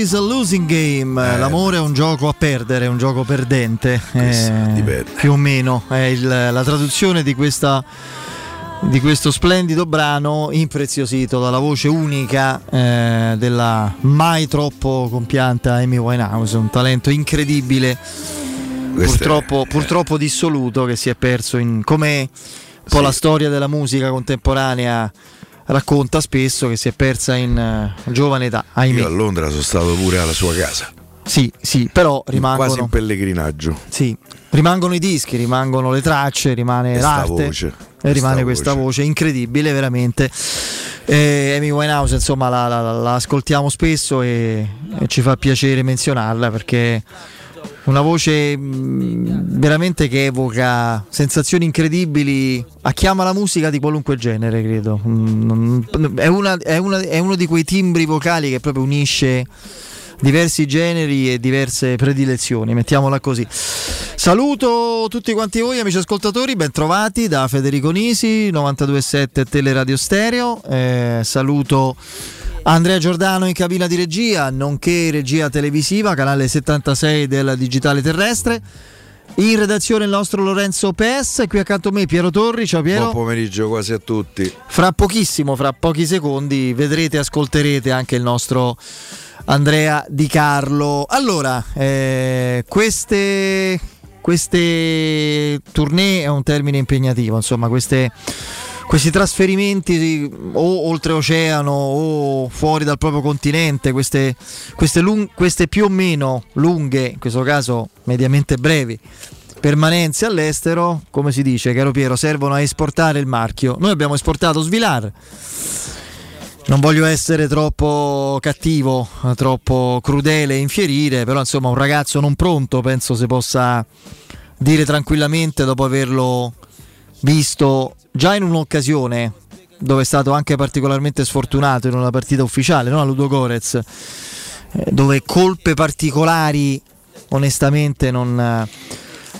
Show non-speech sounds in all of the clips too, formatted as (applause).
is a losing game. Eh. L'amore è un gioco a perdere, un gioco perdente. Eh, più o meno è il, la traduzione di questa di questo splendido brano impreziosito dalla voce unica eh, della mai troppo compianta Amy Winehouse, un talento incredibile, purtroppo, è... purtroppo, dissoluto che si è perso in come un po' sì. la storia della musica contemporanea racconta spesso che si è persa in uh, giovane età. Ahimè. Io a Londra sono stato pure alla sua casa. Sì, sì, però rimangono. Quasi in pellegrinaggio. Sì, rimangono i dischi, rimangono le tracce, rimane e l'arte. Voce. E rimane questa voce. voce incredibile, veramente. Eh, Amy Winehouse, insomma, la, la, la ascoltiamo spesso e, e, ci fa piacere menzionarla perché una voce veramente che evoca sensazioni incredibili a chiama la musica di qualunque genere, credo. È, una, è, una, è uno di quei timbri vocali che proprio unisce diversi generi e diverse predilezioni, mettiamola così. Saluto tutti quanti voi amici ascoltatori, bentrovati da Federico Nisi, 927 Teleradio Stereo. Eh, saluto Andrea Giordano in cabina di regia, nonché regia televisiva, canale 76 del Digitale Terrestre. In redazione il nostro Lorenzo PS, qui accanto a me Piero Torri, ciao Piero. Buon pomeriggio quasi a tutti. Fra pochissimo, fra pochi secondi, vedrete e ascolterete anche il nostro Andrea Di Carlo. Allora, eh, queste, queste tournée è un termine impegnativo, insomma, queste, questi trasferimenti o oltreoceano o fuori dal proprio continente, queste, queste, lung- queste più o meno lunghe, in questo caso mediamente brevi, permanenze all'estero, come si dice, caro Piero, servono a esportare il marchio. Noi abbiamo esportato Svilar non voglio essere troppo cattivo, troppo crudele e infierire, però insomma un ragazzo non pronto penso si possa dire tranquillamente dopo averlo visto già in un'occasione dove è stato anche particolarmente sfortunato in una partita ufficiale, no? a Ludo Gorez, eh, dove colpe particolari onestamente non,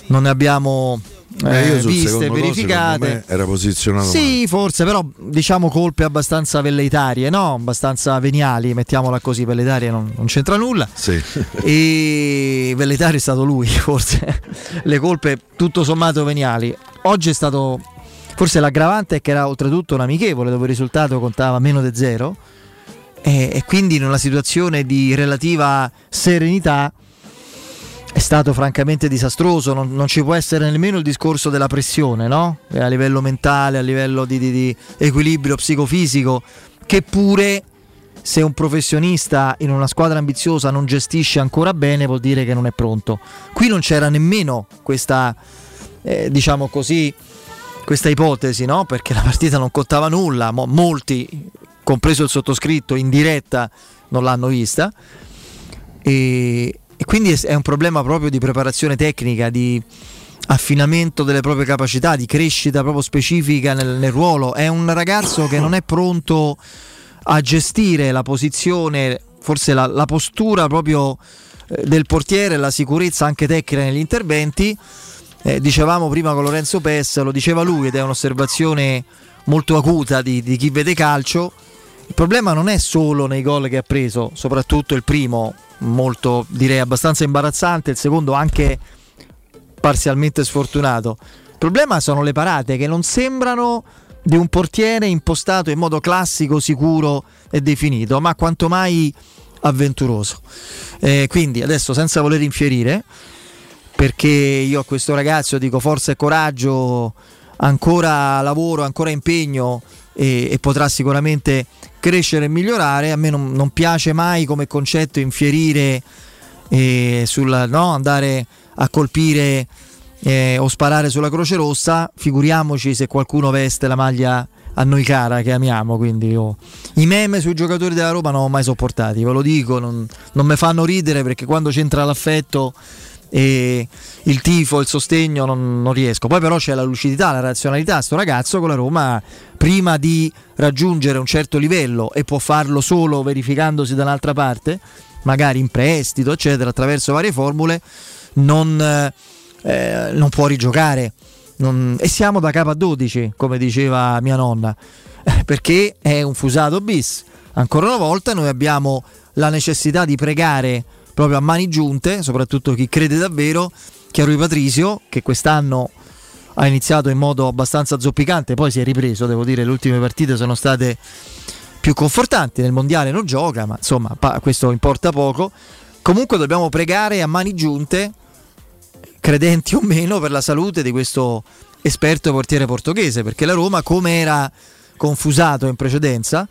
non ne abbiamo eh, eh viste, verificate. era posizionato. Sì, male. forse, però diciamo colpe abbastanza velleitarie, no? Abbastanza veniali, mettiamola così, velleitarie non, non c'entra nulla. Sì. E velleitario è stato lui, (laughs) forse. Le colpe tutto sommato veniali. Oggi è stato forse l'aggravante è che era oltretutto un amichevole dove il risultato contava meno di zero e, e quindi in una situazione di relativa serenità è stato francamente disastroso, non, non, ci può essere nemmeno il discorso della pressione, no? a livello mentale, a livello di, di, di equilibrio psicofisico, che pure se un professionista in una squadra ambiziosa non gestisce ancora bene vuol dire che non è pronto. Qui non c'era nemmeno questa, eh, diciamo così, questa ipotesi, no? perché la partita non contava nulla, molti, compreso il sottoscritto, in diretta non l'hanno vista. E, e quindi è un problema proprio di preparazione tecnica, di affinamento delle proprie capacità, di crescita proprio specifica nel, nel ruolo. È un ragazzo che non è pronto a gestire la posizione, forse la, la postura proprio eh, del portiere, la sicurezza anche tecnica negli interventi. Eh, dicevamo prima con Lorenzo Pes, lo diceva lui ed è un'osservazione molto acuta di, di chi vede calcio. Il problema non è solo nei gol che ha preso, soprattutto il primo, molto direi abbastanza imbarazzante, il secondo anche parzialmente sfortunato. Il problema sono le parate che non sembrano di un portiere impostato in modo classico, sicuro e definito, ma quanto mai avventuroso. Eh, quindi adesso senza voler infierire, perché io a questo ragazzo dico forza e coraggio, ancora lavoro, ancora impegno e, e potrà sicuramente crescere e migliorare. A me non, non piace mai come concetto infierire e sul, no, andare a colpire eh, o sparare sulla Croce Rossa. Figuriamoci se qualcuno veste la maglia a noi cara che amiamo. Quindi oh. i meme sui giocatori della Roma non ho mai sopportati, ve lo dico, non, non mi fanno ridere perché quando c'entra l'affetto e il tifo, il sostegno non, non, riesco. Poi però c'è la lucidità, la razionalità. Sto ragazzo con la Roma prima di raggiungere un certo livello e può farlo solo verificandosi da un'altra parte, magari in prestito, eccetera, attraverso varie formule, non, eh, non può rigiocare. Non, e siamo da capo a 12, come diceva mia nonna, (laughs) perché è un fusato bis ancora una volta noi abbiamo la necessità di pregare proprio a mani giunte, soprattutto chi crede davvero, che a Rui Patrisio, che quest'anno ha iniziato in modo abbastanza zoppicante, poi si è ripreso, devo dire, le ultime partite sono state più confortanti, nel mondiale non gioca, ma insomma questo importa poco. Comunque dobbiamo pregare a mani giunte, credenti o meno, per la salute di questo esperto portiere portoghese, perché la Roma, come era confusato in precedenza,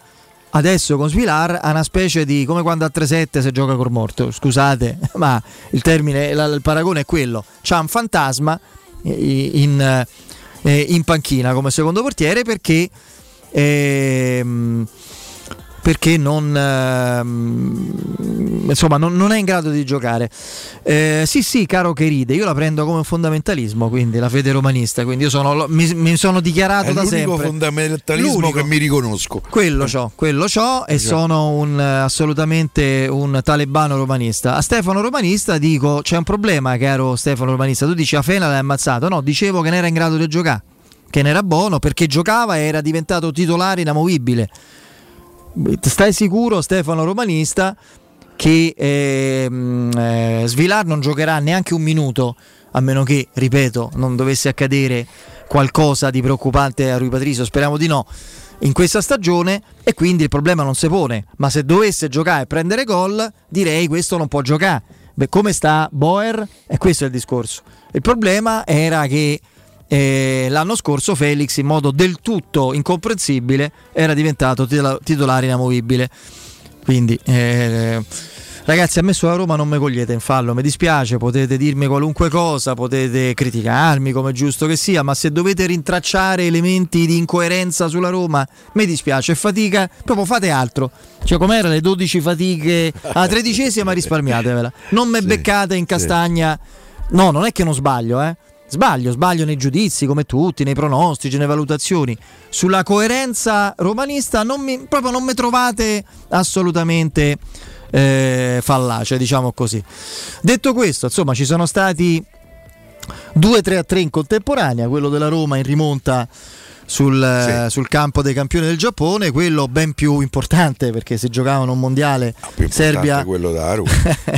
adesso con Svilar ha una specie di come quando a 3-7 si gioca col morto. Scusate, (laughs) ma il termine, il paragone è quello. C'ha un fantasma in, eh, in panchina come secondo portiere perché. Ehm, perché non, ehm, insomma, non, non, è in grado di giocare. Eh, sì, sì, caro che ride, io la prendo come un fondamentalismo, quindi la fede romanista, quindi io sono, mi, mi, sono dichiarato è da sempre. fondamentalismo l'unico. che mi riconosco. Quello c'ho, quello c'ho e esatto. sono un, assolutamente un talebano romanista. A Stefano Romanista dico, c'è un problema, caro Stefano Romanista, tu dici a Fena l'hai ammazzato, no, dicevo che non era in grado di giocare che ne era buono perché giocava e era diventato titolare inamovibile stai sicuro Stefano Romanista che ehm, eh, Svilar non giocherà neanche un minuto a meno che, ripeto, non dovesse accadere qualcosa di preoccupante a Rui Patricio, speriamo di no, in questa stagione e quindi il problema non si pone, ma se dovesse giocare e prendere gol direi questo non può giocare. Beh, come sta Boer? E questo è il discorso. Il problema era che eh, l'anno scorso Felix in modo del tutto incomprensibile era diventato titolare inamovibile. Quindi eh, ragazzi a me sulla Roma non mi cogliete in fallo, mi dispiace, potete dirmi qualunque cosa, potete criticarmi come è giusto che sia, ma se dovete rintracciare elementi di incoerenza sulla Roma, mi dispiace, fatica, proprio fate altro. Cioè com'era le 12 fatiche a tredicesima risparmiatevela. Non me sì, beccate in castagna. No, non è che non sbaglio, eh Sbaglio, sbaglio nei giudizi come tutti, nei pronostici, nelle valutazioni. Sulla coerenza romanista non mi, proprio non mi trovate assolutamente eh, fallace, diciamo così. Detto questo, insomma, ci sono stati 2-3 a 3 in contemporanea, quello della Roma in rimonta sul, sì. sul, campo dei campioni del Giappone, quello ben più importante perché se giocavano un mondiale no, Serbia quello da Roma.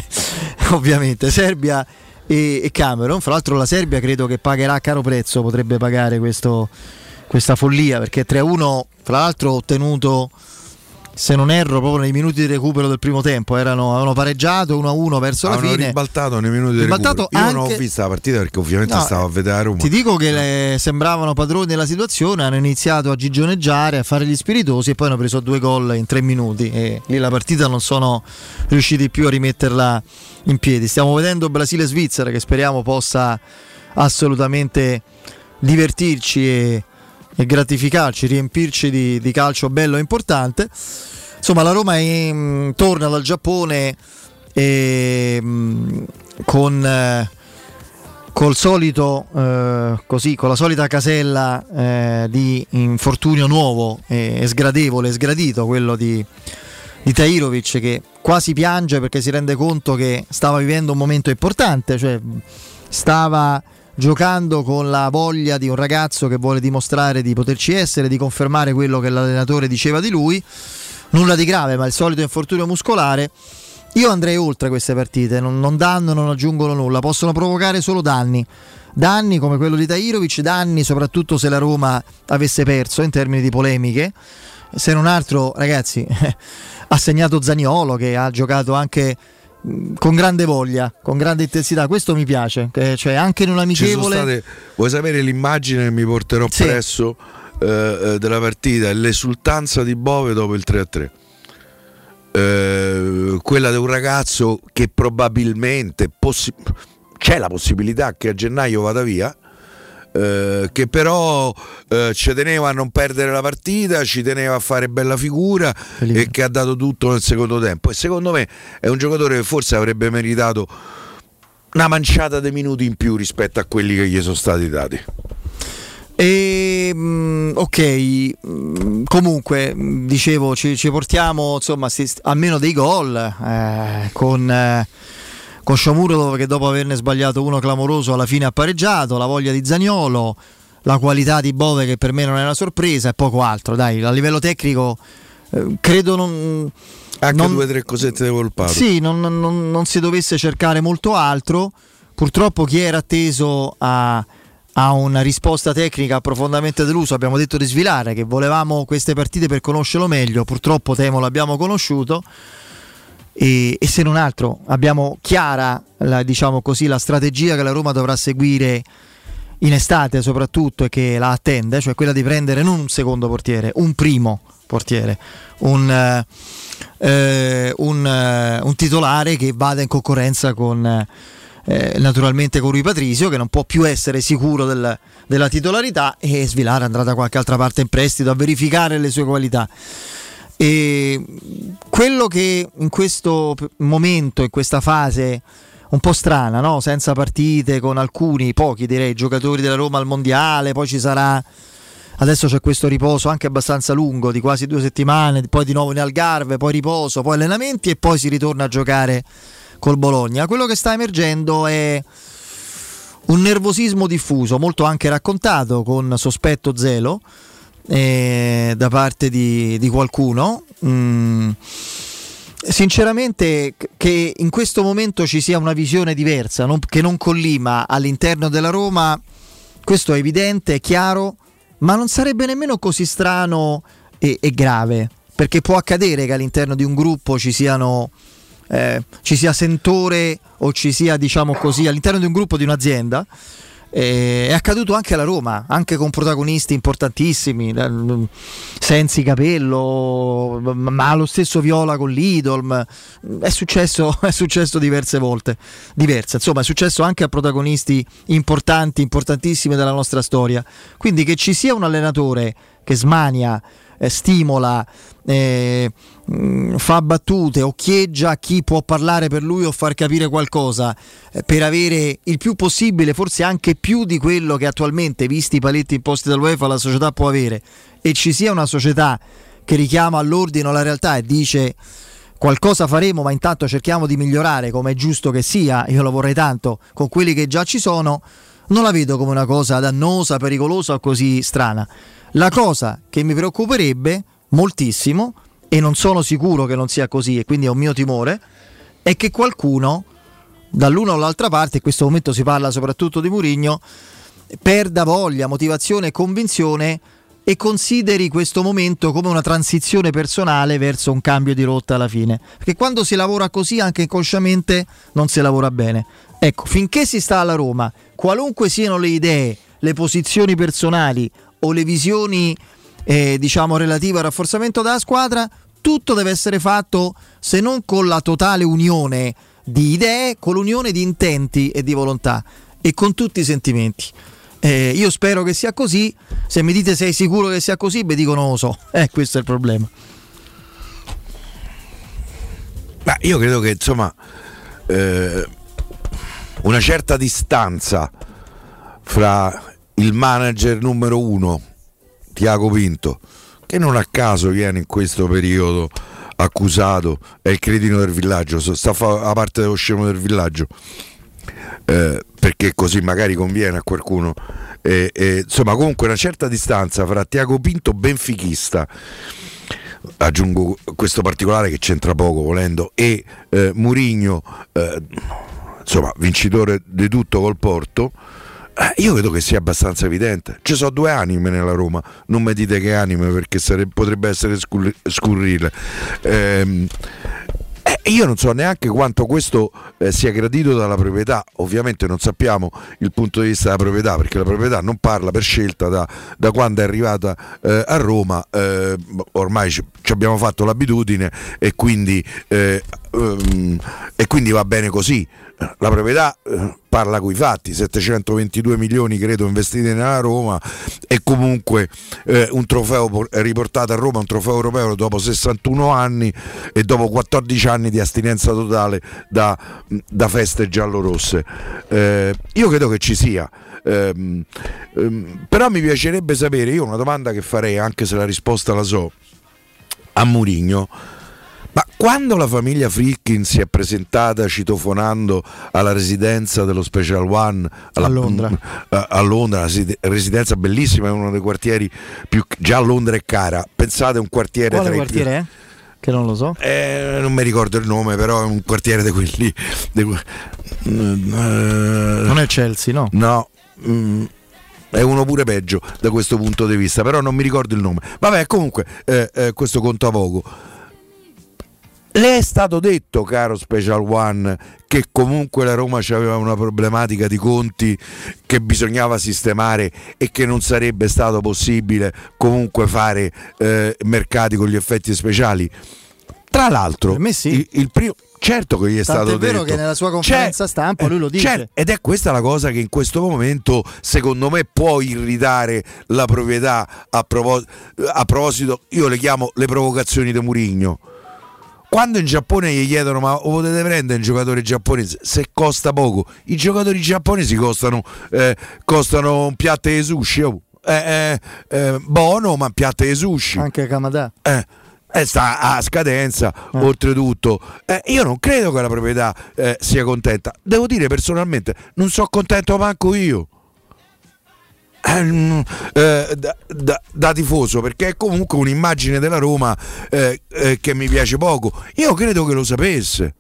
(laughs) ovviamente Serbia e, e Cameron. Fra l'altro la Serbia credo che pagherà a caro prezzo, potrebbe pagare questo, questa follia perché 3-1 fra l'altro ottenuto se non erro, proprio nei minuti di recupero del primo tempo. Erano, avevano pareggiato 1-1 verso la avevano fine. ribaltato nei minuti di recupero. Io anche... non ho vista la partita perché ovviamente no, stavo a vedere Roma. Ti dico che sembravano padroni della situazione, hanno iniziato a gigioneggiare, a fare gli spiritosi e poi hanno preso due gol in tre minuti e lì la partita non sono riusciti più a rimetterla in piedi. Stiamo vedendo Brasile-Svizzera che speriamo possa assolutamente divertirci e e gratificarci, riempirci di, di calcio bello e importante. Insomma, la Roma in, torna dal Giappone e, mm, con, eh, col solito, eh, così, con la solita casella eh, di infortunio nuovo e sgradevole, sgradito, quello di, di Tairovic che quasi piange perché si rende conto che stava vivendo un momento importante, cioè stava giocando con la voglia di un ragazzo che vuole dimostrare di poterci essere, di confermare quello che l'allenatore diceva di lui. Nulla di grave, ma il solito infortunio muscolare. Io andrei oltre queste partite, non, non danno, non aggiungono nulla, possono provocare solo danni. Danni come quello di Tairovic, danni soprattutto se la Roma avesse perso in termini di polemiche. Se non altro, ragazzi, (laughs) ha segnato Zaniolo che ha giocato anche con grande voglia, con grande intensità. Questo mi piace, cioè anche in un amichevole. State, vuoi sapere l'immagine che mi porterò sì. presso eh, eh, della partita? L'esultanza di Bove dopo il 3-3. Eh, quella di un ragazzo che probabilmente possi- c'è la possibilità che a gennaio vada via eh, che però eh, ci teneva a non perdere la partita, ci teneva a fare bella figura Felipe. e che ha dato tutto nel secondo tempo. E secondo me è un giocatore che forse avrebbe meritato una manciata di minuti in più rispetto a quelli che gli sono stati dati. E, ehm, ok, mm, comunque mm, dicevo ci, ci portiamo insomma almeno dei gol eh, con eh, con Sciomuro che dopo averne sbagliato uno clamoroso alla fine ha pareggiato, la voglia di Zagnolo, la qualità di Bove che per me non è una sorpresa e poco altro. Dai, a livello tecnico eh, credo non... Anche non, due o tre cosette di Volpato. Sì, non, non, non, si dovesse cercare molto altro. Purtroppo chi era atteso a, a una risposta tecnica profondamente deluso, abbiamo detto di svilare che volevamo queste partite per conoscerlo meglio, purtroppo temo l'abbiamo conosciuto. E, e, se non altro abbiamo chiara la, diciamo così, la strategia che la Roma dovrà seguire in estate soprattutto e che la attende, cioè quella di prendere non un secondo portiere, un primo portiere, un, eh, eh un, eh, un titolare che vada in concorrenza con eh, naturalmente con Rui Patrizio che non può più essere sicuro del, della titolarità e Svilare andrà da qualche altra parte in prestito a verificare le sue qualità. E quello che in questo momento, in questa fase un po' strana, no? senza partite, con alcuni, pochi direi, giocatori della Roma al mondiale, poi ci sarà adesso c'è questo riposo anche abbastanza lungo di quasi due settimane, poi di nuovo in Algarve, poi riposo, poi allenamenti e poi si ritorna a giocare col Bologna. Quello che sta emergendo è un nervosismo diffuso, molto anche raccontato con sospetto zelo eh, da parte di, di qualcuno. Mm, sinceramente che in questo momento ci sia una visione diversa, non, che non collima all'interno della Roma, questo è evidente, è chiaro, ma non sarebbe nemmeno così strano e, e grave, perché può accadere che all'interno di un gruppo ci siano... Eh, ci sia sentore o ci sia, diciamo così, all'interno di un gruppo di un'azienda eh, è accaduto anche alla Roma, anche con protagonisti importantissimi, Sensi Capello, ma lo stesso Viola con l'Idol. È successo, (laughs) è successo diverse volte, diverse. Insomma, è successo anche a protagonisti importanti, importantissimi della nostra storia. Quindi che ci sia un allenatore che smania eh, stimola, eh, mh, fa battute, occhieggia chi può parlare per lui o far capire qualcosa eh, per avere il più possibile, forse anche più di quello che attualmente, visti i paletti imposti dall'UEFA, la società può avere e ci sia una società che richiama all'ordine la realtà e dice qualcosa faremo ma intanto cerchiamo di migliorare come è giusto che sia, io lo vorrei tanto con quelli che già ci sono, non la vedo come una cosa dannosa, pericolosa o così strana. La cosa che mi preoccuperebbe moltissimo, e non sono sicuro che non sia così, e quindi è un mio timore, è che qualcuno, dall'una o dall'altra parte, in questo momento si parla soprattutto di Murigno, perda voglia, motivazione e convinzione e consideri questo momento come una transizione personale verso un cambio di rotta alla fine. Perché quando si lavora così, anche inconsciamente, non si lavora bene. Ecco, finché si sta alla Roma, qualunque siano le idee, le posizioni personali o le visioni eh, diciamo relative al rafforzamento della squadra, tutto deve essere fatto se non con la totale unione di idee, con l'unione di intenti e di volontà e con tutti i sentimenti. Eh, io spero che sia così. Se mi dite sei sicuro che sia così, vi dico non lo so. (laughs) Eh, questo è il problema. Ma io credo che insomma eh, una certa distanza fra il manager numero uno, Tiago Pinto, che non a caso viene in questo periodo accusato, è il cretino del villaggio, sta a parte dello scemo del villaggio, eh, perché così magari conviene a qualcuno. Eh, eh, insomma, comunque una certa distanza fra Tiago Pinto benfichista aggiungo questo particolare che c'entra poco volendo e eh, Murigno eh, insomma vincitore di tutto col Porto io credo che sia abbastanza evidente. Ci sono due anime nella Roma, non mi dite che anime perché sarebbe, potrebbe essere scurrile. Ehm, eh, io non so neanche quanto questo eh, sia gradito dalla proprietà, ovviamente non sappiamo il punto di vista della proprietà perché la proprietà non parla per scelta da, da quando è arrivata eh, a Roma, eh, ormai ci, ci, abbiamo fatto l'abitudine e quindi, um, e quindi va bene così la proprietà eh, parla coi fatti, 722 milioni credo investiti nella Roma e comunque eh, un trofeo riportato a Roma, un trofeo europeo dopo 61 anni e dopo 14 anni di astinenza totale da, da feste giallorosse. Eh, io credo che ci sia. Ehm, ehm, però mi piacerebbe sapere, io una domanda che farei, anche se la risposta la so, a Murigno Ma quando la famiglia Friedkin si è presentata citofonando alla residenza dello Special One alla, a Londra, mm, a, Londra residenza bellissima, è uno dei quartieri più già Londra è cara. Pensate un quartiere Quale tra quartiere i è? Che non lo so. Eh, non mi ricordo il nome, però è un quartiere di quelli. Di, uh, non è Chelsea, no? No. Mm, è uno pure peggio da questo punto di vista, però non mi ricordo il nome. Vabbè, comunque, eh, eh, questo conta poco. Le è stato detto, caro Special One, che comunque la Roma aveva una problematica di conti che bisognava sistemare e che non sarebbe stato possibile comunque fare eh, mercati con gli effetti speciali. Tra l'altro, sì. il, il primo certo che gli è Tanto stato è vero detto. che nella sua conferenza C'è, stampa lui lo dice. ed è questa la cosa che in questo momento secondo me può irritare la proprietà a proposito, io le chiamo le provocazioni di Murigno. Quando in Giappone gli chiedono ma potete prendere un giocatore giapponese se costa poco, i giocatori giapponesi costano, eh, costano un piatto di sushi, oh. eh, eh, buono ma piatto di sushi. Anche Kamada. Eh, eh, sta a scadenza Eh. oltretutto eh, io non credo che la proprietà eh, sia contenta devo dire personalmente non sono contento manco io Eh, mm, eh, da, da- da tifoso perché è comunque un'immagine della Roma eh, eh, che mi piace poco. Io credo che lo sapesse.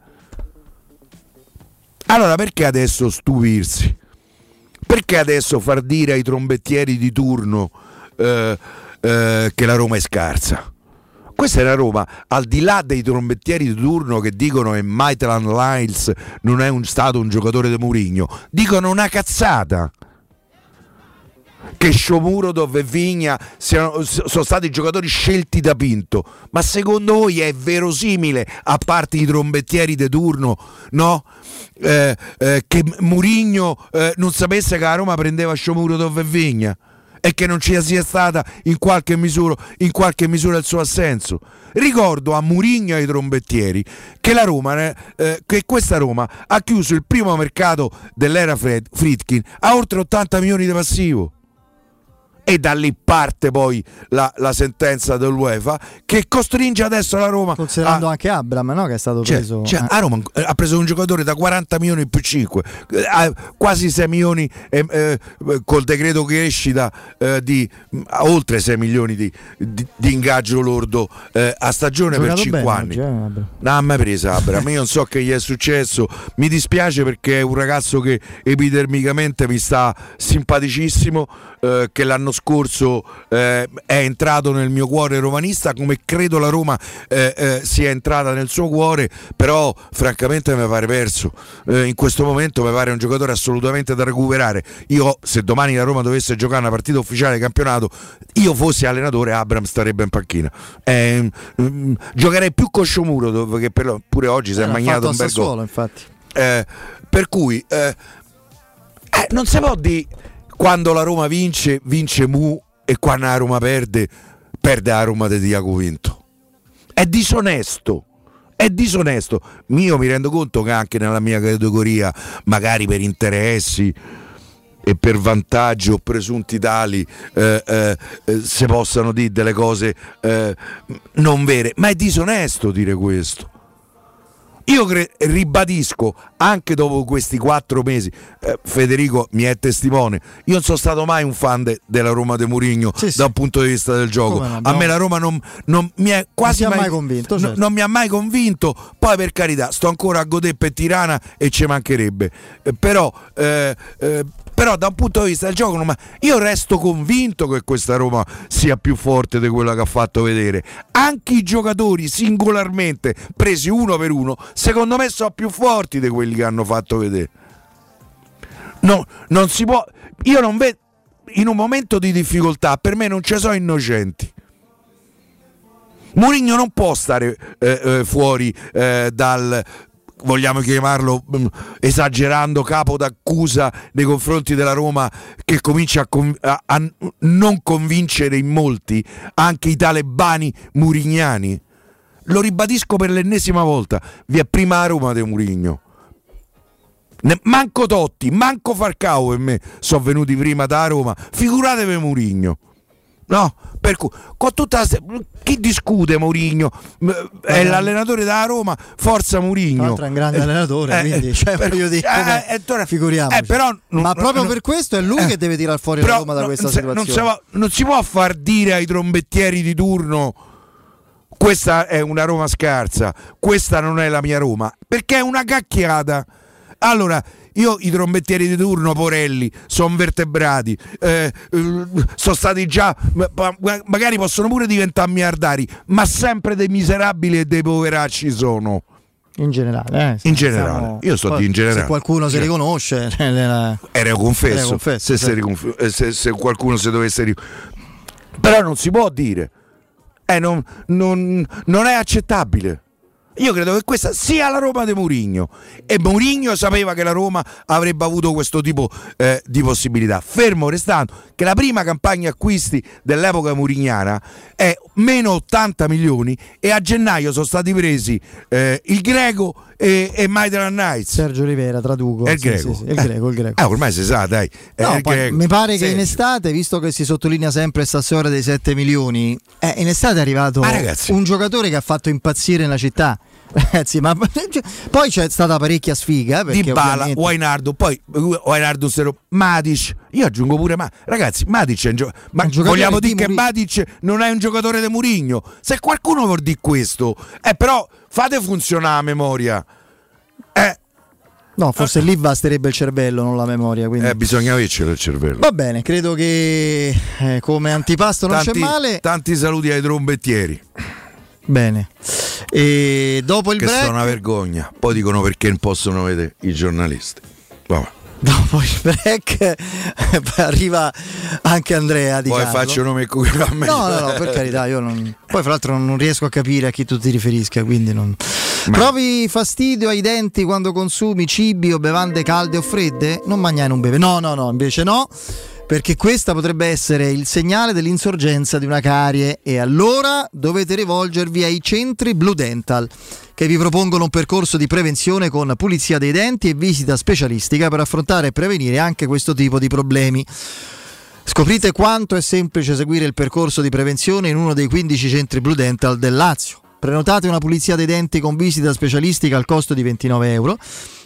Allora perché adesso stupirsi? Perché adesso far dire ai trombettieri di turno eh, eh, che la Roma è scarsa? Questa è la Roma, al di là dei trombettieri di turno che dicono che Maitland Lyles non è un, stato un giocatore di Murigno, dicono una cazzata. Che Sciomuro e Vigna siano, sono stati giocatori scelti da Pinto, ma secondo voi è verosimile, a parte i trombettieri di turno, no? Eh, eh, che Murigno eh, non sapesse che la Roma prendeva Sciomuro e Vigna? e che non ci sia stata in qualche misura, in qualche misura il suo assenso. Ricordo a Murigno e ai trombettieri che, Roma, eh, eh, che questa Roma ha chiuso il primo mercato dell'era Fred, Fritkin a oltre 80 milioni di passivo. E da lì parte poi la, la sentenza dell'UEFA che costringe adesso la Roma Considerando a, anche Abram, no? Che è stato cioè, preso. cioè, eh. a Roma ha preso un giocatore da 40 milioni più 5, eh, quasi 6 milioni eh, eh, col decreto crescita eh, di mh, oltre 6 milioni di, di- di ingaggio lordo eh, a stagione per Giocato 5 bene anni. Non ha mai presa Abram, io non so che gli è successo, mi dispiace perché è un ragazzo che epidermicamente mi sta simpaticissimo, che l'anno scorso eh, è entrato nel mio cuore romanista come credo la Roma eh, eh, sia entrata nel suo cuore, però francamente mi pare perso, Eh, in questo momento mi pare un giocatore assolutamente da recuperare, io se domani la Roma dovesse giocare una partita ufficiale di campionato, io fossi allenatore Abram starebbe in panchina, Eh, mm, giocherei più con Sciomuro dove- che per- pure oggi si è Eh, magnato un bel gol. Sassuolo, infatti. Eh, per cui non si può dire quando la Roma vince, vince Mu e quando la Roma perde, perde la Roma di Diaco Vinto. È disonesto. È disonesto. Io mi rendo conto che anche nella mia categoria, magari per interessi e per vantaggi o presunti tali, eh, eh, eh, si possano dire delle cose eh, non vere, ma è disonesto dire questo. Io cre- ribadisco anche dopo questi quattro mesi, eh, Federico mi è testimone. Io non sono stato mai un fan de- della Roma de Mourinho Sì, sì. da un punto di vista del gioco. No, A abbiamo- me la Roma non, non mi è quasi ha mai convinto, certo. non mi ha mai convinto. Poi, per carità, sto ancora a godere per Tirana e ci mancherebbe. Eh, però, eh, eh, però, da un punto di vista del gioco, ma- io resto convinto che questa Roma sia più forte di quella che ha fatto vedere. Anche i giocatori singolarmente, presi uno per uno, secondo me sono più forti di quelli che hanno fatto vedere. No, non si può. Io non vedo. In un momento di difficoltà, per me non ci sono innocenti. Mourinho non può stare eh, eh, fuori eh, dal vogliamo chiamarlo mm, esagerando capo d'accusa nei confronti della Roma che comincia a, con- a- a non convincere in molti anche i talebani murignani. Lo ribadisco per l'ennesima volta vi è prima la Roma di Murigno. Manco Totti manco Farcao per me sono venuti prima da Roma figuratevi Murigno No, per cui con tutta la, chi discute Mourinho? È l'allenatore della Roma, forza Mourinho. è un grande eh, allenatore, eh, quindi cioè, per, voglio dire, eh, eh, figuriamoci. Eh, però, non, Ma proprio non, per questo è lui che deve tirare fuori la Roma da questa non situazione. Non si, va, non si può far dire ai trombettieri di turno questa è una Roma scarsa, questa non è la mia Roma, perché è una cacchiata. Allora, io i trombettieri di turno, Porelli, sono vertebrati, eh, eh, sono stati già, magari possono pure diventare miliardari, ma sempre dei miserabili e dei poveracci sono. In generale, eh, in generale. Siamo... io sto di in generale. Se qualcuno si riconosce, (laughs) era, era confesso. Confesso se, riconf- eh, se, se, qualcuno si dovesse riconoscere, però non si può dire, eh, non, non, non è accettabile. Io credo che questa sia la Roma di Mourinho e Mourinho sapeva che la Roma avrebbe avuto questo tipo eh, di possibilità. Fermo restando che la prima campagna acquisti dell'epoca murignana è meno 80 milioni e a gennaio sono stati presi eh, il Greco e, e Maitland Knights. Sergio Rivera, traduco. È il Greco. Sì, sì, il Greco, il Greco. Ah, ormai si sa, dai. No, mi pare che in estate, visto che si sottolinea sempre questa storia dei 7 milioni, eh, in estate è arrivato ah, un giocatore che ha fatto impazzire la città. (laughs) Ragazzi, ma (laughs) poi c'è stata parecchia sfiga. Di Bala, ovviamente... Wainardo, poi Wainardo Sero, Matic. Io aggiungo pure ma ragazzi, Matic è un, gio... ma un vogliamo dire che Matic non è un giocatore di Murigno? Se qualcuno vuol dire questo, eh, però fate funzionare la memoria. Eh, No, forse lì basterebbe il cervello, non la memoria. Quindi... Eh, bisogna avercelo il cervello. Va bene, credo che eh, come antipasto non tanti, c'è male. Tanti saluti ai trombettieri. Bene. E dopo il che break... sono una vergogna. Poi dicono perché non possono vedere i giornalisti. Vabbè. Dopo il break (laughs) arriva anche Andrea di Poi Carlo. faccio nome qui a me. No, no, no, per carità, io non... Poi fra l'altro non riesco a capire a chi tu ti riferisca, quindi non... Ma... Provi fastidio ai denti quando consumi cibi o bevande calde o fredde? Non mangiare non beve. No, no, no, invece no perché questa potrebbe essere il segnale dell'insorgenza di una carie e allora dovete rivolgervi ai centri Blue Dental che vi propongono un percorso di prevenzione con pulizia dei denti e visita specialistica per affrontare e prevenire anche questo tipo di problemi. Scoprite quanto è semplice seguire il percorso di prevenzione in uno dei 15 centri Blue Dental del Lazio. Prenotate una pulizia dei denti con visita specialistica al costo di 29 euro.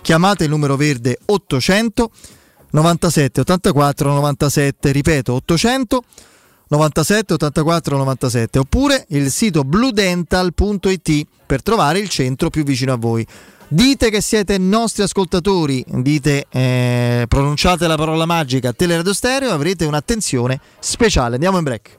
Chiamate il numero verde 800 97 84 97, ripeto 800 97 84 97 oppure il sito bludental.it per trovare il centro più vicino a voi. Dite che siete nostri ascoltatori, dite eh, pronunciate la parola magica Teleradio Stereo avrete un'attenzione speciale. Andiamo in break.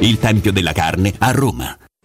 Il tempio della carne a Roma.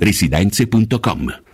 residenze.com.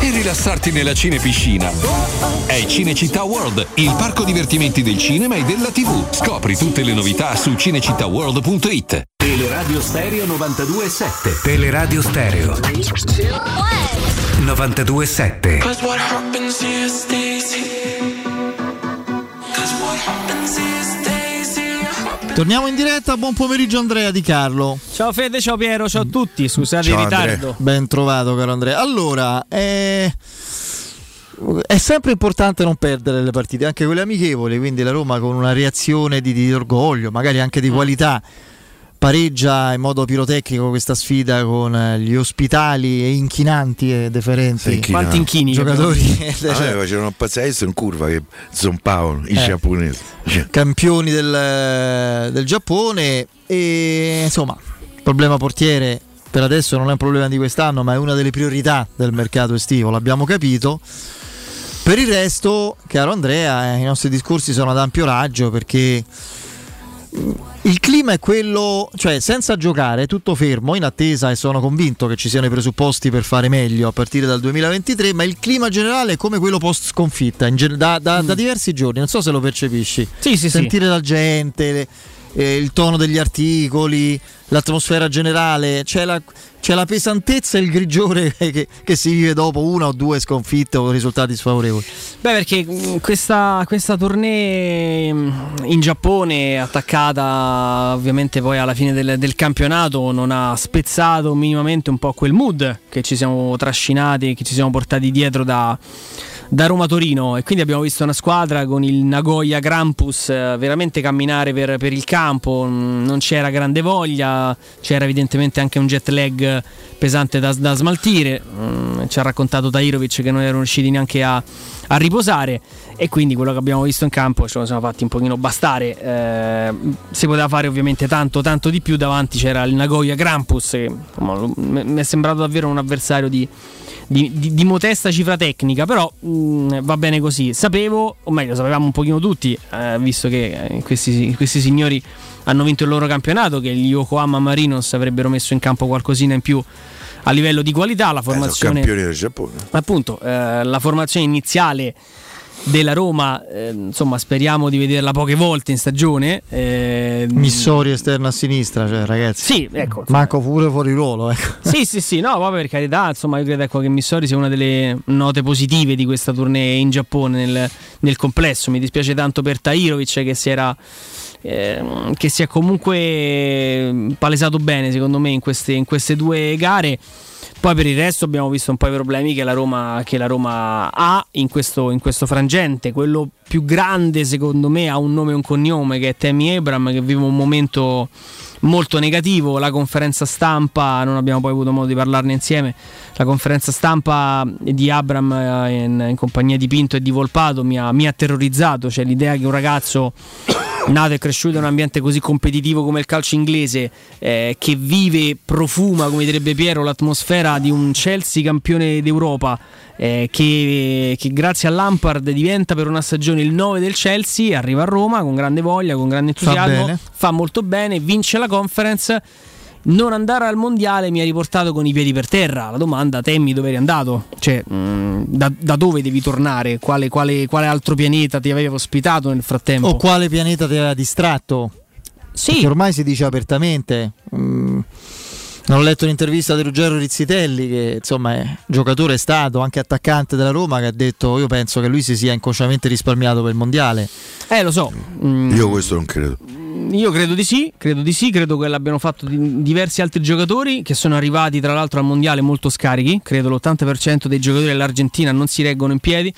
e rilassarti nella cinepiscina. È Cinecittà World, il parco divertimenti del cinema e della TV. Scopri tutte le novità su cinecittàworld.it. Teleradio Stereo 92.7 Teleradio Stereo 92.7 Cause what happens here stays here. Cause what happens here. Torniamo in diretta, buon pomeriggio Andrea Di Carlo. Ciao Fede, ciao Piero, ciao a tutti, scusate Ciao, il ritardo. Ben trovato caro Andrea. Allora, eh, è sempre importante non perdere le partite, anche quelle amichevoli, quindi la Roma con una reazione di, di orgoglio, magari anche di Mm. Pareggia in modo pirotecnico questa sfida con eh, gli ospitali e inchinanti e deferenti Sì, Quanti inchini? giocatori A cioè, me facevano pazzesco in curva che zompavano i Eh. giapponesi. Cioè, campioni del, del Giappone e insomma problema portiere per adesso non è un problema di quest'anno ma è una delle priorità del mercato estivo l'abbiamo capito per il resto caro Andrea eh, i nostri discorsi sono ad ampio raggio perché il clima è quello, cioè senza giocare, tutto fermo, in attesa e sono convinto che ci siano i presupposti per fare meglio a partire dal 2023, ma il clima generale è come quello post sconfitta, da, da- da diversi giorni, non so se lo percepisci Sì, sì, sì. sentire la gente, le- eh, il tono degli articoli, l'atmosfera generale, c'è la, c'è la pesantezza e il grigiore (laughs) che, che si vive dopo una o due sconfitte o risultati sfavorevoli. Beh, perché mh, questa, questa tournée mh, in Giappone, attaccata ovviamente poi alla fine del, del campionato, non ha spezzato minimamente un po' quel mood che ci siamo trascinati, che ci siamo portati dietro da, da Roma Torino. E quindi abbiamo visto una squadra con il Nagoya Grampus eh, veramente camminare per, per il campo, mm, non c'era grande voglia, c'era evidentemente anche un jet lag pesante da, da smaltire, Mm, ci ha raccontato Tairovic che non erano riusciti neanche a, a riposare. E quindi quello che abbiamo visto in campo ce lo siamo fatti un pochino bastare, Eh, si poteva fare ovviamente tanto tanto di più, davanti c'era il Nagoya Grampus che insomma, mi è sembrato davvero un avversario di di, di- di modesta cifra tecnica, però mh, va bene così. Sapevo, o meglio, sapevamo un pochino tutti, eh, visto che eh, questi, questi signori hanno vinto il loro campionato, che gli Yokohama Marinos avrebbero messo in campo qualcosina in più a livello di qualità. La Eh, formazione, campioni del Giappone. appunto, eh, la formazione iniziale della Roma, eh, insomma, speriamo di vederla poche volte in stagione. eh, Missori esterno a sinistra, cioè ragazzi. Sì, ecco. Manco pure fuori ruolo, ecco. Sì, sì, sì, no, proprio per carità, insomma, io credo ecco, che Missori sia una delle note positive di questa tournée in Giappone nel, nel complesso. Mi dispiace tanto per Tairovic che si era ehm, che si è comunque palesato bene secondo me in queste, in queste due gare poi per il resto abbiamo visto un po' i problemi che la Roma, che la Roma ha in questo, in questo frangente. Quello più grande, secondo me, ha un nome e un cognome che è Temi Abram, che vive un momento molto negativo. La conferenza stampa, non abbiamo poi avuto modo di parlarne insieme. La conferenza stampa di Abram eh, in, in compagnia di Pinto e di Volpato mi ha, mi ha terrorizzato. Cioè l'idea che un ragazzo (coughs) nato e cresciuto in un ambiente così competitivo come il calcio inglese, eh, che vive, profuma, come direbbe Piero, l'atmosfera di un Chelsea campione d'Europa, eh, che, che grazie a Lampard diventa per una stagione il 9 del Chelsea, arriva a Roma con grande voglia, con grande entusiasmo, bene. fa molto bene, vince la conference. Non andare al mondiale mi ha riportato con i piedi per terra. La domanda, Temmi, dove eri andato? Cioè, mh, da, da dove devi tornare? Quale, quale- quale altro pianeta ti aveva ospitato nel frattempo? O quale pianeta ti aveva distratto? Sì. Perché ormai si dice apertamente. Mm, ho letto un'intervista di Ruggero Rizzitelli, che insomma è giocatore è stato, anche attaccante della Roma, che ha detto: Io penso che lui si sia inconsciamente risparmiato per il mondiale. Eh, lo so. Mm, Io questo non credo. Io credo di sì, credo di sì, credo che l'abbiano fatto di- diversi altri giocatori che sono arrivati tra l'altro al mondiale molto scarichi, credo l'80% dei giocatori dell'Argentina non si reggono in piedi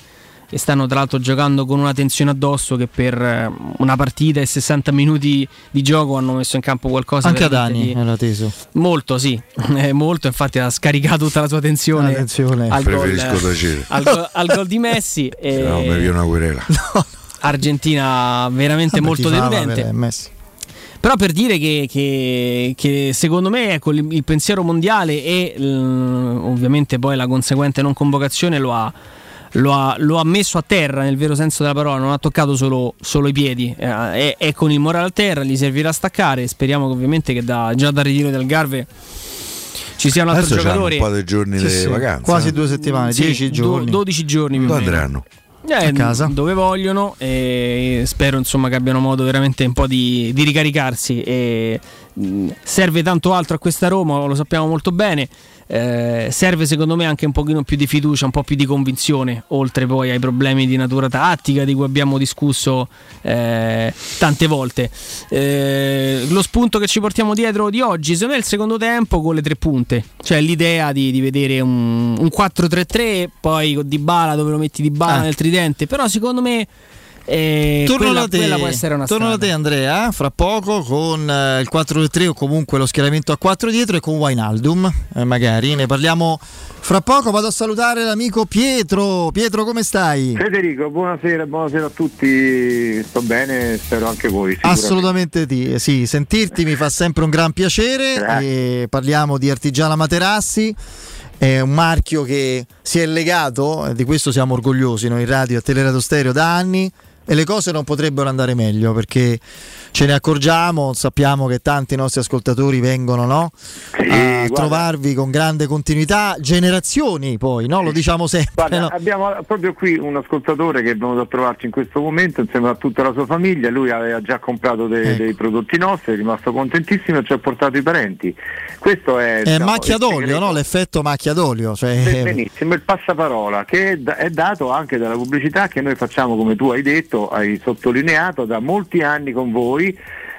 e stanno tra l'altro giocando con una tensione addosso che per eh, una partita e 60 minuti di gioco hanno messo in campo qualcosa Anche Adani di- era teso. Molto, sì, (laughs) Eh, molto, infatti ha scaricato tutta la sua tensione Attenzione. al gol, Preferisco tacere. al gol- al gol di Messi. (laughs) e no mi viene una querela. (laughs) Argentina veramente Vabbè, molto deludente. Messi. Però per dire che, che- che secondo me ecco, il, il pensiero mondiale e eh, ovviamente poi la conseguente non convocazione lo ha, lo, ha, lo ha messo a terra nel vero senso della parola, non ha toccato solo, solo i piedi, eh, è, è con il morale a terra, gli servirà a staccare, speriamo che ovviamente che da- già dal ritiro del Garve ci sia un altro Adesso giocatore. un po' di giorni Sì, di sì, vacanza. Quasi eh. due settimane, Sì, dieci do- giorni. 12 giorni più o andranno? Eh, A casa. dove vogliono e spero insomma che abbiano modo veramente un po' di, di ricaricarsi e mh, serve tanto altro a questa Roma lo sappiamo molto bene eh, serve secondo me anche un pochino più di fiducia un po' più di convinzione oltre poi ai problemi di natura tattica di cui abbiamo discusso eh, tante volte. Eh, lo spunto che ci portiamo dietro di oggi secondo me è il secondo tempo con le tre punte. Cioè l'idea di, di vedere un, un 4-3-3 poi con Dybala dove lo metti Dybala Ah. nel tridente. Però secondo me eh, Torno quella, da te, quella può essere una torno da te Andrea, fra poco con eh, il 4-3 o comunque lo schieramento a 4 dietro e con Wijnaldum, eh, magari. Ne parliamo fra poco, vado a salutare l'amico Pietro, Pietro come stai? Federico, buonasera, buonasera a tutti, sto bene, spero anche voi. Assolutamente ti- sì, sentirti mi fa sempre un gran piacere. E parliamo di Artigiana Materassi, è un marchio che si è legato, e di questo siamo orgogliosi noi in radio a Teleradio Stereo da anni e le cose non potrebbero andare meglio perché ce ne accorgiamo, sappiamo che tanti nostri ascoltatori vengono no? a guarda. trovarvi con grande continuità, generazioni poi, no? lo diciamo sempre. Guarda, no? abbiamo proprio qui un ascoltatore che è venuto a trovarci in questo momento insieme a tutta la sua famiglia, lui aveva già comprato dei, Ecco. dei prodotti nostri, è rimasto contentissimo e ci ha portato i parenti. Questo è, È diciamo, macchia d'olio, no? l'effetto macchia d'olio. Cioè, Benissimo, il passaparola che è dato anche dalla pubblicità che noi facciamo, come tu hai detto, hai sottolineato, da molti anni con voi,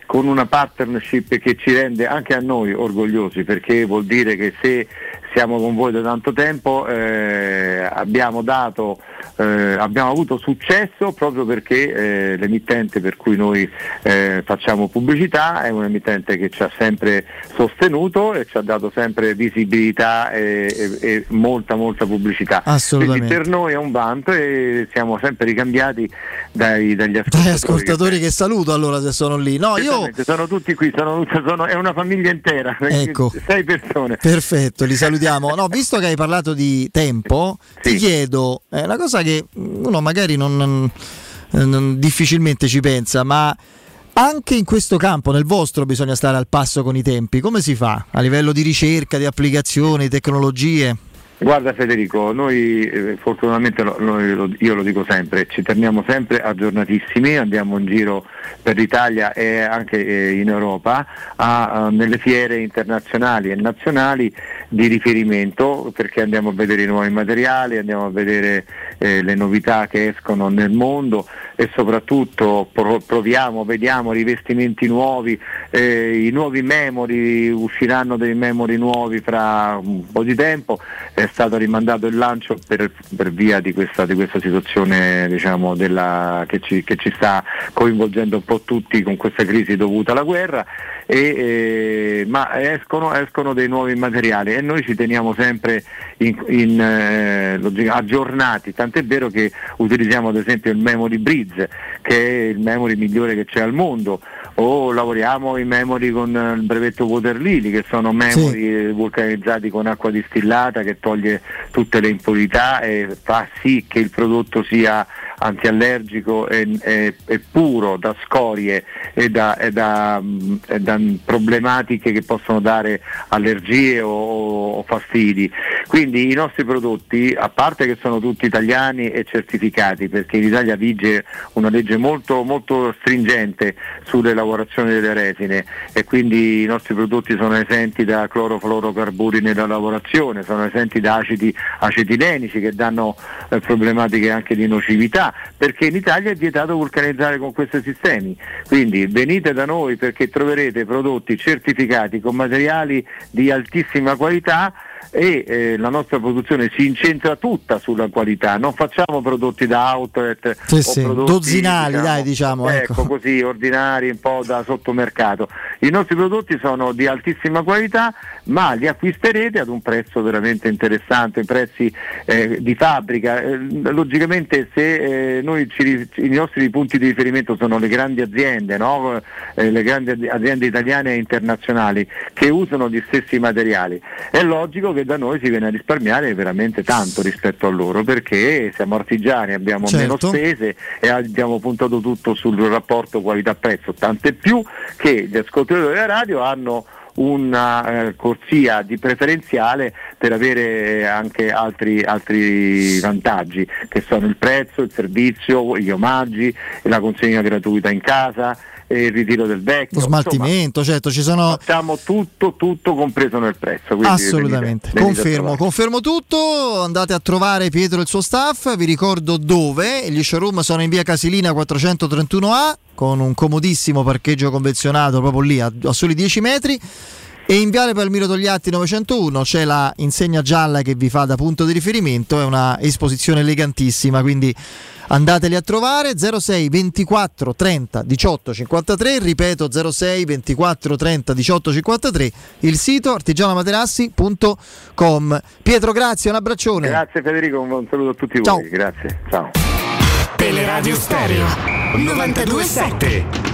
con una partnership che ci rende anche a noi orgogliosi, perché vuol dire che se siamo con voi da tanto tempo eh, abbiamo dato eh, abbiamo avuto successo proprio perché eh, l'emittente per cui noi eh, facciamo pubblicità è un emittente che ci ha sempre sostenuto e ci ha dato sempre visibilità e, e- e molta molta pubblicità. Assolutamente. Quindi per noi è un vanto e siamo sempre ricambiati dai, dagli ascoltatori. Dai ascoltatori che saluto allora se sono lì. No, io sono tutti qui, sono, sono- è una famiglia intera, Ecco. sei persone. Perfetto, li salutiamo. No, visto che hai parlato di tempo, ti chiedo, è una cosa che uno magari non, non- non- difficilmente ci pensa, ma anche in questo campo, nel vostro, bisogna stare al passo con i tempi. Come si fa? A livello di ricerca, di applicazioni, tecnologie? Guarda Federico, noi eh, fortunatamente lo- lo- io lo dico sempre, ci teniamo sempre aggiornatissimi, andiamo in giro per l'Italia e anche eh, in Europa a- a- nelle fiere internazionali e nazionali di riferimento perché andiamo a vedere i nuovi materiali, andiamo a vedere eh, le novità che escono nel mondo e soprattutto pro- proviamo, vediamo rivestimenti nuovi, eh, i nuovi memory, usciranno dei memory nuovi fra un po' di tempo, è stato rimandato il lancio per, per via di questa, di questa situazione diciamo, della- che, ci, che ci sta coinvolgendo un po' tutti con questa crisi dovuta alla guerra, e, eh, ma escono, escono dei nuovi materiali e noi ci teniamo sempre in- in, eh, aggiornati, tant'è vero che utilizziamo ad esempio il Memory Bridge che è il memory migliore che c'è al mondo o lavoriamo in memory con il brevetto Water Lily che sono memory eh, vulcanizzati con acqua distillata che toglie tutte le impurità e fa sì che il prodotto sia antiallergico e, e- e puro da scorie e da, e da, da problematiche che possono dare allergie o, o fastidi. Quindi i nostri prodotti, a parte che sono tutti italiani e certificati, perché in Italia vige una legge molto, molto stringente sulle lavorazioni delle resine e quindi i nostri prodotti sono esenti da clorofluorocarburi nella lavorazione, sono esenti da acidi acetilenici che danno eh, problematiche anche di nocività, perché in Italia è vietato vulcanizzare con questi sistemi. Quindi venite da noi perché troverete prodotti certificati con materiali di altissima qualità e eh, la nostra produzione si incentra tutta sulla qualità, non facciamo prodotti da outlet Sì, o sì, prodotti, dozzinali, dai, diciamo, ecco, ecco. così ordinari, un po' da sottomercato. I nostri prodotti sono di altissima qualità, ma li acquisterete ad un prezzo veramente interessante, prezzi eh, di fabbrica. Eh, logicamente se eh, noi ci i nostri punti di riferimento sono le grandi aziende, no? Eh, le grandi azi- aziende italiane e internazionali che usano gli stessi materiali, è logico che da noi si viene a risparmiare veramente tanto rispetto a loro perché siamo artigiani, abbiamo meno Certo. spese e abbiamo puntato tutto sul rapporto qualità-prezzo, tant'è più che gli ascoltatori della radio hanno una eh, corsia di preferenziale per avere anche altri, altri vantaggi che sono il prezzo, il servizio, gli omaggi, la consegna gratuita in casa, il ritiro del vecchio. Lo smaltimento, certo, ci sono... Insomma, facciamo tutto, tutto compreso nel prezzo. Assolutamente, venite- venite confermo, confermo tutto. Andate a trovare Pietro e il suo staff. Vi ricordo dove: gli showroom sono in via Casilina 431A con un comodissimo parcheggio convenzionato proprio lì a, a soli 10 metri. E in viale Palmiro Togliatti 901 c'è la insegna gialla che vi fa da punto di riferimento. È una esposizione elegantissima, quindi andateli a trovare 06 24 30 18 53 ripeto 06 24 30 18 53 il sito artigianamaterassi.com Pietro grazie un abbraccione Grazie Federico, un saluto a tutti Ciao. voi, grazie. Ciao. Teleradio Stereo 927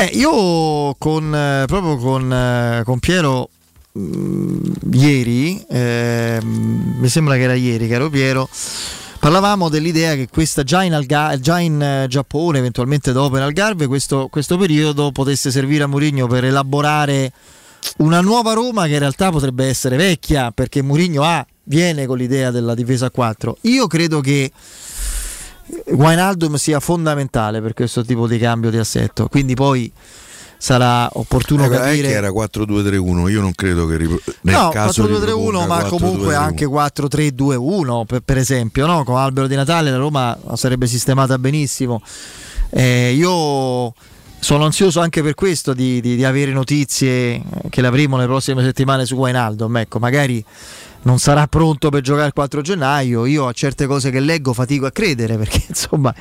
Eh, io con, eh, proprio con, eh, con Piero mh, ieri, ehm, mi sembra che era ieri, caro Piero, Parlavamo dell'idea che questa già in, Alga- già in eh, Giappone, eventualmente dopo in Algarve, questo, questo periodo potesse servire a Mourinho per elaborare una nuova Roma che in realtà potrebbe essere vecchia, perché Mourinho ha, viene con l'idea della difesa a 4. Io credo che Wijnaldum sia fondamentale per questo tipo di cambio di assetto, quindi poi sarà opportuno Eh, capire che era 4-2-3-1, io non credo che rip- nel no, caso 4-2-3-1, riproponga ma 4-2-3-1. comunque anche 4-3-2-1 per, per esempio, no? con Albero di Natale la Roma sarebbe sistemata benissimo. Eh, io sono ansioso anche per questo di, di- di avere notizie che le avremo nelle prossime settimane su Wijnaldum. Ecco, magari non sarà pronto per giocare il 4 gennaio. Io a certe cose che leggo fatico a credere perché (laughs) insomma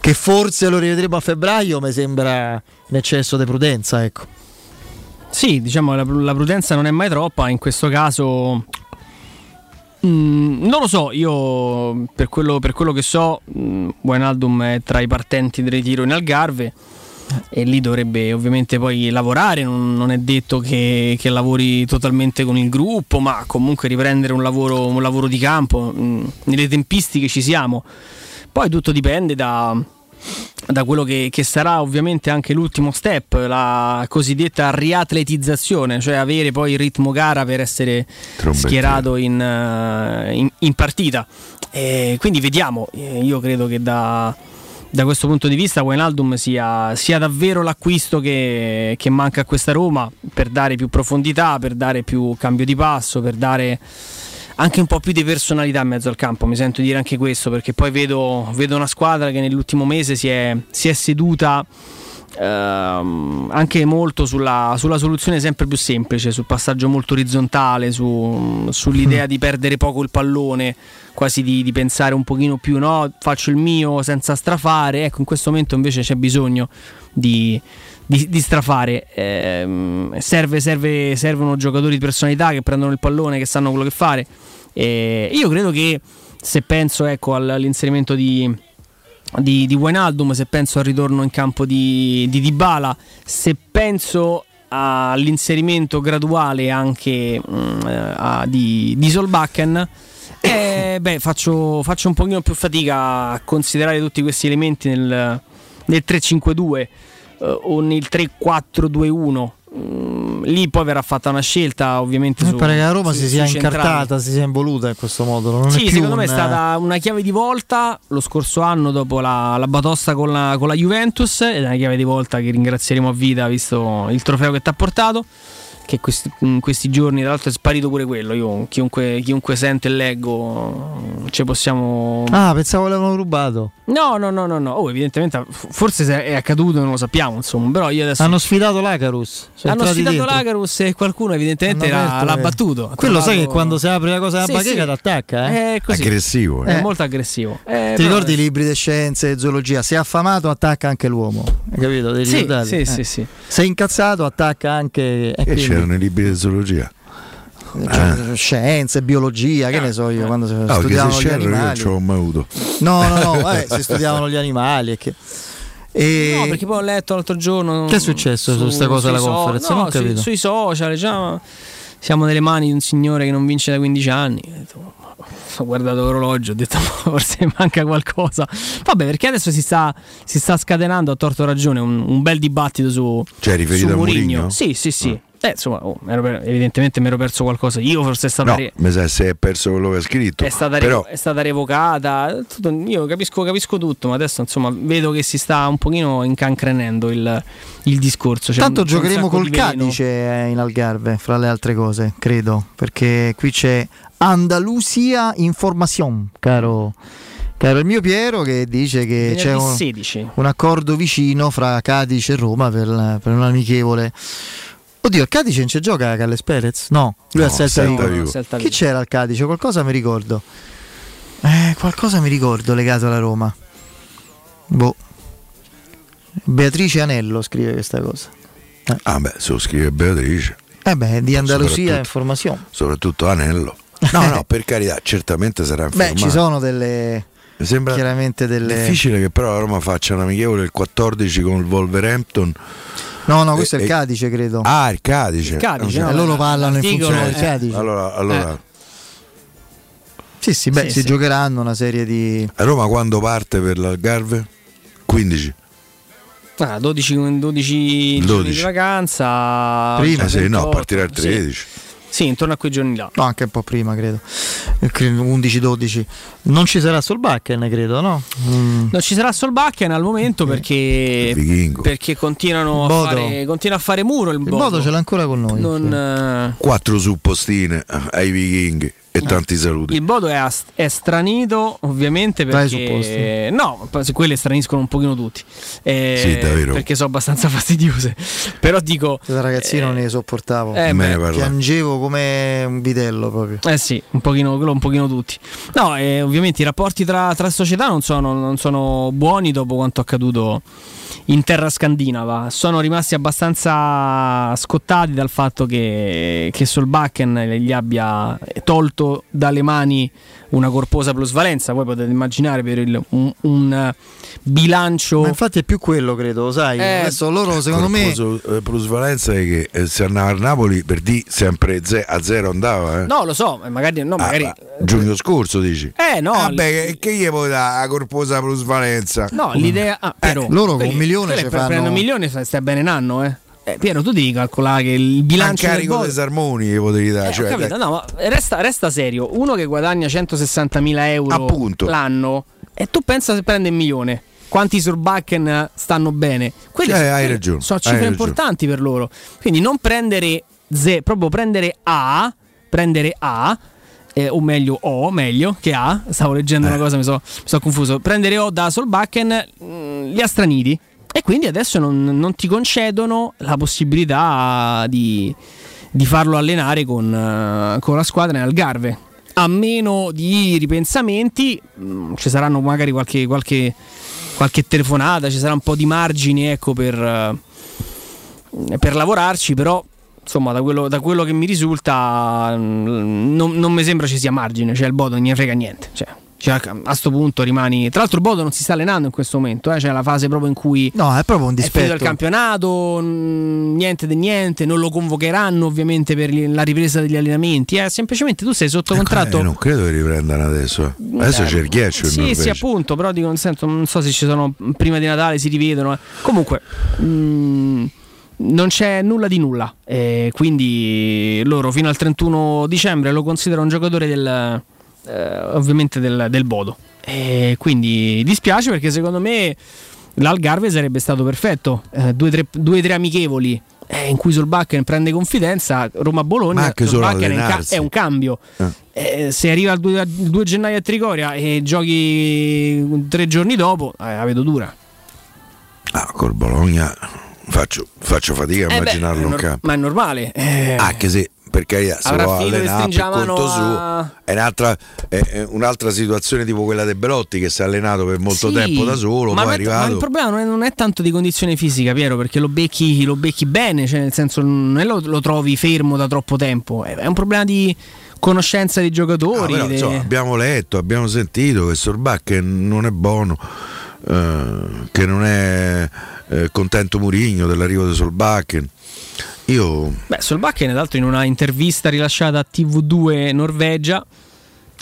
che forse lo rivedremo a febbraio mi sembra un eccesso di prudenza, ecco. Sì, diciamo la, la prudenza non è mai troppa, in questo caso mm, non lo so, io per quello, per quello che so, mm, Wijnaldum è tra i partenti del ritiro in Algarve e lì dovrebbe ovviamente poi lavorare, non, non è detto che, che lavori totalmente con il gruppo, ma comunque riprendere un lavoro, un lavoro di campo, mm, nelle tempistiche ci siamo. Poi tutto dipende da, da quello che, che sarà ovviamente anche l'ultimo step, la cosiddetta riatletizzazione, cioè avere poi il ritmo gara per essere schierato in, eh, in- in partita. E quindi vediamo, io credo che da, da questo punto di vista Wijnaldum sia, sia davvero l'acquisto che, che manca a questa Roma per dare più profondità, per dare più cambio di passo, per dare anche un po' più di personalità in mezzo al campo, mi sento dire anche questo, perché poi vedo, vedo una squadra che nell'ultimo mese si è, si è seduta ehm, anche molto sulla, sulla soluzione sempre più semplice, sul passaggio molto orizzontale, su- sull'idea (laughs) di perdere poco il pallone, quasi di, di pensare un pochino più, no, faccio il mio senza strafare, ecco in questo momento invece c'è bisogno di, di- di strafare, Ehm, serve, serve, servono giocatori di personalità che prendono il pallone, che sanno quello che fare. E io credo che se penso ecco, all- all'inserimento di, di, di Wijnaldum, se penso al ritorno in campo di, di Dybala, se penso all'inserimento graduale anche mm, eh, a- di, di Solbakken, eh, (coughs) beh, faccio, faccio un pochino più fatica a considerare tutti questi elementi nel, nel 3-5-2 eh, o nel 3-4-2-1. Mm, lì poi verrà fatta una scelta ovviamente Mi su, pare che la Roma su- si sia incartata, si sia involuta in questo modo. Non è Sì, più secondo me è un- stata una chiave di volta lo scorso anno dopo la, la batosta con la, con la Juventus ed è una chiave di volta che ringrazieremo a vita visto il trofeo che ti ha portato. Che questi, in questi giorni, tra l'altro, è sparito pure quello. Io, chiunque, chiunque sente e leggo, ci possiamo. Ah, pensavo l'avevano rubato. No, no, no, no, no. Oh, evidentemente, forse se è accaduto, non lo sappiamo. Insomma, però io adesso. Hanno sfidato l'Acarus. Hanno sfidato dentro. l'Agarus e qualcuno, evidentemente, l'ha, l'ha eh. battuto. Quello sai che quando si apre la cosa della Sì, bacheca sì. ti attacca, eh? È così. Aggressivo, eh. È molto aggressivo. Eh, Ti ricordi i libri di scienze e zoologia? Se è affamato attacca anche l'uomo. Hai capito? Devi Sì, sì, Eh. sì, sì. Se è incazzato attacca anche... E E c'erano i libri di zoologia. cioè, Scienze, biologia, che ne so io, quando si Ah, che se studiavano gli c'erano io non animali. ce l'ho mai avuto. No, no, no, (laughs) vabbè, si studiavano gli animali e che... E... No, perché poi ho letto l'altro giorno. Che è successo su questa cosa alla so- conference? no, Non ho sui, capito. sui social, diciamo, siamo nelle mani di un signore che non vince da 15 anni. Ho guardato l'orologio, ho detto forse (laughs) manca qualcosa. Vabbè, perché adesso si sta, si sta scatenando, a torto ragione, un, un bel dibattito su, Cioè, riferito su a Mourinho. Mourinho? Sì, sì, sì. Eh, insomma, oh, ero per- evidentemente mi ero perso qualcosa. Io forse è stata, No, re- mi sa se è perso quello che ha scritto. è stata, Però revo- è stata revocata. Tutto- io capisco, capisco tutto, ma adesso insomma vedo che si sta un pochino incancrenendo il, il discorso. C'è Tanto giocheremo col. Cadice eh, in Algarve, fra le altre cose, credo, perché qui c'è Andalusia Information, caro, caro il mio Piero, che dice che Venerdì c'è un, 16. un accordo vicino fra Cadice e Roma per, per un amichevole. Oddio, al Cadice non ci gioca Calles Perez? No, lui No, al Celta Celta Vigo. Chi c'era al Cadice? Qualcosa mi ricordo. Eh, qualcosa mi ricordo legato alla Roma. Boh. Beatrice Anello scrive questa cosa. Ah beh, se lo scrive Beatrice, Eh beh, di Andalusia Soprattutto. Informazione. soprattutto Anello. (laughs) No, no, per carità, certamente sarà Beh, informato. ci sono delle. Mi sembra chiaramente delle. difficile che però la Roma faccia un amichevole il 14 con il Wolverhampton. No, no, questo Eh, è il eh, Cadice, credo. Ah, il Cadice. Il Cadice, Eh, no, loro parlano in funzione del eh, Cadice. Allora, allora Eh. Sì, sì, beh, Sì, si sì. giocheranno una serie di. A Roma quando parte per l'Algarve? 15. Ah, 12, 12 giorni 12. di vacanza. Prima, Eh sì, no, 28, partirà il sì. 13. Sì, intorno a quei giorni là. No, anche un po' prima, credo. Eh, credo 11-12. Non ci sarà Solbakken, credo, no? Mm. Non ci sarà Solbakken al momento perché, Vichingo. perché continuano a, Bodo. fare, continua a fare muro il Il Bodo. modo ce l'ha ancora con noi. Non, sì. eh, Quattro suppostine ai vichinghi e tanti saluti. il Bodo è, ast- è stranito ovviamente perché no, se quelle straniscono un pochino tutti Eh, Sì, davvero. perché sono abbastanza (laughs) fastidiose però dico Da ragazzino eh, ne sopportavo. eh, Me beh. Piangevo come un vitello proprio. Eh sì, un pochino, quello un pochino tutti. No, eh, ovviamente i rapporti tra, tra società non sono, non sono buoni dopo quanto accaduto in terra scandinava. Sono rimasti abbastanza scottati dal fatto che, che Solbakken gli abbia tolto dalle mani una corposa plusvalenza. Voi potete immaginare per il- un, un bilancio... Ma infatti è più quello, credo, lo sai. Eh, Adesso loro, secondo me. Corposo, eh, plusvalenza è che eh, se andava a Napoli per D sempre ze- a zero andava. Eh. No, lo so, magari... No, Ah, magari ma giugno scorso dici. eh no, Vabbè, che, che gli puoi dare la corposa plusvalenza? No, l'idea. Ah, Piero, loro con un milione ci per- fanno- prendono un milione stai bene un anno, eh. Eh, Piero, tu devi calcolare che il A bilancio del carico dei Sarmoni gli potevi dare. Eh, cioè, capito, no, ma resta, resta serio. Uno che guadagna 160.000 euro Appunto. l'anno e tu pensa se prende un milione. Quanti Surbacken stanno bene? Quelli Eh, sono- hai ragione, Sono cifre ragione. importanti per loro. Quindi non prendere Z, proprio prendere A, prendere A, eh, o meglio O, meglio che A, stavo leggendo Eh. una cosa, mi sono confuso. Prendere O da Solbakken mh, li ha straniti e quindi adesso non, non ti concedono la possibilità di, di farlo allenare con, eh, con la squadra in Algarve. A meno di ripensamenti, mh, ci saranno magari qualche, qualche, qualche telefonata, ci sarà un po' di margini ecco, per, eh, per lavorarci, però insomma da quello, da quello che mi risulta mh, non, non mi sembra ci sia margine, cioè il Bodo non ne frega niente. Cioè, cioè, a sto punto rimani. Tra l'altro, Bodo non si sta allenando in questo momento, eh, cioè la fase proprio in cui No, è proprio un dispetto. il campionato, niente di niente, non lo convocheranno ovviamente per la ripresa degli allenamenti. Eh, semplicemente tu sei sotto contratto. Eh, non credo che riprendano adesso. Adesso Eh, c'è il ghiaccio Sì, sì, appunto, però dico, nel senso, non so se ci sono prima di Natale si rivedono. eh. Comunque, mh, non c'è nulla di nulla. quindi loro fino al 31 dicembre lo considerano un giocatore del, eh, ovviamente del, del Bodo. E quindi dispiace perché secondo me l'Algarve sarebbe stato perfetto. Eh, due o tre, due, tre amichevoli. eh, in cui Solbakken prende confidenza, Ma Roma-Bologna, Solbakken è, ca- è un cambio. Eh. Eh, se arriva il 2, il 2 gennaio a Trigoria e giochi tre giorni dopo, eh, la vedo dura. Ah, col Bologna faccio, faccio fatica a Eh beh, immaginarlo è in campo. ma è normale. eh. Anche se per carità se che allenare per conto a- suo è un'altra, è- un'altra situazione tipo quella di Belotti che si è allenato per molto Sì, tempo da solo ma, è- ma arrivato il problema non è, non è tanto di condizione fisica, Piero, perché lo becchi, lo becchi bene, cioè nel senso non lo, lo trovi fermo da troppo tempo, è, è un problema di conoscenza dei Ah, giocatori. però, de- insomma, abbiamo letto, abbiamo sentito che Sorbach non è buono, eh, che non è eh, contento Murigno dell'arrivo di Solbakken. Io Beh, Solbakken, tra l'altro, in una intervista rilasciata a TV2 Norvegia.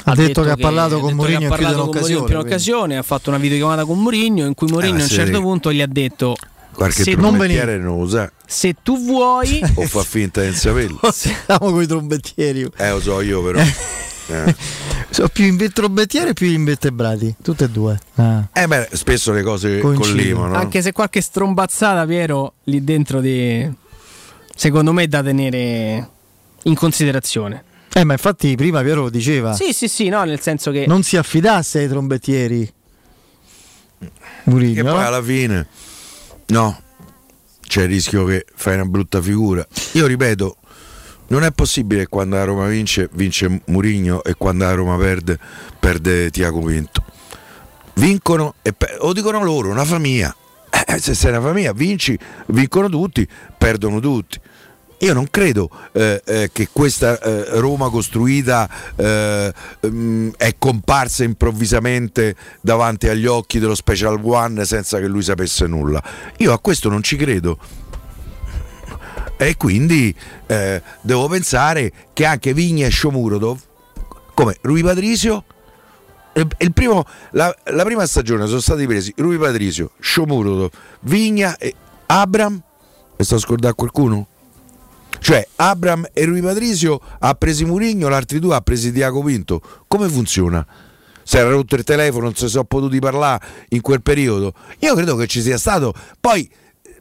Ha detto che ha parlato ha con detto che Mourinho ha in parlato con Mourinho in più di un'occasione, ha fatto una videochiamata con Mourinho in cui Mourinho ma a un certo punto gli ha detto qualche se, trombettiere non lo sa se tu vuoi (laughs) o fa finta di non saperlo. (laughs) Siamo con i trombettieri. Eh, lo so io però. (laughs) Eh. Sono più invettrobettieri e più invettebrati, tutte e due. Ah. Eh beh, spesso le cose Coincidono. collimano. Anche se qualche strombazzata, Piero, lì dentro di... secondo me è da tenere in considerazione. Eh, ma infatti prima Piero lo diceva. Sì, sì, sì, no, nel senso che... Non si affidasse ai trombettieri. Mourinho, Che poi alla fine, no, c'è il rischio che fai una brutta figura. Io ripeto, non è possibile che quando la Roma vince, vince Murigno e quando la Roma perde, perde Tiago Pinto. Vincono, e pe- lo dicono loro, una famiglia. Eh, se sei una famiglia, vinci, vincono tutti, perdono tutti. Io non credo eh, eh, che questa eh, Roma costruita eh, mm, è comparsa improvvisamente davanti agli occhi dello Special One senza che lui sapesse nulla. Io a questo non ci credo. E quindi eh, devo pensare che anche Vigna e Shomurodov, come Rui il primo- la, la prima stagione sono stati presi Rui Patrizio, Shomurodov, Vigna e Abram. Mi sto scordando qualcuno? Cioè Abram e Rui Patrizio ha presi Murigno, l'altri due ha presi Diaco Pinto. Come funziona? Si era rotto il telefono, non si sono potuti parlare in quel periodo. Io credo che ci sia stato. Poi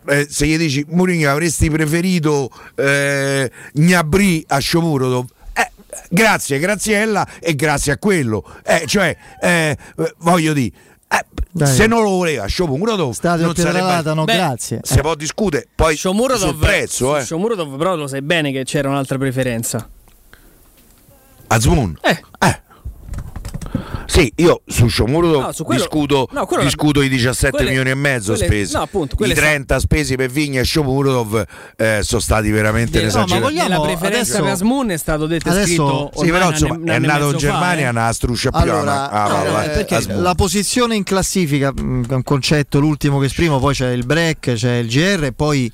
eh, se gli dici Mourinho avresti preferito eh, Gnabry a eh, grazie Graziella e grazie a quello eh, cioè eh, eh, voglio dire eh, se non lo voleva Shomurodov Stadio non sarebbe Pietralata, no, Beh, grazie. si può discutere poi Shomurodov, sul prezzo eh. Shomurodov, però lo sai bene che c'era un'altra preferenza. Azmoun Eh. Sì, io su Shomurodov No, su quello- discuto, no, discuto la- i 17 quelle- milioni e mezzo quelle- spesi. no, appunto, I quelle 30 spesi per Vigna e Shomurodov eh, sono stati veramente No, ma esagerati. vogliamo la preferenza adesso- per Asmun è stato detto e adesso- scritto Sì, però insomma, anno- è nato in mezzo fa, Germania, eh. una struscia più Allora, a- a- allora, a- perché a Smoon. la posizione in classifica è un concetto l'ultimo che esprimo, poi c'è il break, c'è il GR e poi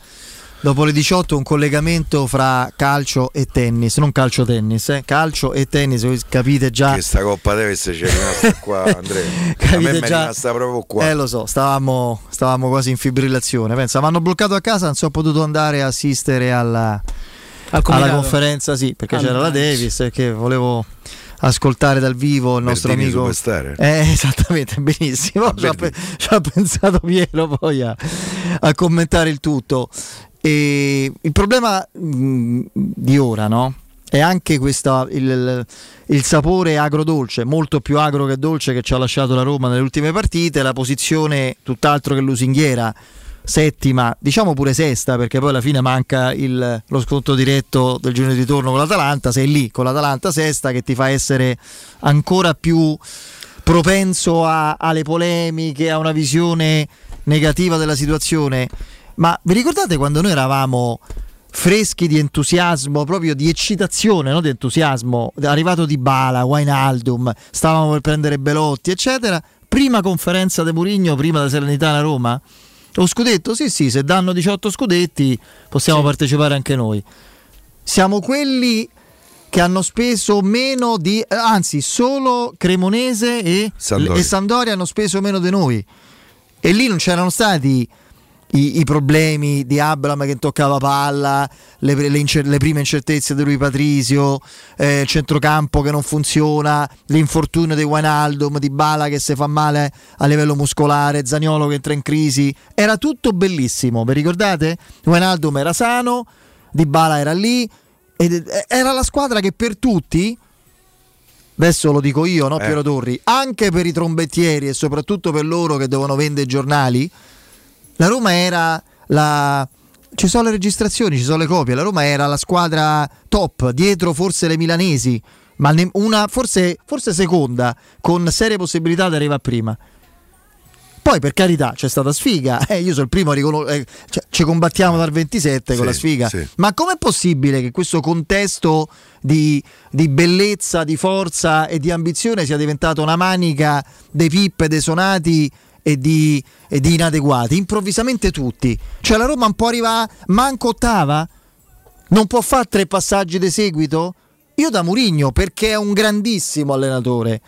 dopo le 18 un collegamento fra calcio e tennis, non calcio tennis, eh, calcio e tennis, voi capite già Che sta Coppa Davis ci è rimasta qua, (laughs) Andrea. A me Capite mi è già- rimasta proprio qua. Eh lo so, stavamo, stavamo quasi in fibrillazione. Pensa, mi hanno bloccato a casa, non sono potuto andare a assistere alla, Al alla conferenza, sì, perché Ah, c'era la mannaggia. Davis e che volevo ascoltare dal vivo il nostro Bertini amico. Superstar. Eh, (laughs) esattamente, benissimo. Ci ha, pe- ci ha pensato Piero poi a, a commentare il tutto. E il problema mh, di ora, no? È anche questa, il, il sapore agrodolce, molto più agro che dolce che ci ha lasciato la Roma nelle ultime partite, la posizione tutt'altro che lusinghiera, settima, diciamo pure sesta, perché poi alla fine manca il- lo sconto diretto del giorno di ritorno con l'Atalanta, sei lì con l'Atalanta sesta che ti fa essere ancora più propenso a- alle polemiche, a una visione negativa della situazione. Ma vi ricordate quando noi eravamo freschi di entusiasmo, proprio di eccitazione, no? di entusiasmo, arrivato di Bala, Wijnaldum, stavamo per prendere Belotti, eccetera. Prima conferenza di Murigno, prima della Serenità alla Roma? Lo scudetto? Sì, sì, se danno 18 scudetti possiamo partecipare anche noi. Siamo quelli che hanno speso meno di, eh, anzi, solo Cremonese e Sampdoria. e Sampdoria hanno speso meno di noi. E lì non c'erano stati i, i problemi di Abram che toccava palla, le, le incer- le prime incertezze di lui Patrisio, eh, il centrocampo che non funziona, l'infortunio di Wijnaldum, di Bala che si fa male a livello muscolare, Zaniolo che entra in crisi. Era tutto bellissimo, vi ricordate? Wijnaldum era sano, Di Bala era lì, ed eh, era la squadra che per tutti adesso lo dico io, no Eh. Piero Torri, anche per i trombettieri e soprattutto per loro che devono vendere i giornali, la Roma era la... Ci sono le registrazioni, ci sono le copie, la Roma era la squadra top, dietro forse le milanesi, ma una forse, forse seconda, con serie possibilità di arrivare prima. Poi per carità c'è stata sfiga, (laughs) eh, io sono il primo a riconoscere, cioè, ci combattiamo dal 27 con Sì, la sfiga, sì. ma com'è possibile che questo contesto di, di bellezza, di forza e di ambizione sia diventato una manica dei pippe, dei sonati e di, e di inadeguati? Improvvisamente tutti. Cioè la Roma non può arrivare manco ottava? Non può fare tre passaggi di seguito? Io da Murigno perché è un grandissimo allenatore.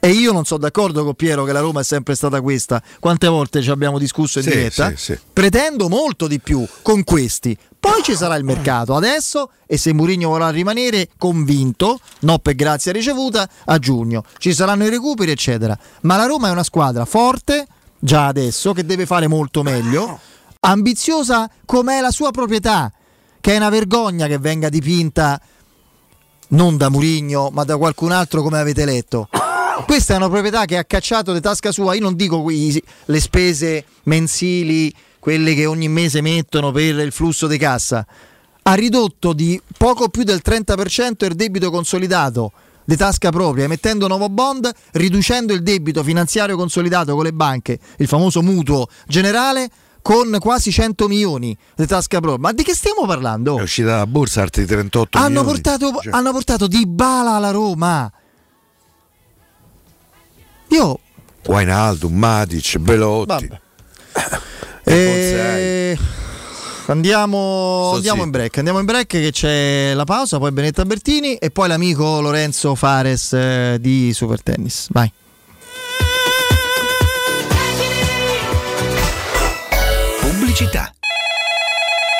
E io non sono d'accordo con Piero che la Roma è sempre stata questa. Quante volte ci abbiamo discusso in Sì, diretta? sì, sì. Pretendo molto di più con questi. Poi ci sarà il mercato adesso e se Mourinho vorrà rimanere convinto, no per grazia ricevuta, a giugno. Ci saranno i recuperi, eccetera. Ma la Roma è una squadra forte, già adesso, che deve fare molto meglio, ambiziosa come è la sua proprietà, che è una vergogna che venga dipinta non da Murigno, ma da qualcun altro come avete letto. Questa è una proprietà che ha cacciato di tasca sua, io non dico qui le spese mensili, quelle che ogni mese mettono per il flusso di cassa, ha ridotto di poco più del 30% il debito consolidato di tasca propria, emettendo nuovo bond, riducendo il debito finanziario consolidato con le banche, il famoso mutuo generale, con quasi 100 milioni di tasca propria. Ma di che stiamo parlando? È uscita la borsa altri 38 Hanno milioni. portato, Cioè, hanno portato Di Bala alla Roma. Io Wijnaldum, Matic, Belotti. Vabbè. Eh, Andiamo, andiamo in break, andiamo in break che c'è la pausa, poi Benetta Bertini e poi l'amico Lorenzo Fares eh, di Super Tennis. Vai. Pubblicità.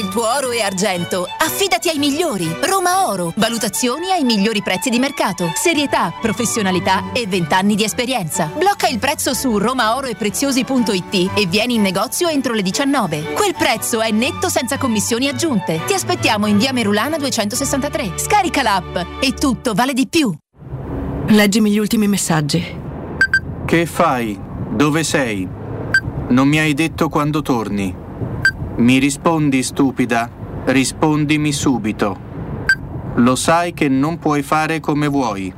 Il tuo oro e argento, affidati ai migliori. Roma Oro. Valutazioni ai migliori prezzi di mercato. Serietà, professionalità e 20 anni di esperienza. Blocca il prezzo su romaoroepreziosi.it e vieni in negozio entro le 19. Quel prezzo è netto senza commissioni aggiunte. Ti aspettiamo in via Merulana 263. Scarica l'app e tutto vale di più. Leggimi gli ultimi messaggi. Che fai? Dove sei? Non mi hai detto quando torni. Mi rispondi stupida? Rispondimi subito. Lo sai che non puoi fare come vuoi.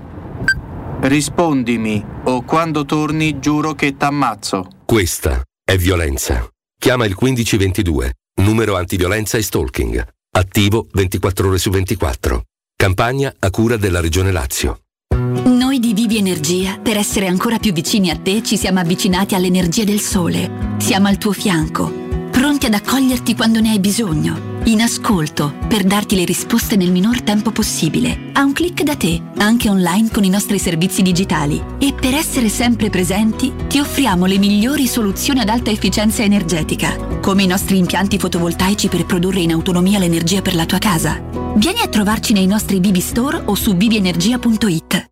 Rispondimi o quando torni giuro che t'ammazzo. Questa è violenza. Chiama il 1522, numero antiviolenza e stalking. Attivo 24 ore su 24. Campagna a cura della Regione Lazio. Noi di Vivi Energia, per essere ancora più vicini a te, ci siamo avvicinati all'energia del sole. Siamo al tuo fianco, pronti ad accoglierti quando ne hai bisogno. In ascolto, per darti le risposte nel minor tempo possibile. A un clic da te, anche online con i nostri servizi digitali. E per essere sempre presenti, ti offriamo le migliori soluzioni ad alta efficienza energetica, come i nostri impianti fotovoltaici per produrre in autonomia l'energia per la tua casa. Vieni a trovarci nei nostri Vivi Store o su vivienergia.it.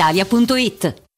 brispalitalia.it.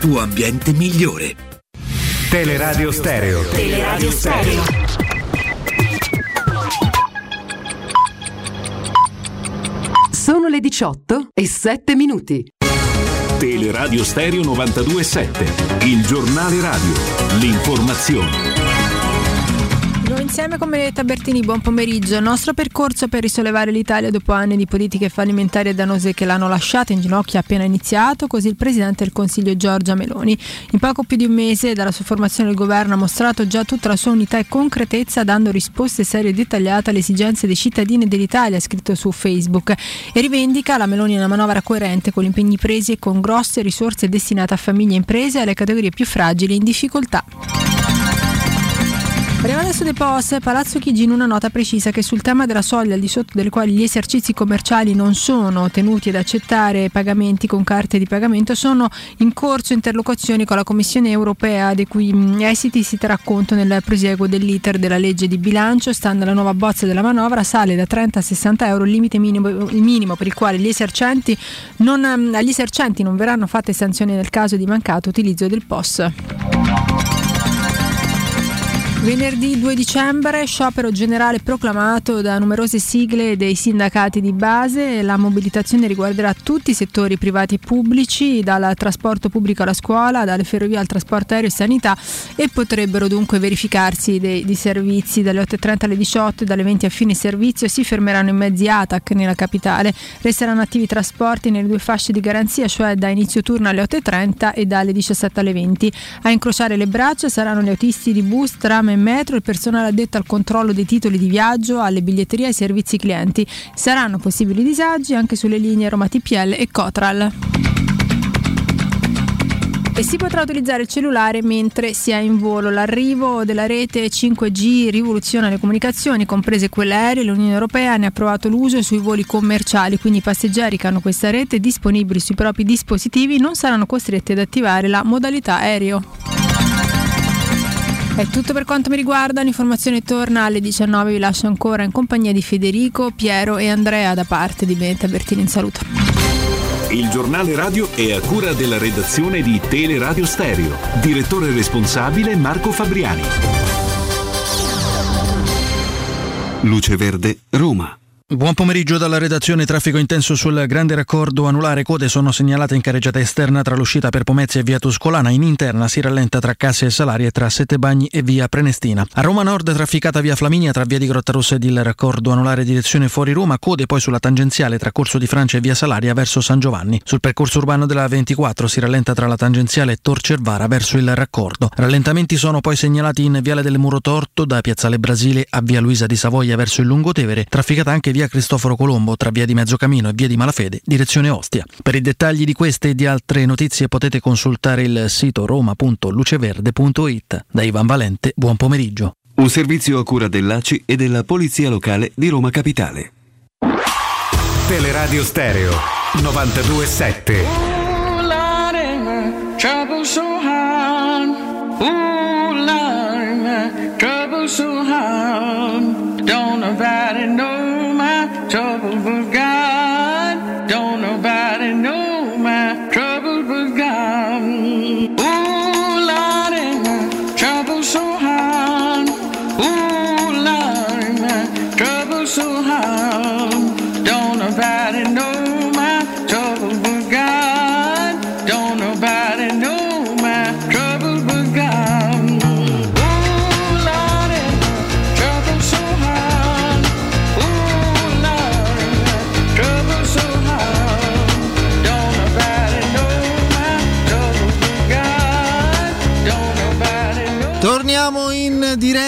tuo ambiente migliore. Teleradio Stereo. Teleradio Stereo. Sono le 18 e 7 minuti. Teleradio Stereo 927, il giornale radio, l'informazione. Nuovo insieme con Benedetta Bertini, buon pomeriggio. Il nostro percorso per risollevare l'Italia dopo anni di politiche fallimentari e dannose che l'hanno lasciata in ginocchio è appena iniziato, così il Presidente del Consiglio Giorgia Meloni. In poco più di un mese dalla sua formazione il governo ha mostrato già tutta la sua unità e concretezza dando risposte serie e dettagliate alle esigenze dei cittadini dell'Italia, ha scritto su Facebook, e rivendica la Meloni una manovra coerente con gli impegni presi e con grosse risorse destinate a famiglie e imprese e alle categorie più fragili in difficoltà. Parliamo adesso dei POS. Palazzo Chigi in una nota precisa che sul tema della soglia al di sotto delle quali gli esercizi commerciali non sono tenuti ad accettare pagamenti con carte di pagamento sono in corso interlocuzioni con la Commissione europea dei cui mh, esiti si terrà conto nel prosieguo dell'iter della legge di bilancio. Stando alla nuova bozza della manovra sale da 30 a 60 euro il limite minimo, il minimo per il quale gli esercenti non, agli esercenti non verranno fatte sanzioni nel caso di mancato utilizzo del POS. Venerdì 2 dicembre, sciopero generale proclamato da numerose sigle dei sindacati di base. La mobilitazione riguarderà tutti i settori privati e pubblici, dal trasporto pubblico alla scuola, dalle ferrovie al trasporto aereo e sanità e potrebbero dunque verificarsi dei, dei servizi dalle 8.30 alle 18 e dalle 20 a fine servizio. Si fermeranno i mezzi ATAC nella capitale. Resteranno attivi i trasporti nelle due fasce di garanzia, cioè da inizio turno alle 8.30 e dalle 17 alle 20. A incrociare le braccia saranno gli autisti di bus, tram e metro, il personale addetto al controllo dei titoli di viaggio, alle biglietterie e ai servizi clienti. Saranno possibili disagi anche sulle linee Roma TPL e Cotral. E si potrà utilizzare il cellulare mentre si è in volo. L'arrivo della rete 5G rivoluziona le comunicazioni, comprese quelle aeree. L'Unione Europea ne ha approvato l'uso sui voli commerciali, quindi i passeggeri che hanno questa rete disponibili sui propri dispositivi non saranno costretti ad attivare la modalità aereo. È tutto per quanto mi riguarda, l'informazione torna alle 19, vi lascio ancora in compagnia di Federico, Piero e Andrea da parte di Benetta Bertini in saluto. Il giornale radio è a cura della redazione di Teleradio Stereo. Direttore responsabile Marco Fabriani. Luce Verde, Roma. Buon pomeriggio dalla redazione. Traffico intenso sul grande raccordo anulare. Code sono segnalate in carreggiata esterna tra l'uscita per Pomezia e via Tuscolana. In interna si rallenta tra Casse e Salari e tra Sette Bagni e via Prenestina. A Roma Nord trafficata via Flaminia tra via di Grottarossa ed il raccordo anulare direzione fuori Roma. Code poi sulla tangenziale tra Corso di Francia e via Salaria verso San Giovanni. Sul percorso urbano della 24 si rallenta tra la tangenziale e Tor Cervara verso il raccordo. Rallentamenti sono poi segnalati in viale del Muro Torto da Piazzale Brasile a via Luisa di Savoia verso il Lungotevere. Trafficata anche via Cristoforo Colombo tra via di Mezzocamino e via di Malafede, direzione Ostia. Per i dettagli di queste e di altre notizie potete consultare il sito roma.luceverde.it. Da Ivan Valente, buon pomeriggio. Un servizio a cura dell'ACI e della Polizia Locale di Roma Capitale. Teleradio Stereo 927. Ooh, Lord, trouble so hard. Ooh, Lord, trouble so hard. Don't nobody know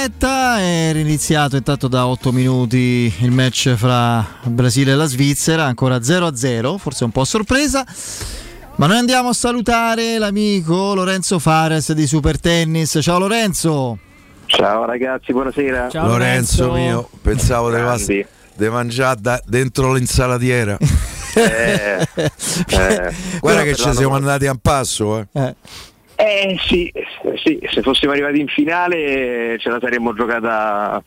diretta, è iniziato intanto da 8 minuti il match fra Brasile e la Svizzera, ancora 0-0, forse un po' a sorpresa. Ma noi andiamo a salutare l'amico Lorenzo Fares di Super Tennis. Ciao Lorenzo! Ciao ragazzi, buonasera. Lorenzo, mio, pensavo di mangiare da- dentro l'insalatiera. Eh, eh, (laughs) Guarda però che ci siamo andati a un passo. Eh. Eh eh, sì, se fossimo arrivati in finale ce la saremmo giocata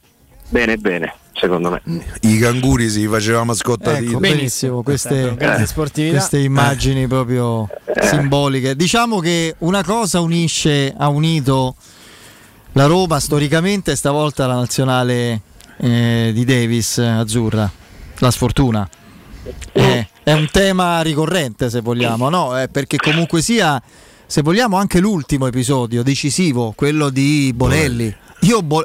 bene bene, secondo me. I canguri si facevamo ascoltati. Ecco, benissimo, queste, grande sportività. queste immagini proprio simboliche. Diciamo che una cosa unisce, ha unito la Roma storicamente, stavolta la nazionale eh, di Davis azzurra, la sfortuna. eh, è un tema ricorrente se vogliamo, no? Eh, perché comunque sia, se vogliamo, anche l'ultimo episodio decisivo, quello di Bonelli. Io Bo-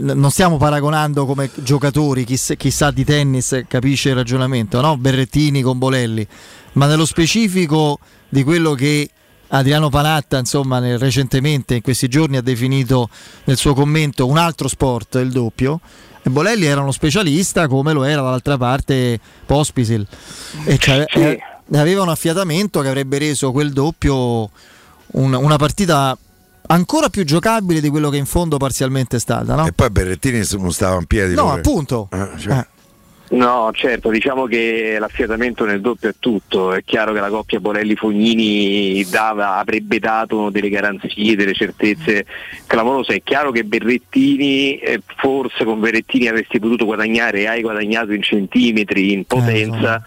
non stiamo paragonando come giocatori, chi, s- chi sa di tennis capisce il ragionamento, no? Berrettini con Bolelli, ma nello specifico di quello che Adriano Panatta, insomma, nel- recentemente in questi giorni ha definito nel suo commento un altro sport, il doppio. E Bolelli era uno specialista come lo era dall'altra parte Pospisil e cioè, eh, aveva un affiatamento che avrebbe reso quel doppio un- una partita ancora più giocabile di quello che in fondo parzialmente è stata. No? E poi Berrettini non stava in piedi. No, pure. appunto. Eh, cioè, No, certo, diciamo che l'affiatamento nel doppio è tutto. È chiaro che la coppia Borelli-Fognini dava- avrebbe dato delle garanzie, delle certezze clamorose. È chiaro che Berrettini, eh, forse con Berrettini avresti potuto guadagnare e hai guadagnato in centimetri, in potenza,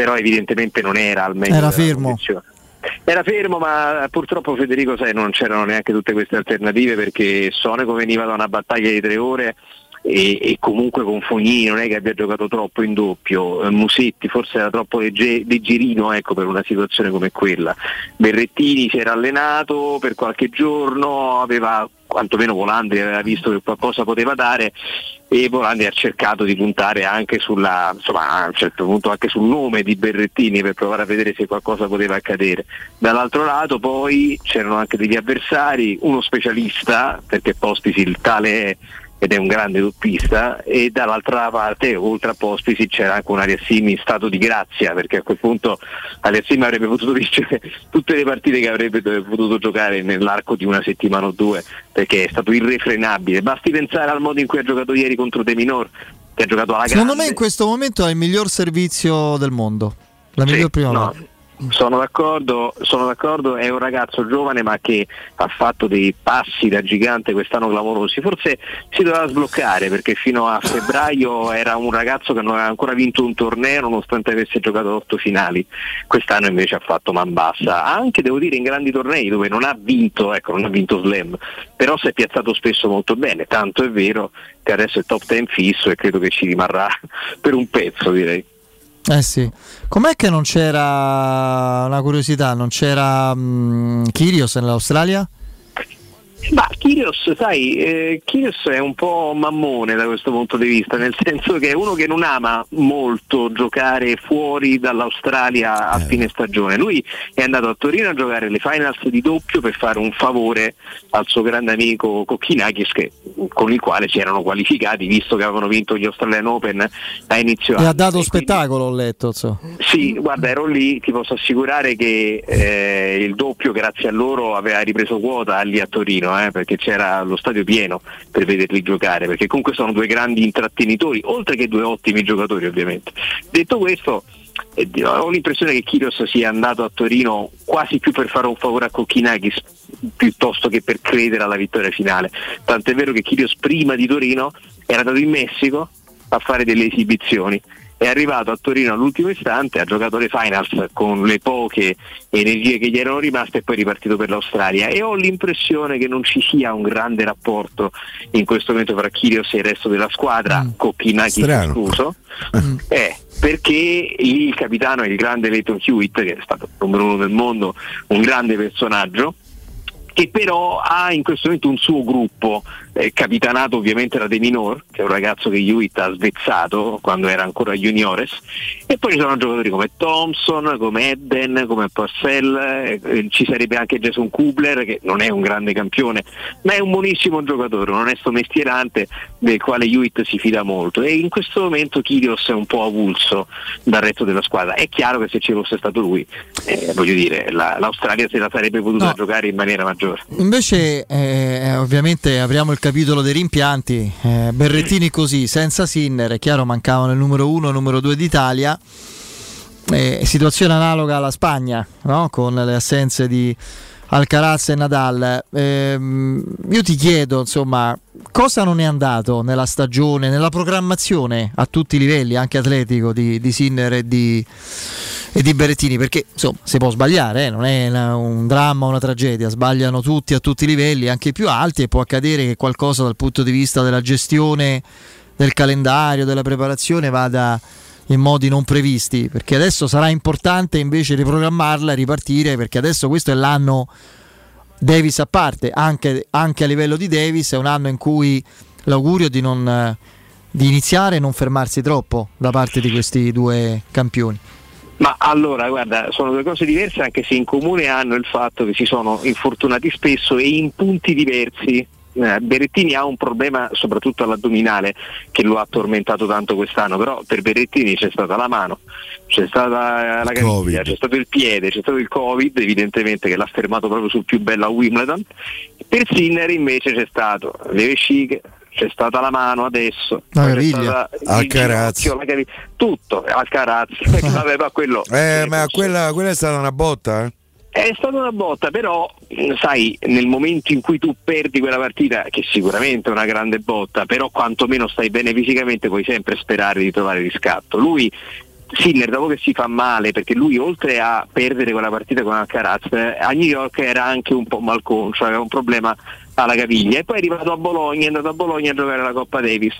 però evidentemente non era al meglio. Era fermo. Era fermo, ma purtroppo Federico sai, non c'erano neanche tutte queste alternative perché Sonego veniva da una battaglia di tre ore e, e comunque con Fognini non è che abbia giocato troppo in doppio, Eh, Musetti forse era troppo legge- leggerino ecco, per una situazione come quella. Berrettini si era allenato per qualche giorno, aveva quantomeno Volandi aveva visto che qualcosa poteva dare e Volandi ha cercato di puntare anche sulla, insomma, a un certo punto anche sul nome di Berrettini per provare a vedere se qualcosa poteva accadere. Dall'altro lato poi c'erano anche degli avversari, uno specialista, perché Pospisil tale è ed è un grande doppista e dall'altra parte oltre a Pospisil c'era anche un Aliassimi in stato di grazia perché a quel punto Aliassimi avrebbe potuto vincere (laughs) tutte le partite che avrebbe potuto giocare nell'arco di una settimana o due perché è stato irrefrenabile. Basti pensare al modo in cui ha giocato ieri contro De Minor che ha giocato alla Secondo grande. me in questo momento è il miglior servizio del mondo, la miglior prima no, volta. Sono d'accordo, sono d'accordo, è un ragazzo giovane ma che ha fatto dei passi da gigante quest'anno clamorosi, forse si doveva sbloccare perché fino a febbraio era un ragazzo che non aveva ancora vinto un torneo nonostante avesse giocato otto finali, quest'anno invece ha fatto man bassa, anche devo dire in grandi tornei dove non ha vinto, ecco non ha vinto slam, però si è piazzato spesso molto bene, tanto è vero che adesso è top 10 fisso e credo che ci rimarrà (laughs) per un pezzo direi. Eh sì. Com'è che non c'era una curiosità? Non c'era mm, Kyrgios nell'Australia? Ma Kyrgios, sai, eh, Kyrgios è un po' mammone da questo punto di vista, nel senso che è uno che non ama molto giocare fuori dall'Australia a fine stagione. Lui è andato a Torino a giocare le finals di doppio per fare un favore al suo grande amico Kokkinakis che- con il quale si erano qualificati visto che avevano vinto gli Australian Open a inizio E ha anno. dato spettacolo, ho letto. insomma. Sì, guarda, ero lì, ti posso assicurare che eh, il doppio, grazie a loro, aveva ripreso quota lì a Torino, eh, perché c'era lo stadio pieno per vederli giocare, perché comunque sono due grandi intrattenitori, oltre che due ottimi giocatori ovviamente. Detto questo, eh, ho l'impressione che Kyrgios sia andato a Torino quasi più per fare un favore a Kokkinakis piuttosto che per credere alla vittoria finale. Tant'è vero che Kyrgios prima di Torino era andato in Messico a fare delle esibizioni è arrivato a Torino all'ultimo istante, ha giocato le finals con le poche energie che gli erano rimaste e poi è ripartito per l'Australia. E ho l'impressione che non ci sia un grande rapporto in questo momento tra Kyrgios e il resto della squadra, Kokkinakis Strano. escluso, eh, perché lì il capitano è il grande Leighton Hewitt che è stato il numero uno del mondo, un grande personaggio che però ha in questo momento un suo gruppo, eh, capitanato ovviamente da De Minor, che è un ragazzo che Hewitt ha svezzato quando era ancora juniores, e poi ci sono giocatori come Thompson, come Edden, come Parcell, eh, eh, ci sarebbe anche Jason Kubler, che non è un grande campione, ma è un buonissimo giocatore, un onesto mestierante del quale Hewitt si fida molto e in questo momento Kyrgios è un po' avulso dal resto della squadra. È chiaro che se ci fosse stato lui, eh, voglio dire, la- l'Australia se la sarebbe potuta No. giocare in maniera maggiore. Invece, eh, ovviamente, apriamo il capitolo dei rimpianti. Eh, Berrettini così, senza Sinner, è chiaro, mancavano il numero uno e il numero due d'Italia. Eh, situazione analoga alla Spagna, no? con le assenze di Alcaraz e Nadal. Ehm, io ti chiedo, insomma, cosa non è andato nella stagione, nella programmazione a tutti i livelli, anche atletico, di, di Sinner e di, e di Berrettini? Perché insomma si può sbagliare, eh, non è una- un dramma, una tragedia, sbagliano tutti a tutti i livelli, anche i più alti, e può accadere che qualcosa dal punto di vista della gestione del calendario, della preparazione vada in modi non previsti, perché adesso sarà importante invece riprogrammarla e ripartire, perché adesso questo è l'anno Davis a parte, anche, anche a livello di Davis è un anno in cui l'augurio di, non, di iniziare e non fermarsi troppo da parte di questi due campioni. Ma allora, guarda, sono due cose diverse anche se in comune hanno il fatto che si sono infortunati spesso e in punti diversi. Eh, Berrettini ha un problema soprattutto all'addominale che lo ha tormentato tanto quest'anno, però per Berrettini c'è stata la mano, c'è stata la caviglia, c'è stato il piede, c'è stato il Covid evidentemente che l'ha fermato proprio sul più bello a Wimbledon. Per Sinner invece c'è stato le vesciche, c'è stata la mano adesso, il Alcaraz. ginocchio, tutto, Alcaraz, (laughs) vabbè, ma quello Eh, ma quella, quella è stata una botta, eh? è stata una botta, però mh, sai, nel momento in cui tu perdi quella partita, che sicuramente è una grande botta, però quantomeno stai bene fisicamente, puoi sempre sperare di trovare riscatto. Lui Sinner dopo che si fa male, perché lui oltre a perdere quella partita con Alcaraz, eh, a New York era anche un po' malconcio, aveva un problema alla caviglia e poi è arrivato a Bologna, è andato a Bologna a giocare la Coppa Davis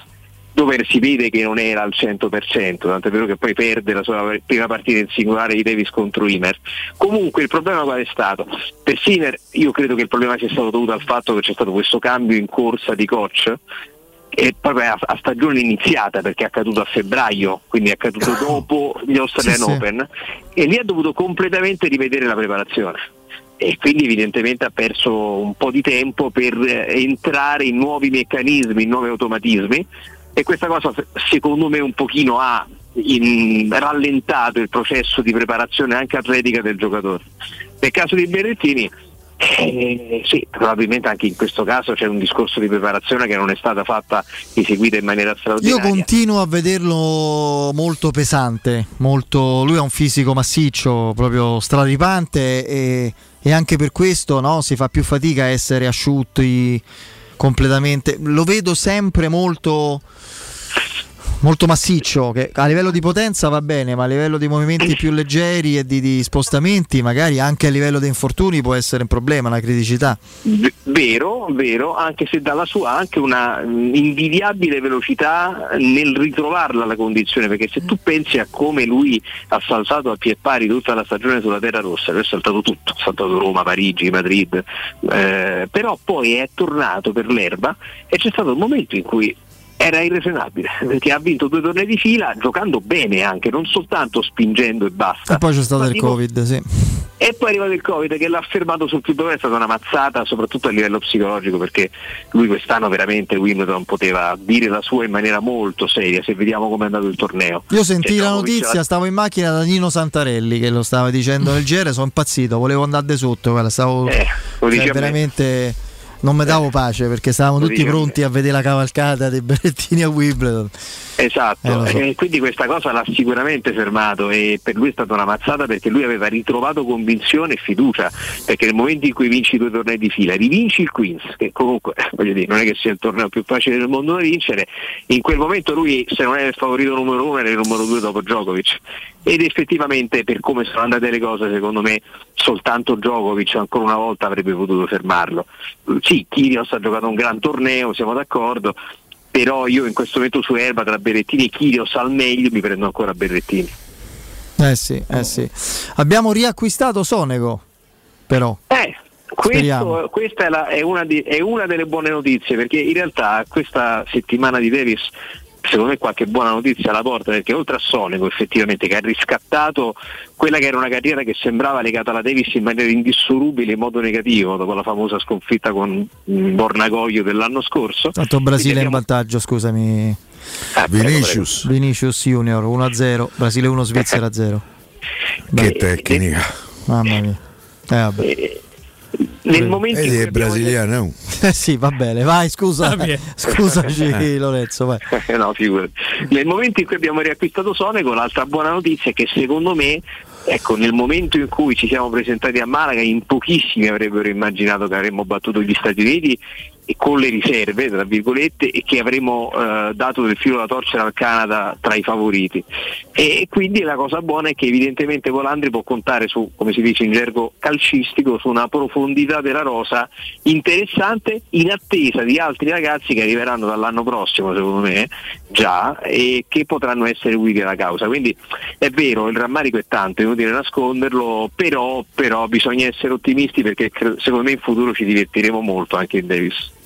dove si vede che non era al 100%, tant'è vero che poi perde la sua prima partita in singolare di Davis contro Imer. Comunque il problema qual è stato? Per Sinner io credo che il problema sia stato dovuto al fatto che c'è stato questo cambio in corsa di coach e proprio a, a stagione iniziata perché è accaduto a febbraio, quindi è accaduto (coughs) dopo gli Australian Sì, sì. Open e lì ha dovuto completamente rivedere la preparazione e quindi evidentemente ha perso un po' di tempo per entrare in nuovi meccanismi, in nuovi automatismi e questa cosa se- secondo me un pochino ha in- rallentato il processo di preparazione anche atletica del giocatore. Nel caso di Berrettini eh, sì, probabilmente anche in questo caso c'è un discorso di preparazione che non è stata fatta eseguita in maniera Io straordinaria. continuo a vederlo molto pesante, molto, lui ha un fisico massiccio, proprio straripante e, e anche per questo no, si fa più fatica a essere asciutti completamente. Lo vedo sempre molto, molto massiccio, che a livello di potenza va bene, ma a livello di movimenti più leggeri e di, di spostamenti, magari anche a livello di infortuni può essere un problema, una criticità. V- vero, vero, anche se dalla sua anche una mh, invidiabile velocità nel ritrovarla la condizione, perché se tu pensi a come lui ha saltato a pie pari tutta la stagione sulla terra rossa, lui ha saltato tutto, ha saltato Roma, Parigi, Madrid, eh, però poi è tornato per l'erba e c'è stato un momento in cui era irrefrenabile perché ha vinto due tornei di fila giocando bene anche, non soltanto spingendo e basta. E poi c'è stato Ma il Covid, sì. e poi è arrivato il Covid che l'ha fermato sul più dove è stata una mazzata, soprattutto a livello psicologico, perché lui quest'anno veramente Wimbledon poteva dire la sua in maniera molto seria, se vediamo come è andato il torneo. Io sentii Cioè, la notizia, ha- stavo in macchina da Nino Santarelli che lo stava dicendo nel (laughs) GR, sono impazzito, volevo andare sotto, guarda, stavo Eh, cioè, a me. Non mi davo pace perché stavamo tutti pronti a vedere la cavalcata dei Berrettini a Wimbledon. Esatto, Eh, so. e quindi questa cosa l'ha sicuramente fermato e per lui è stata una mazzata perché lui aveva ritrovato convinzione e fiducia, perché nel momento in cui vinci due tornei di fila, rivinci il Queens, che comunque (laughs) voglio dire, non è che sia il torneo più facile del mondo da vincere, in quel momento lui se non era il favorito numero uno era il numero due dopo Djokovic ed effettivamente per come sono andate le cose secondo me soltanto Djokovic ancora una volta avrebbe potuto fermarlo. Sì, Kyrgios ha giocato un gran torneo, siamo d'accordo, però io in questo momento su Erba tra Berrettini e Kyrgios al meglio mi prendo ancora Berrettini. Eh sì, eh sì. Abbiamo riacquistato Sonego, però. Eh, questo, questa è, la- è una di- è una delle buone notizie perché in realtà questa settimana di Davis secondo me qualche buona notizia la porta perché oltre a Sonego effettivamente che ha riscattato quella che era una carriera che sembrava legata alla Davis in maniera indissolubile in modo negativo dopo la famosa sconfitta con mm, Bornagoglio dell'anno scorso Tanto Brasile Quindi in vantaggio, scusami. Ah, Vinicius. Vinicius Junior 1-0, Brasile 1, Svizzera (laughs) 0. Che tecnica. Mamma mia. Eh, vabbè. Eh, nel momento in Ed cui è abbiamo brasiliano. (laughs) Eh sì, va bene, vai, scusa. (laughs) Scusaci Lorenzo, vai. Eh, no, figurati. Nel momento in cui abbiamo riacquistato Sonego, l'altra buona notizia è che secondo me, ecco, nel momento in cui ci siamo presentati a Malaga, in pochissimi avrebbero immaginato che avremmo battuto gli Stati Uniti e con le riserve, tra virgolette, e che avremo eh, dato del filo da torcere al Canada tra i favoriti. E quindi la cosa buona è che evidentemente Volandri può contare su, come si dice in gergo calcistico, su una profondità della rosa interessante in attesa di altri ragazzi che arriveranno dall'anno prossimo, secondo me, già, e che potranno essere utili alla causa. Quindi è vero, il rammarico è tanto, è inutile nasconderlo, però, però bisogna essere ottimisti perché secondo me in futuro ci divertiremo molto anche in Davis.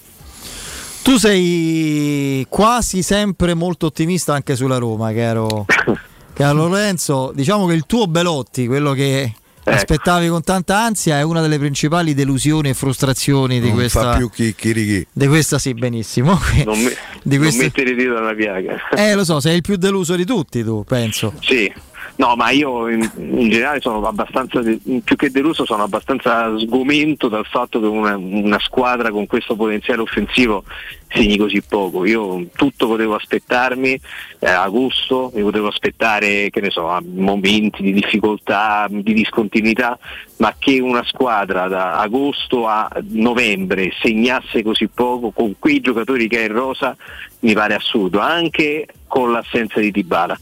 Tu sei quasi sempre molto ottimista anche sulla Roma, caro, (laughs) caro Lorenzo. Diciamo che il tuo Belotti, quello che Ecco. aspettavi con tanta ansia, è una delle principali delusioni e frustrazioni di non questa. fa più chicchirichi. Di questa sì, benissimo. Non, me- (laughs) Di non questo- mettere dito nella piaga. Eh, lo so, sei il più deluso di tutti, tu, penso. Sì, no, ma io in, in generale sono abbastanza, più che deluso, sono abbastanza sgomento dal fatto che una, una squadra con questo potenziale offensivo segni così poco. Io tutto potevo aspettarmi eh, a gusto, mi potevo aspettare, che ne so, momenti di difficoltà, di discontinuità, ma che una squadra da agosto a novembre segnasse così poco con quei giocatori che è in rosa mi pare assurdo, anche con l'assenza di Dybala.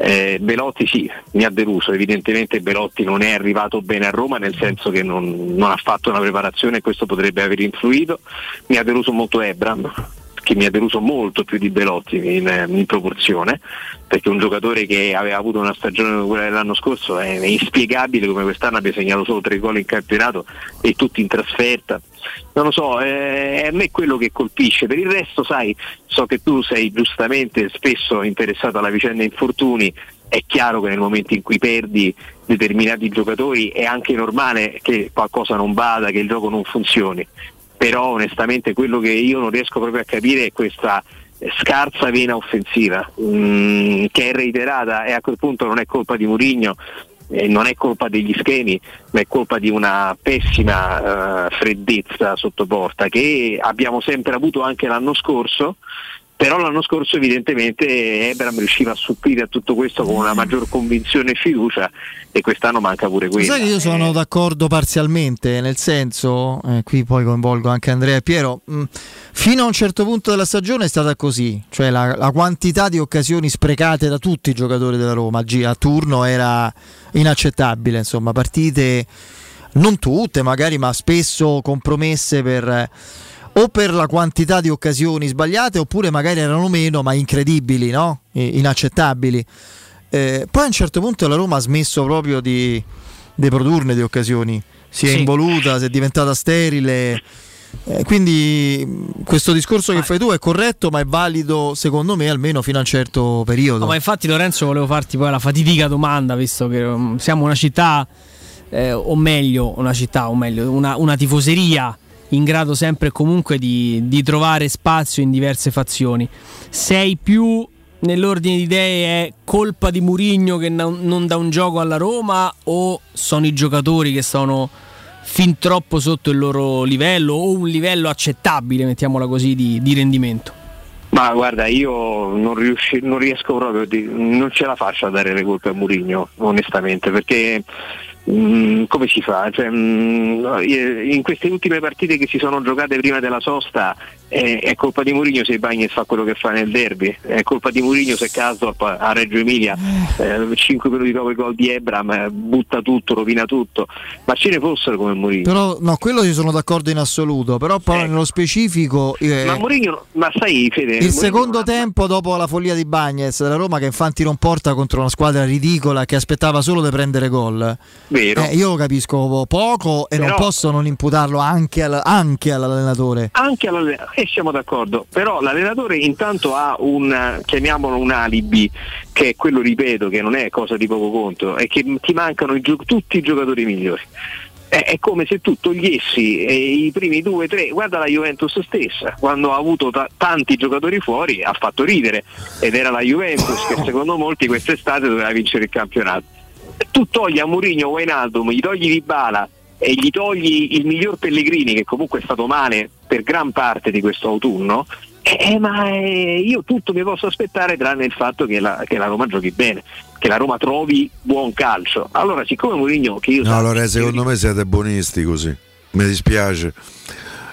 Eh, Belotti sì, mi ha deluso, evidentemente Belotti non è arrivato bene a Roma nel senso che non, non ha fatto una preparazione e questo potrebbe aver influito, mi ha deluso molto Ebram che mi ha deluso molto più di Belotti in, in proporzione perché un giocatore che aveva avuto una stagione come quella dell'anno scorso è, inspiegabile come quest'anno abbia segnato solo tre gol in campionato e tutti in trasferta non lo so, eh, è a me quello che colpisce. Per il resto, sai, so che tu sei giustamente spesso interessato alla vicenda infortuni. È chiaro che nel momento in cui perdi determinati giocatori è anche normale che qualcosa non vada, che il gioco non funzioni. Però onestamente quello che io non riesco proprio a capire è questa scarsa vena offensiva mm, che è reiterata e a quel punto non è colpa di Murigno eh, non è colpa degli schemi, ma è colpa di una pessima eh, freddezza sotto porta che abbiamo sempre avuto anche l'anno scorso. Però l'anno scorso evidentemente Ebram riusciva a supplire a tutto questo con una maggior convinzione e fiducia e quest'anno manca pure quella. Sai che io sono d'accordo parzialmente, nel senso, eh, qui poi coinvolgo anche Andrea e Piero, mh, fino a un certo punto della stagione è stata così, cioè la, la quantità di occasioni sprecate da tutti i giocatori della Roma a turno era inaccettabile, insomma, partite non tutte magari, ma spesso compromesse per... eh, o per la quantità di occasioni sbagliate oppure magari erano meno ma incredibili, no? Inaccettabili. Eh, poi a un certo punto la Roma ha smesso proprio di, di produrne di occasioni, si è Sì. involuta, si è diventata sterile. Eh, quindi questo discorso che fai tu è corretto, ma è valido secondo me almeno fino a un certo periodo. No, ma infatti Lorenzo volevo farti poi la fatidica domanda, visto che um, siamo una città, eh, o meglio, una città, o meglio, una, una tifoseria in grado sempre e comunque di, di trovare spazio in diverse fazioni. Sei più nell'ordine di idee è colpa di Murigno che non dà un gioco alla Roma o sono i giocatori che sono fin troppo sotto il loro livello o un livello accettabile, mettiamola così, di, di rendimento? Ma guarda, io non, riusci- non riesco proprio, di- non ce la faccio a dare le colpe a Murigno, onestamente, perché mm, come si fa? Cioè, mm, in queste ultime partite che si sono giocate prima della sosta è, è colpa di Murigno se Bagnes fa quello che fa nel derby, è colpa di Murigno se Casdorp a Reggio Emilia, 5 minuti dopo il gol di Ebram, eh, butta tutto, rovina tutto, ma ce ne fossero come Murigno. Però no, quello ci sono d'accordo in assoluto, però poi nello specifico eh, ma Murigno, ma sai Fede, il Mourinho secondo tempo dopo la follia di Bagnes della Roma che infatti non porta contro una squadra ridicola che aspettava solo di prendere gol. Vero. Eh, io lo capisco poco e non Però- posso non imputarlo anche, al- anche all'allenatore. Anche all'allenatore, e siamo d'accordo, però l'allenatore intanto ha un, chiamiamolo un alibi, che è quello, ripeto, che non è cosa di poco conto, è che ti mancano i gio- tutti i giocatori migliori. È, come se tu togliessi eh, i primi due, tre, guarda la Juventus stessa, quando ha avuto ta- tanti giocatori fuori ha fatto ridere ed era la Juventus che (laughs) secondo molti quest'estate doveva vincere il campionato. Tu togli a Mourinho Wijnaldum, gli togli Di Bala e gli togli il miglior Pellegrini che comunque è stato male per gran parte di questo autunno, eh, ma eh, io tutto mi posso aspettare tranne il fatto che la, che la Roma giochi bene, che la Roma trovi buon calcio. Allora, siccome Mourinho che io No, allora secondo me siete buonisti così. Mi dispiace.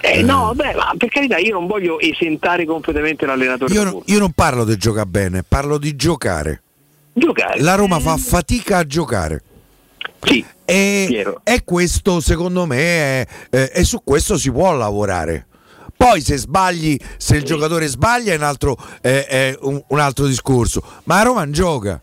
Eh, no, beh, ma per carità, io non voglio esentare completamente l'allenatore. Io, non- io non parlo di giocare bene, parlo di giocare. Giocare. La Roma fa fatica a giocare. Sì, e, e questo secondo me è, è- e su questo si può lavorare. Poi se sbagli, se il giocatore sbaglia è un altro, è- è un, un altro discorso. Ma a Roma non gioca.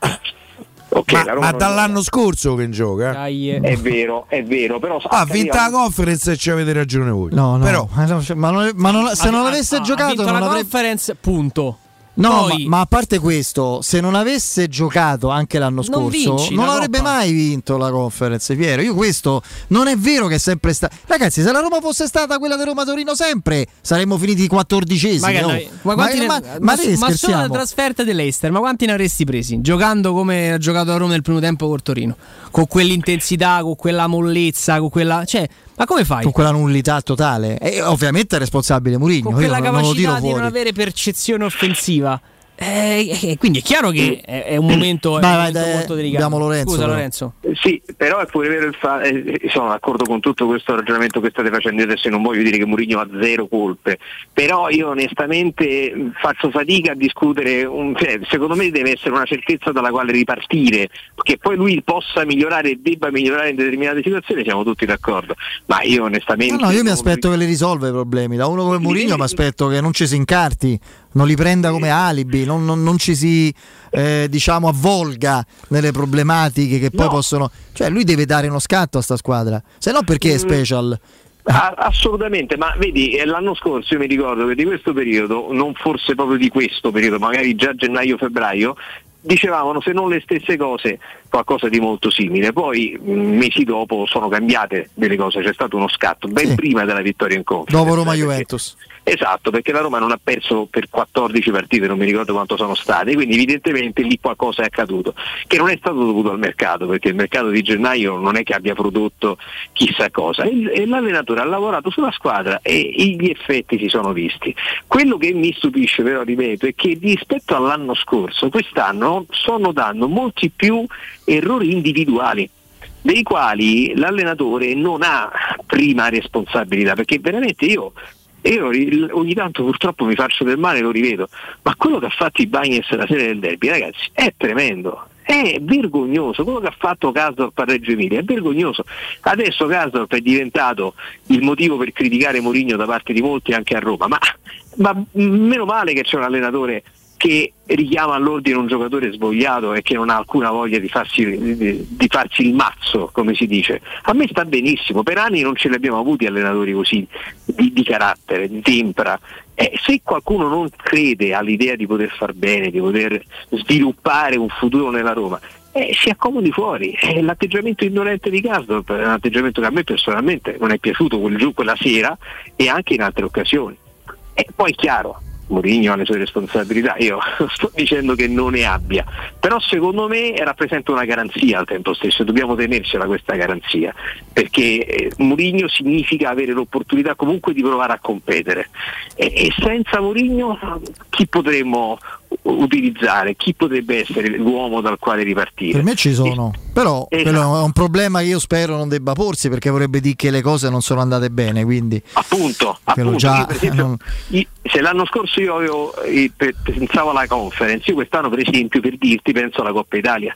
ma, la Roma ma non dall'anno scorso che gioca. È vero, è vero, però Ha vinto la conference e ci avete ragione voi. No, no, Però, ma no, cioè, ma non- ma non- se Ha- non ha- avesse ha giocato vinto non la conference, punto. No, Poi- ma, ma a parte questo, se non avesse giocato anche l'anno scorso, non la avrebbe Coppa. mai vinto la conference, Piero. Io questo non è vero che è sempre stato. Ragazzi, se la Roma fosse stata quella di Roma Torino sempre, saremmo finiti quattordicesimi. Magari oh. noi- ma, quanti ne- ma, ma- ma ma solo le scherziamo? trasferte dell'Eister, ma quanti ne avresti presi? Giocando come ha giocato a Roma nel primo tempo col Torino, con quell'intensità, con quella mollezza, con quella. Cioè, ma come fai? Con quella nullità totale. E ovviamente è responsabile Mourinho. Con quella capacità di non avere percezione offensiva. Eh, eh, quindi è chiaro che è, è un momento, è un Vai, vai, momento dai, molto delicato. Lorenzo, Scusa, però. Lorenzo. Eh, Sì, però è pure vero il fatto, sono d'accordo con tutto questo ragionamento che state facendo adesso e non voglio dire che Mourinho ha zero colpe, però io onestamente mh, faccio fatica a discutere, un- cioè, secondo me deve essere una certezza dalla quale ripartire, che poi lui possa migliorare e debba migliorare in determinate situazioni, siamo tutti d'accordo, ma io onestamente... No, no, io mi aspetto che li risolva i problemi. Da uno come Mourinho mi aspetto che non ci si incarti, non li prenda come alibi, non, non- non ci si eh, diciamo avvolga nelle problematiche che poi No. possono. Cioè, lui deve dare uno scatto a sta squadra. Se no, perché è Mm. special? A- assolutamente, ma vedi, eh, l'anno scorso io mi ricordo che di questo periodo, non forse proprio di questo periodo, magari già gennaio-febbraio, dicevano se non le stesse cose, qualcosa di molto simile. Poi mh, mesi dopo sono cambiate delle cose, c'è stato uno scatto ben prima della vittoria in conference. Dopo Roma perché- Juventus. Esatto, perché la Roma non ha perso per 14 partite, non mi ricordo quanto sono state, quindi evidentemente lì qualcosa è accaduto, che non è stato dovuto al mercato, perché il mercato di gennaio non è che abbia prodotto chissà cosa, e, e l'allenatore ha lavorato sulla squadra e gli effetti si sono visti. Quello che mi stupisce però, ripeto, è che rispetto all'anno scorso, quest'anno sto notando molti più errori individuali dei quali l'allenatore non ha prima responsabilità, perché veramente io, io ogni tanto purtroppo mi faccio del male lo rivedo, ma quello che ha fatto i Bagnets la serie del derby, ragazzi, è tremendo. È vergognoso, quello che ha fatto Gasdorp a Reggio Emilia è vergognoso. Adesso Gasdorp è diventato il motivo per criticare Mourinho da parte di molti anche a Roma, ma, ma meno male che c'è un allenatore che richiama all'ordine un giocatore svogliato e che non ha alcuna voglia di farsi, di, di farsi il mazzo, come si dice. A me sta benissimo, per anni non ce li abbiamo avuti allenatori così di, di carattere, di tempra. Eh, se qualcuno non crede all'idea di poter far bene, di poter sviluppare un futuro nella Roma, eh, si accomodi fuori. Eh, l'atteggiamento indolente di Gasdorp è un atteggiamento che a me personalmente non è piaciuto quel giù quella sera e anche in altre occasioni. E poi chiaro, Mourinho ha le sue responsabilità, io (laughs) sto dicendo che non ne abbia, però secondo me rappresenta una garanzia al tempo stesso, dobbiamo tenercela questa garanzia, perché eh, Mourinho significa avere l'opportunità comunque di provare a competere e, e senza Mourinho chi potremmo utilizzare, chi potrebbe essere l'uomo dal quale ripartire? Per me ci sono, però Esatto. è un problema che io spero non debba porsi perché vorrebbe dire che le cose non sono andate bene. Quindi Appunto, appunto già esempio, non- se l'anno scorso io avevo, eh, pe- pensavo alla conference, io quest'anno per esempio per dirti penso alla Coppa Italia,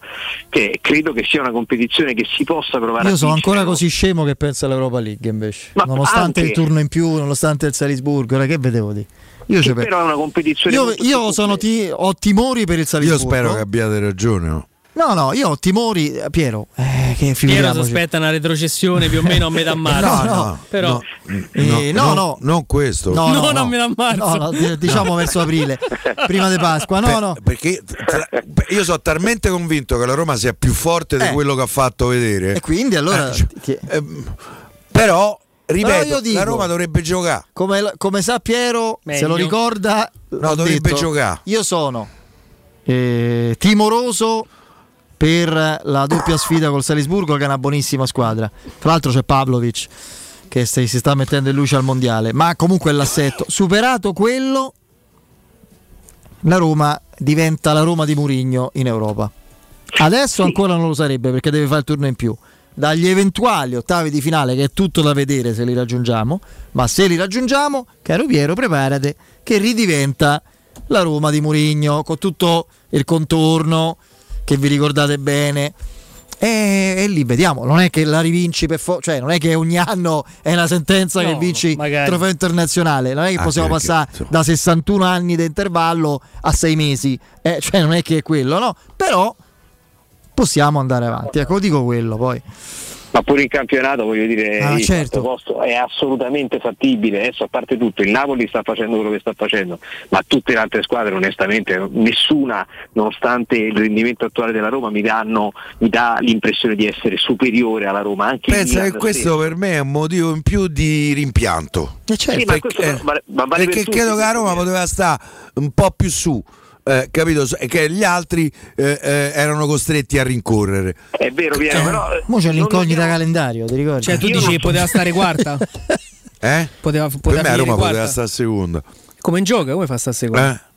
che credo che sia una competizione che si possa provare io a sono vincere. ancora così scemo che penso all'Europa League invece. Ma nonostante anche- il turno in più, nonostante il Salisburgo, ora che vedevo di. Io, pe- però è una competizione io, io ti- ho timori per il io Salisburgo. spero che abbiate ragione. no? No, no, io ho timori, eh, Piero, eh, che Piero sospetta una retrocessione più o meno a metà (laughs) marzo. No, no, però Eh, no, no, non questo. No, no, non a no. metà marzo. No, no, diciamo (laughs) verso aprile, prima di Pasqua. No, Per- no. Perché tra- io sono talmente convinto che la Roma sia più forte di Eh. quello che ha fatto vedere. E quindi allora Eh, cioè, ehm, però, ripeto, dico- la Roma dovrebbe giocare. come, come sa Piero, se Meglio. lo ricorda, No, dovrebbe detto, giocare. Io sono eh, timoroso per la doppia sfida col Salisburgo, che è una buonissima squadra. Tra l'altro c'è Pavlovic che si sta mettendo in luce al mondiale, ma comunque l'assetto. Superato quello, la Roma diventa la Roma di Murigno in Europa. Adesso ancora non lo sarebbe perché deve fare il turno in più. Dagli eventuali ottavi di finale, che è tutto da vedere se li raggiungiamo, ma se li raggiungiamo, caro Piero, preparate che ridiventa la Roma di Murigno con tutto il contorno che vi ricordate bene. E, e lì vediamo, non è che la rivinci per forza, cioè non è che ogni anno è una sentenza No, che vinci il trofeo internazionale, non è che Anche possiamo perché, passare insomma. da 61 anni di intervallo a 6 mesi, Eh, cioè non è che è quello, no? Però possiamo andare avanti, ecco, dico quello poi. Ma pure in campionato voglio dire Ah, il certo. posto è assolutamente fattibile, adesso a parte tutto il Napoli sta facendo quello che sta facendo, ma tutte le altre squadre onestamente nessuna, nonostante il rendimento attuale della Roma, mi, danno, mi dà l'impressione di essere superiore alla Roma. Anche Pensa che questo stesso. per me è un motivo in più di rimpianto. Sì, ma questo Perché, vale- ma vale per perché credo che la Roma poteva stare un po' più su. Eh, capito? E che gli altri eh, eh, erano costretti a rincorrere. È vero, Piero, però Mo c'è l'incognita calendario, ti ricordi? Cioè, tu dici che poteva stare quarta? (laughs) Eh? Poteva, Per poteva me a Roma quarta? poteva stare seconda. Come in gioca? Come fa a stare seconda? Eh?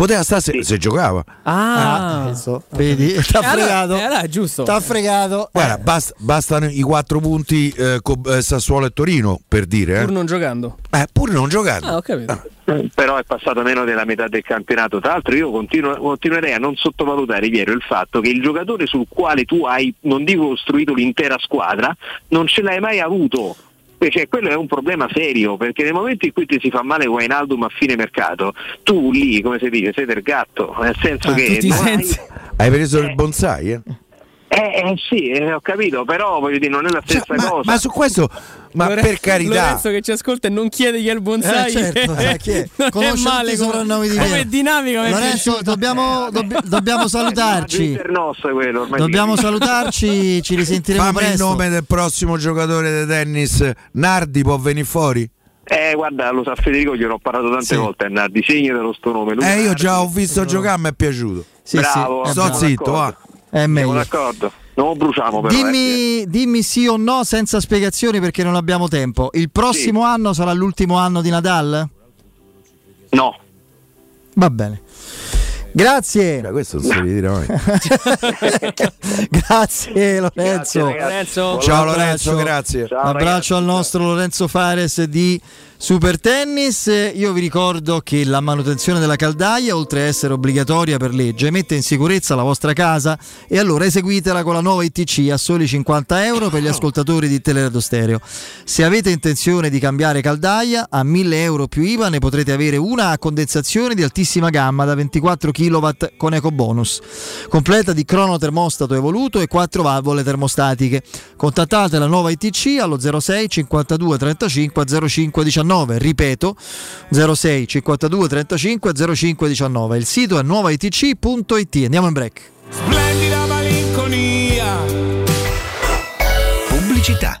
Poteva stare se, se giocava. Ah, adesso, vedi, t'ha Eh, allora- fregato. eh, allora è giusto. T'ha fregato. Guarda, bast- bastano i quattro punti eh, con eh, Sassuolo e Torino per dire. Eh. Pur non giocando. Eh, pur non giocando. Ah, ho capito. Eh, però è passato meno della metà del campionato. Tra l'altro io continuo- continuerei a non sottovalutare, Piero, il fatto che il giocatore sul quale tu hai, non dico costruito l'intera squadra, non ce l'hai mai avuto. Cioè, quello è un problema serio, perché nel momento in cui ti si fa male Wijnaldum a fine mercato, tu lì, come si dice, sei del gatto, nel senso Ah, che... hai-. Hai preso il bonsai? Eh? Eh, eh, sì, eh, ho capito, però voglio dire, non è la stessa Cioè, ma, cosa. ma su questo, ma Lore- per carità, Lorenzo che ci ascolta e non chiede chi è il bonsai. Eh, certo, (laughs) eh, chi è? non è Conosce male soprannomi di come è Lorenzo, dobbiamo, dobbi- dobbiamo (laughs) salutarci. Internos quello, ormai Dobbiamo salutarci, ci risentiremo fammi il presto. nome del prossimo giocatore di tennis. Nardi può venire fuori? Eh, guarda, lo sa Federico, gliel'ho parlato tante Sì. volte Nardi, segnatelo sto nome. Luca Eh, io già ho visto giocare, mi è piaciuto. Sì, Bravo, sì, Sto zitto, d'accordo. È Siamo meglio. d'accordo. Non lo bruciamo però. eh. Dimmi, dimmi sì o no senza spiegazioni perché non abbiamo tempo. Il prossimo anno sarà l'ultimo anno di Nadal? No. Va bene. Grazie. questo non si deve dire mai. (laughs) Grazie Lorenzo. Lorenzo. Ciao Lorenzo, grazie. Ciao, Un abbraccio ragazzi. al nostro Lorenzo Fares di Super Tennis. Io vi ricordo che la manutenzione della caldaia, oltre a essere obbligatoria per legge, mette in sicurezza la vostra casa e allora eseguitela con la nuova ITC a soli 50 euro per gli ascoltatori di Teleradio Stereo. Se avete intenzione di cambiare caldaia, a 1000 euro più IVA ne potrete avere una a condensazione di altissima gamma da 24 kW con eco bonus, completa di cronotermostato evoluto e 4 valvole termostatiche. Contattate la nuova ITC allo 06 52 35 05 19, ripeto 06 52 35 05 19. Il sito è nuovaitc.it. Andiamo in break. Splendida malinconia. Pubblicità.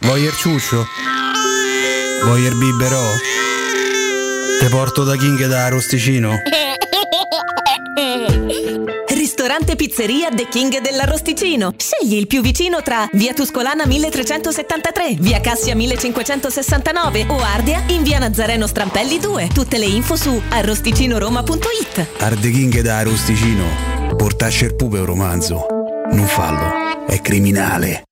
Voyer ciuccio? Voyer biberò? Te porto da King da Arrosticino? (laughs) Ristorante Pizzeria The King dell'Arrosticino. Scegli il più vicino tra Via Tuscolana 1373, Via Cassia 1569 o Ardea in Via Nazareno Strampelli 2. Tutte le info su arrosticinoroma.it. Arde King da Arrosticino. Portasce il pupe un romanzo. Non fallo, è criminale.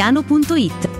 centromedicotiziano.it.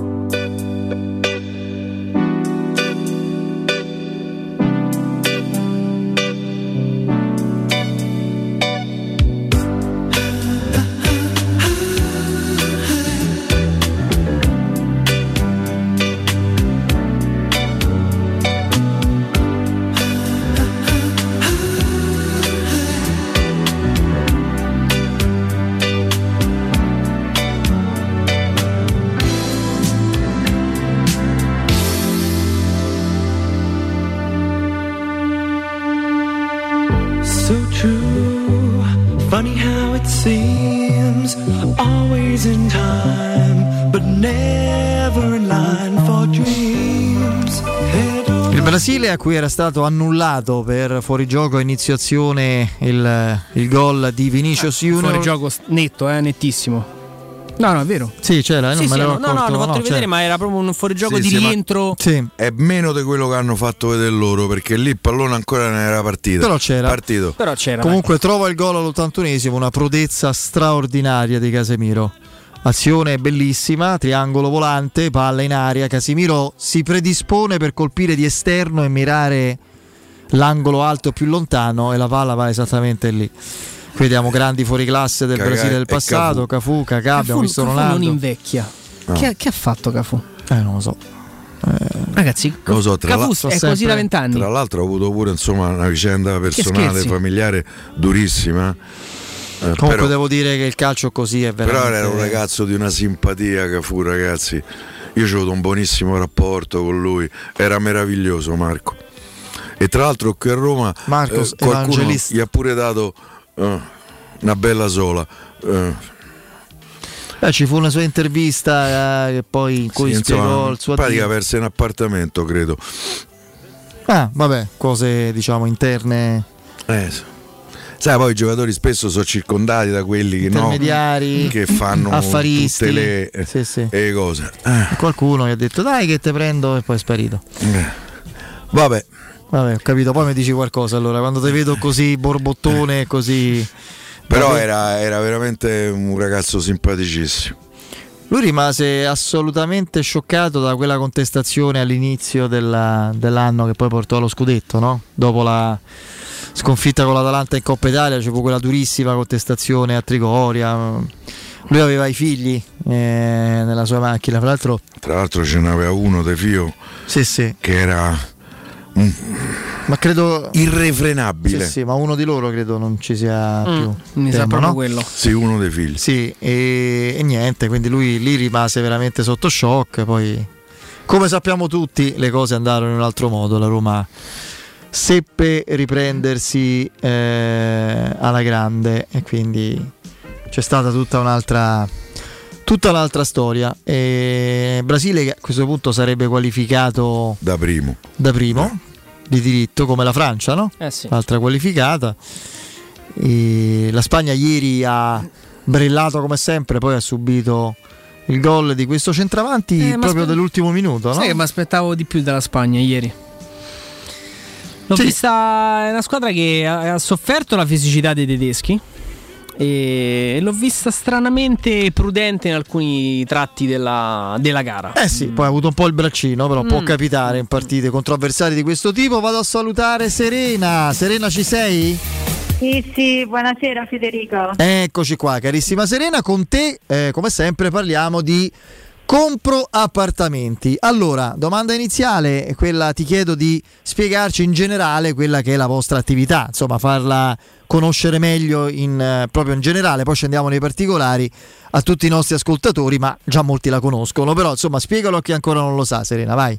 Brasile a cui era stato annullato per fuorigioco a inizio azione il, il gol di Vinicius Junior. Fuori gioco s- netto, eh, nettissimo. No, no, è vero. Sì, c'era, eh, non Sì, me sì, no, no, accorto, l'ho fatto no, rivedere, c'era. ma era proprio un fuorigioco Sì, di sì, ma- rientro. È meno di quello che hanno fatto vedere loro perché lì il pallone ancora non era partito. Però c'era. Partito. Però c'era. Comunque trova il gol all'81esimo, una prodezza straordinaria di Casemiro. Azione bellissima, triangolo volante, palla in aria, Casemiro si predispone per colpire di esterno e mirare l'angolo alto più lontano e la palla va esattamente lì. Qui vediamo grandi fuoriclasse del Caga- Brasile del passato, Cafu, Cacà, abbiamo visto Cafu Ronaldo. non invecchia. No. Che, che ha fatto Cafu? Eh, non lo so. Ragazzi, Non lo so, tra, Cafu l'altro- è così da vent'anni. tra l'altro ho avuto pure insomma, una vicenda personale, familiare durissima. Eh, Comunque però, devo dire che il calcio così è veramente però era un ragazzo di una simpatia che fu ragazzi. Io ho avuto un buonissimo rapporto con lui, era meraviglioso Marco. E tra l'altro qui a Roma Marcos eh, qualcuno Evangelista. gli ha pure dato eh, una bella sola. eh, Eh, ci fu una sua intervista eh, che poi in cui sì, spiegò insomma, il suo in pratica addio. verso un appartamento, credo. Ah, vabbè, cose diciamo interne. Eh, sì. Sai, poi i giocatori spesso sono circondati da quelli che, no, Intermediari, che fanno affaristi. tutte le, eh, Sì, sì. le cose. Eh, Qualcuno gli ha detto dai che te prendo e poi è sparito. eh. Vabbè, Vabbè, ho capito, poi mi dici qualcosa allora, quando ti vedo così borbottone, così... però era, era veramente un ragazzo simpaticissimo. Lui rimase assolutamente scioccato da quella contestazione all'inizio della- dell'anno che poi portò allo scudetto, no? Dopo la sconfitta con l'Atalanta in Coppa Italia c'è fu quella durissima contestazione a Trigoria. Lui aveva i figli eh, nella sua macchina, fra l'altro Tra l'altro ce n'aveva uno de Fio sì, sì, che era ma credo... irrefrenabile. Sì, sì, ma uno di loro credo non ci sia Mm, più. mi sa proprio no? quello. Sì, uno dei figli. Sì, e, e niente, quindi lui lì rimase veramente sotto shock. Poi, come sappiamo tutti, le cose andarono in un altro modo. La Roma seppe riprendersi eh, alla grande e quindi c'è stata tutta un'altra, tutta un'altra storia. E Brasile che a questo punto sarebbe qualificato Da primo. da primo di diritto, come la Francia, no? Eh sì. Altra qualificata. E la Spagna ieri ha brillato come sempre, poi ha subito il gol di questo centravanti Eh, proprio aspe- dell'ultimo minuto, no? Sai che mi aspettavo di più dalla Spagna ieri. L'ho Sì. vista, è una squadra che ha, ha sofferto la fisicità dei tedeschi e l'ho vista stranamente prudente in alcuni tratti della, della gara. Eh sì, poi ha avuto un po' il braccino, però può Mm. capitare in partite contro avversari di questo tipo. Vado a salutare Serena. Serena ci sei? Sì, sì, buonasera Federico. Eccoci qua, carissima Serena, con te eh, come sempre parliamo di compro appartamenti. Allora, domanda iniziale, quella ti chiedo di spiegarci in generale quella che è la vostra attività, insomma, farla conoscere meglio in, eh, proprio in generale, poi scendiamo nei particolari a tutti i nostri ascoltatori, ma già molti la conoscono, però insomma, spiegalo a chi ancora non lo sa, Serena, vai.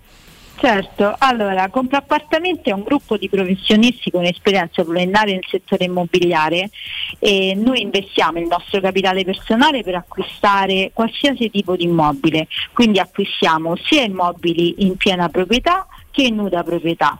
Certo, allora, Compra Appartamenti è un gruppo di professionisti con esperienza pluriennale nel settore immobiliare e noi investiamo il nostro capitale personale per acquistare qualsiasi tipo di immobile, quindi acquistiamo sia immobili in piena proprietà che in nuda proprietà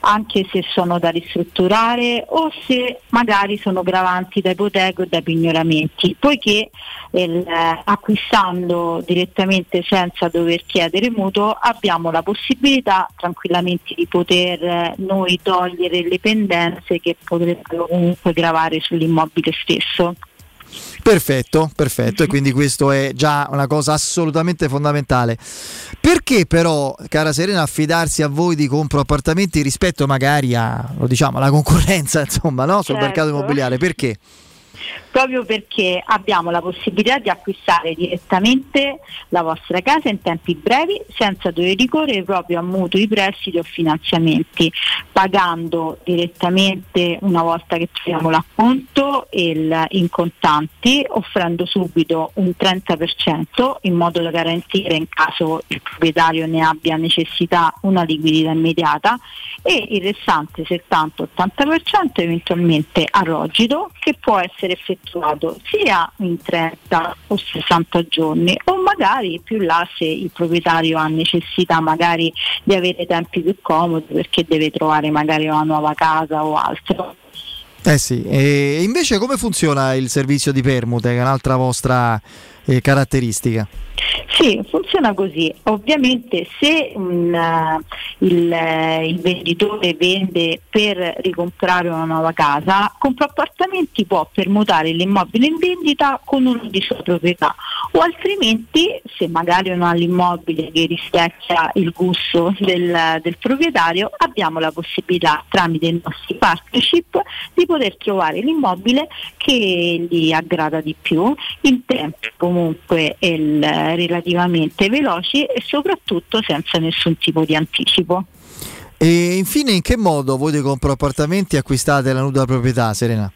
anche se sono da ristrutturare o se magari sono gravanti da ipoteca o da pignoramenti, poiché eh, acquistando direttamente senza dover chiedere mutuo abbiamo la possibilità tranquillamente di poter eh, noi togliere le pendenze che potrebbero comunque gravare sull'immobile stesso. Perfetto, perfetto, e quindi questo è già una cosa assolutamente fondamentale. Perché però, cara Serena, affidarsi a voi di compro appartamenti rispetto magari a, lo diciamo, alla concorrenza, (laughs) insomma, no? sul Certo. mercato immobiliare? Perché? Proprio perché abbiamo la possibilità di acquistare direttamente la vostra casa in tempi brevi senza dover ricorrere proprio a mutui, prestiti o finanziamenti, pagando direttamente una volta che troviamo l'acconto il- in contanti, offrendo subito un 30% in modo da garantire in caso il proprietario ne abbia necessità una liquidità immediata e il restante 70-80% eventualmente a rogito che può essere effettuato sia in 30 o 60 giorni o magari più là se il proprietario ha necessità magari di avere tempi più comodi perché deve trovare magari una nuova casa o altro. Eh sì, e invece come funziona il servizio di permute, che è un'altra vostra eh, caratteristica? Sì, funziona così. Ovviamente se eh, il, eh, il venditore vende per ricomprare una nuova casa, compra appartamenti può permutare l'immobile in vendita con uno di sua proprietà o altrimenti se magari non ha l'immobile che rispecchia il gusto del, del proprietario abbiamo la possibilità tramite i nostri partnership di poter trovare l'immobile che gli aggrada di più in tempi comunque il, relativamente veloci e soprattutto senza nessun tipo di anticipo. E infine in che modo voi dei compro appartamenti acquistate la nuda proprietà, Serena?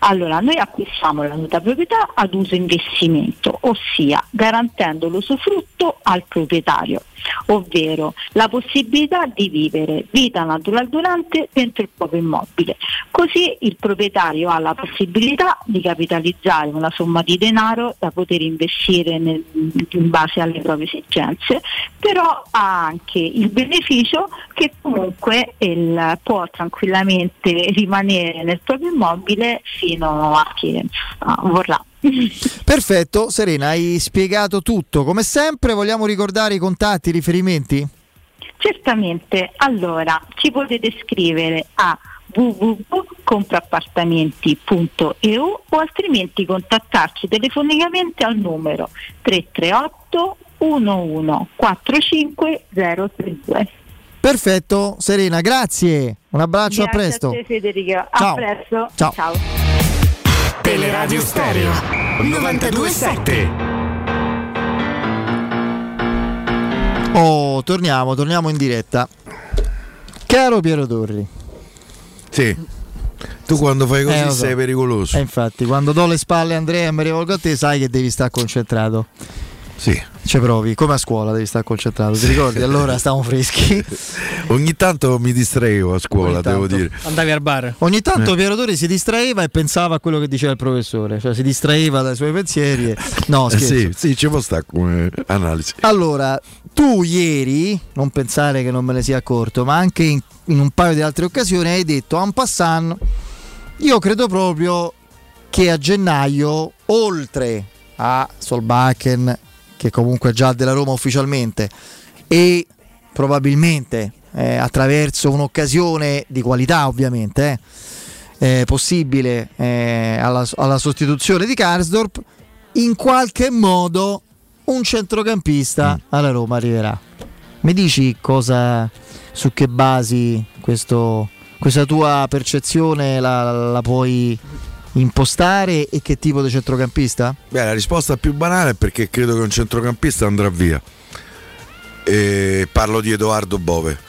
Allora, noi acquistiamo la nuda proprietà ad uso investimento, ossia garantendo l'usufrutto al proprietario, ovvero la possibilità di vivere vita natural durante dentro il proprio immobile. Così il proprietario ha la possibilità di capitalizzare una somma di denaro da poter investire nel- in base alle proprie esigenze, però ha anche il beneficio che comunque il- può tranquillamente rimanere nel proprio immobile fino a che ah, vorrà. (laughs) Perfetto, Serena, hai spiegato tutto. Come sempre vogliamo ricordare i contatti, i riferimenti? Certamente, allora ci potete scrivere a www.compraappartamenti.eu o altrimenti contattarci telefonicamente al numero 338 1145032. Perfetto, Serena, grazie. Un abbraccio, a Grazie presto. a te Federica, Ciao. a presto. Ciao. Teleradio Stereo 927. Oh, torniamo, torniamo in diretta. Caro Piero Torri. Sì. Tu quando fai così Eh, so. sei pericoloso. Eh, infatti, quando do le spalle a Andrea e mi rivolgo a te, sai che devi stare concentrato. Sì. Ci provi, come a scuola devi stare concentrato. Ti ricordi? Allora stavamo freschi. (laughs) Ogni tanto mi distraevo a scuola, devo dire. Andavi al bar. Ogni tanto Eh. Piero Torri si distraeva e pensava a quello che diceva il professore, cioè si distraeva dai suoi pensieri. e- No, Eh, scherzo. sì, sì, ci può stare come analisi. Allora, tu ieri, non pensare che non me ne sia accorto, ma anche in, in un paio di altre occasioni hai detto en passant, io credo proprio che a gennaio, oltre a Solbakken, che comunque è già della Roma ufficialmente, e probabilmente eh, attraverso un'occasione di qualità ovviamente, eh, eh, possibile eh, alla, alla sostituzione di Karsdorp, in qualche modo un centrocampista alla Roma arriverà. Mi dici cosa, su che basi questo- questa tua percezione la, la puoi impostare e che tipo di centrocampista? Beh, la risposta più banale è perché credo che un centrocampista andrà via. E parlo di Edoardo Bove.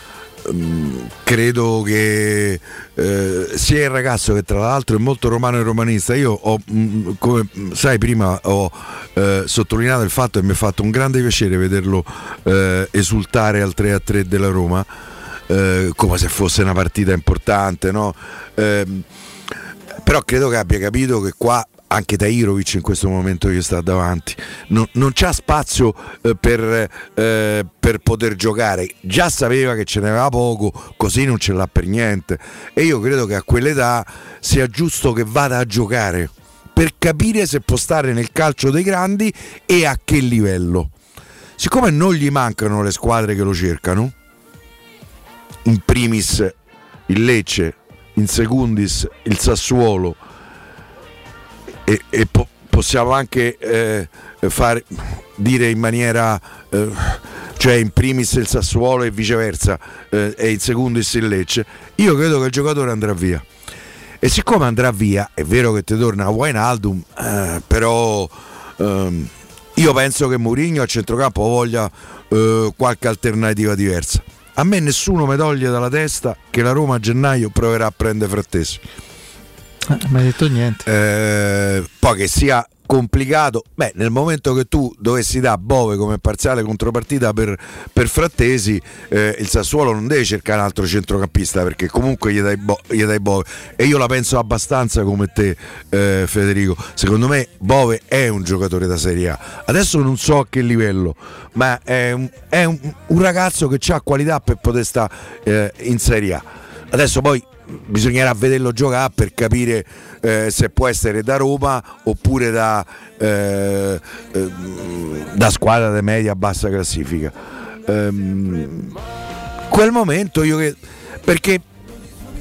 Mm, credo che eh, sia il ragazzo che tra l'altro è molto romano e romanista. Io ho, mm, come mm, sai, prima ho eh, sottolineato il fatto che mi ha fatto un grande piacere vederlo eh, esultare al 3 a 3 della Roma, eh, come se fosse una partita importante, no? Però credo che abbia capito che qua anche Tairovic in questo momento gli sta davanti non, non c'ha spazio eh, per, eh, per poter giocare. Già sapeva che ce n'aveva poco così non ce l'ha per niente. E io credo che a quell'età sia giusto che vada a giocare per capire se può stare nel calcio dei grandi e a che livello. Siccome non gli mancano le squadre che lo cercano in primis il Lecce, in secundis il Sassuolo. E, e po- possiamo anche eh, fare, dire in maniera eh, cioè in primis il Sassuolo e viceversa eh, e in secundis il Lecce. Io credo che il giocatore andrà via. E siccome andrà via è vero che ti torna Wijnaldum eh, però ehm, io penso che Mourinho a centrocampo voglia eh, qualche alternativa diversa a me nessuno mi toglie dalla testa che la Roma a gennaio proverà a prendere Frattesi Non mi hai detto niente. eh, poi che sia complicato, beh, nel momento che tu dovessi dare Bove come parziale contropartita per, per Frattesi, eh, il Sassuolo non deve cercare un altro centrocampista perché comunque gli dai, Bo- gli dai Bove. E io la penso abbastanza come te, eh, Federico. Secondo me Bove è un giocatore da Serie A. Adesso non so a che livello, ma è un, è un- un ragazzo che ha qualità per poter stare eh, in Serie A. Adesso poi bisognerà vederlo giocare per capire eh, se può essere da Roma oppure da, eh, ehm, da squadra di media bassa classifica. Ehm, quel momento io che perché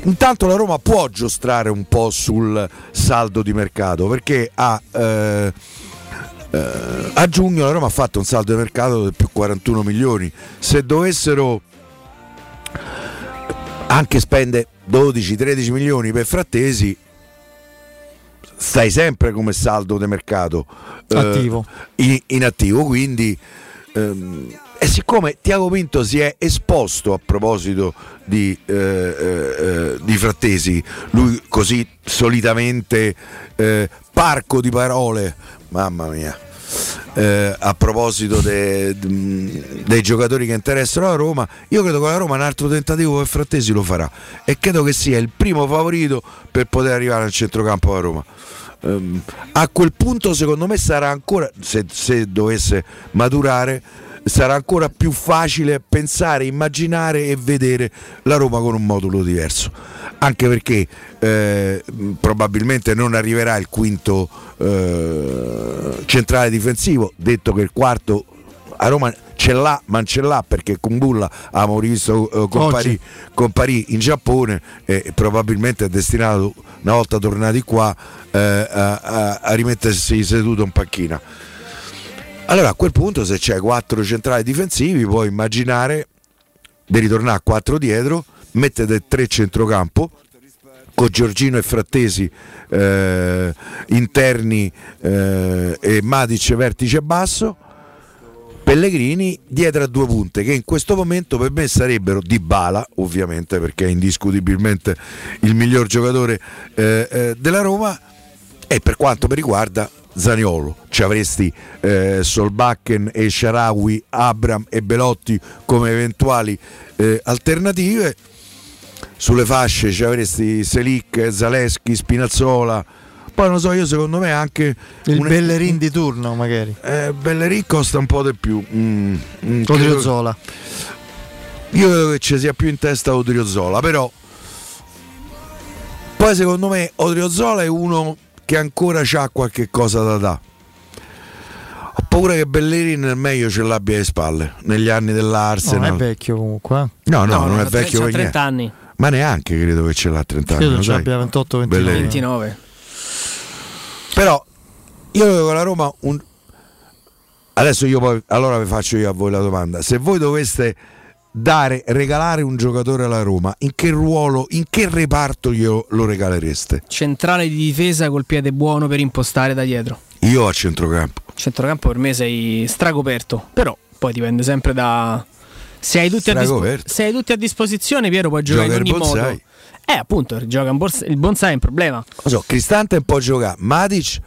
intanto la Roma può giostrare un po' sul saldo di mercato perché ha eh, eh, a giugno la Roma ha fatto un saldo di mercato di più 41 milioni se dovessero anche spende 12-13 milioni per Frattesi stai sempre come saldo di mercato eh, Attivo. in, in attivo quindi ehm, e siccome Tiago Pinto si è esposto a proposito di, eh, eh, eh, di Frattesi, lui così solitamente eh, parco di parole, mamma mia, eh, a proposito de- mh, dei giocatori che interessano la Roma, io credo che la Roma un altro tentativo per Frattesi lo farà e credo che sia il primo favorito per poter arrivare al centrocampo della Roma. Ehm, a quel punto secondo me sarà ancora, se, se dovesse maturare, sarà ancora più facile pensare, immaginare e vedere la Roma con un modulo diverso. Anche perché eh, probabilmente non arriverà il quinto eh, centrale difensivo, detto che il quarto a Roma ce l'ha, ma non ce l'ha perché con Bulla abbiamo rivisto eh, con, Oggi. Parì, con Parì in Giappone e probabilmente è destinato una volta tornati qua eh, a, a- a rimettersi seduto in panchina. Allora a quel punto se c'è quattro centrali difensivi puoi immaginare di ritornare a quattro dietro, mettete tre centrocampo con Giorgino e Frattesi eh, interni eh, e Matic vertice basso Pellegrini dietro a due punte che in questo momento per me sarebbero Di Bala ovviamente perché è indiscutibilmente il miglior giocatore eh, eh, della Roma e per quanto mi riguarda Zaniolo ci avresti eh, Solbakken e Sharawi, Abram e Belotti come eventuali eh, alternative sulle fasce ci avresti Selic, Zaleschi, Spinazzola poi non so io secondo me anche Il un- Bellerin di turno magari. eh, Bellerin costa un po' di più. Mm, mm, Odriozola. Io credo che ci sia più in testa Odriozola, però poi secondo me Odriozola è uno che ancora ha qualche cosa da dare. Ho paura che Bellerin nel meglio ce l'abbia alle spalle negli anni No, dell'Arsenal. non è vecchio comunque. eh. No, no, non è c'ha- vecchio c'ha per 30 niente. anni. Ma neanche credo che ce l'ha a 30 anni. Credo ce l'abbia 28-29. Bellerin. 29. Però io vedo con la Roma un... Adesso io poi allora vi faccio io a voi la domanda. Se voi doveste dare, regalare un giocatore alla Roma, in che ruolo, in che reparto glielo lo regalereste? Centrale di difesa col piede buono per impostare da dietro. Io a centrocampo. Centrocampo per me sei stracoperto, però poi dipende sempre da... Se hai tutti, a, Stracoperto. se hai tutti a disposizione, Piero, puoi giocare Gioca in ogni modo. bonsai. Eh, appunto, gioca il bonsai è un problema. Lo so, Cristante un po' giocare, Matic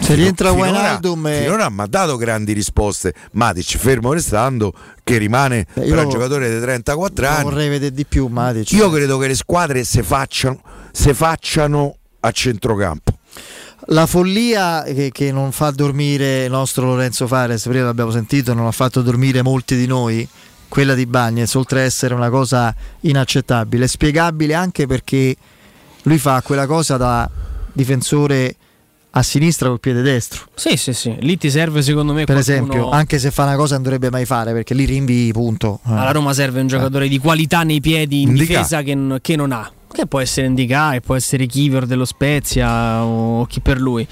Se rientra Wijnaldum e- finora non mi ha dato grandi risposte. Matic fermo restando che rimane Beh, un giocatore di 34 Lo anni. vorrei vedere di più Matic. Io credo che le squadre se facciano, se facciano a centrocampo. La follia che, che non fa dormire il nostro Lorenzo Fares, prima l'abbiamo sentito, non ha fatto dormire molti di noi, quella di Bagnez, oltre a essere una cosa inaccettabile, spiegabile anche perché lui fa quella cosa da difensore a sinistra col piede destro. Sì, sì, sì. Lì ti serve secondo me Per qualcuno- esempio, anche se fa una cosa non dovrebbe mai fare perché lì rinvii punto. Eh. Alla Roma serve un giocatore di qualità nei piedi in Indica. difesa che, che non ha. Che può essere Indica, che può essere Kiver dello Spezia o chi per lui.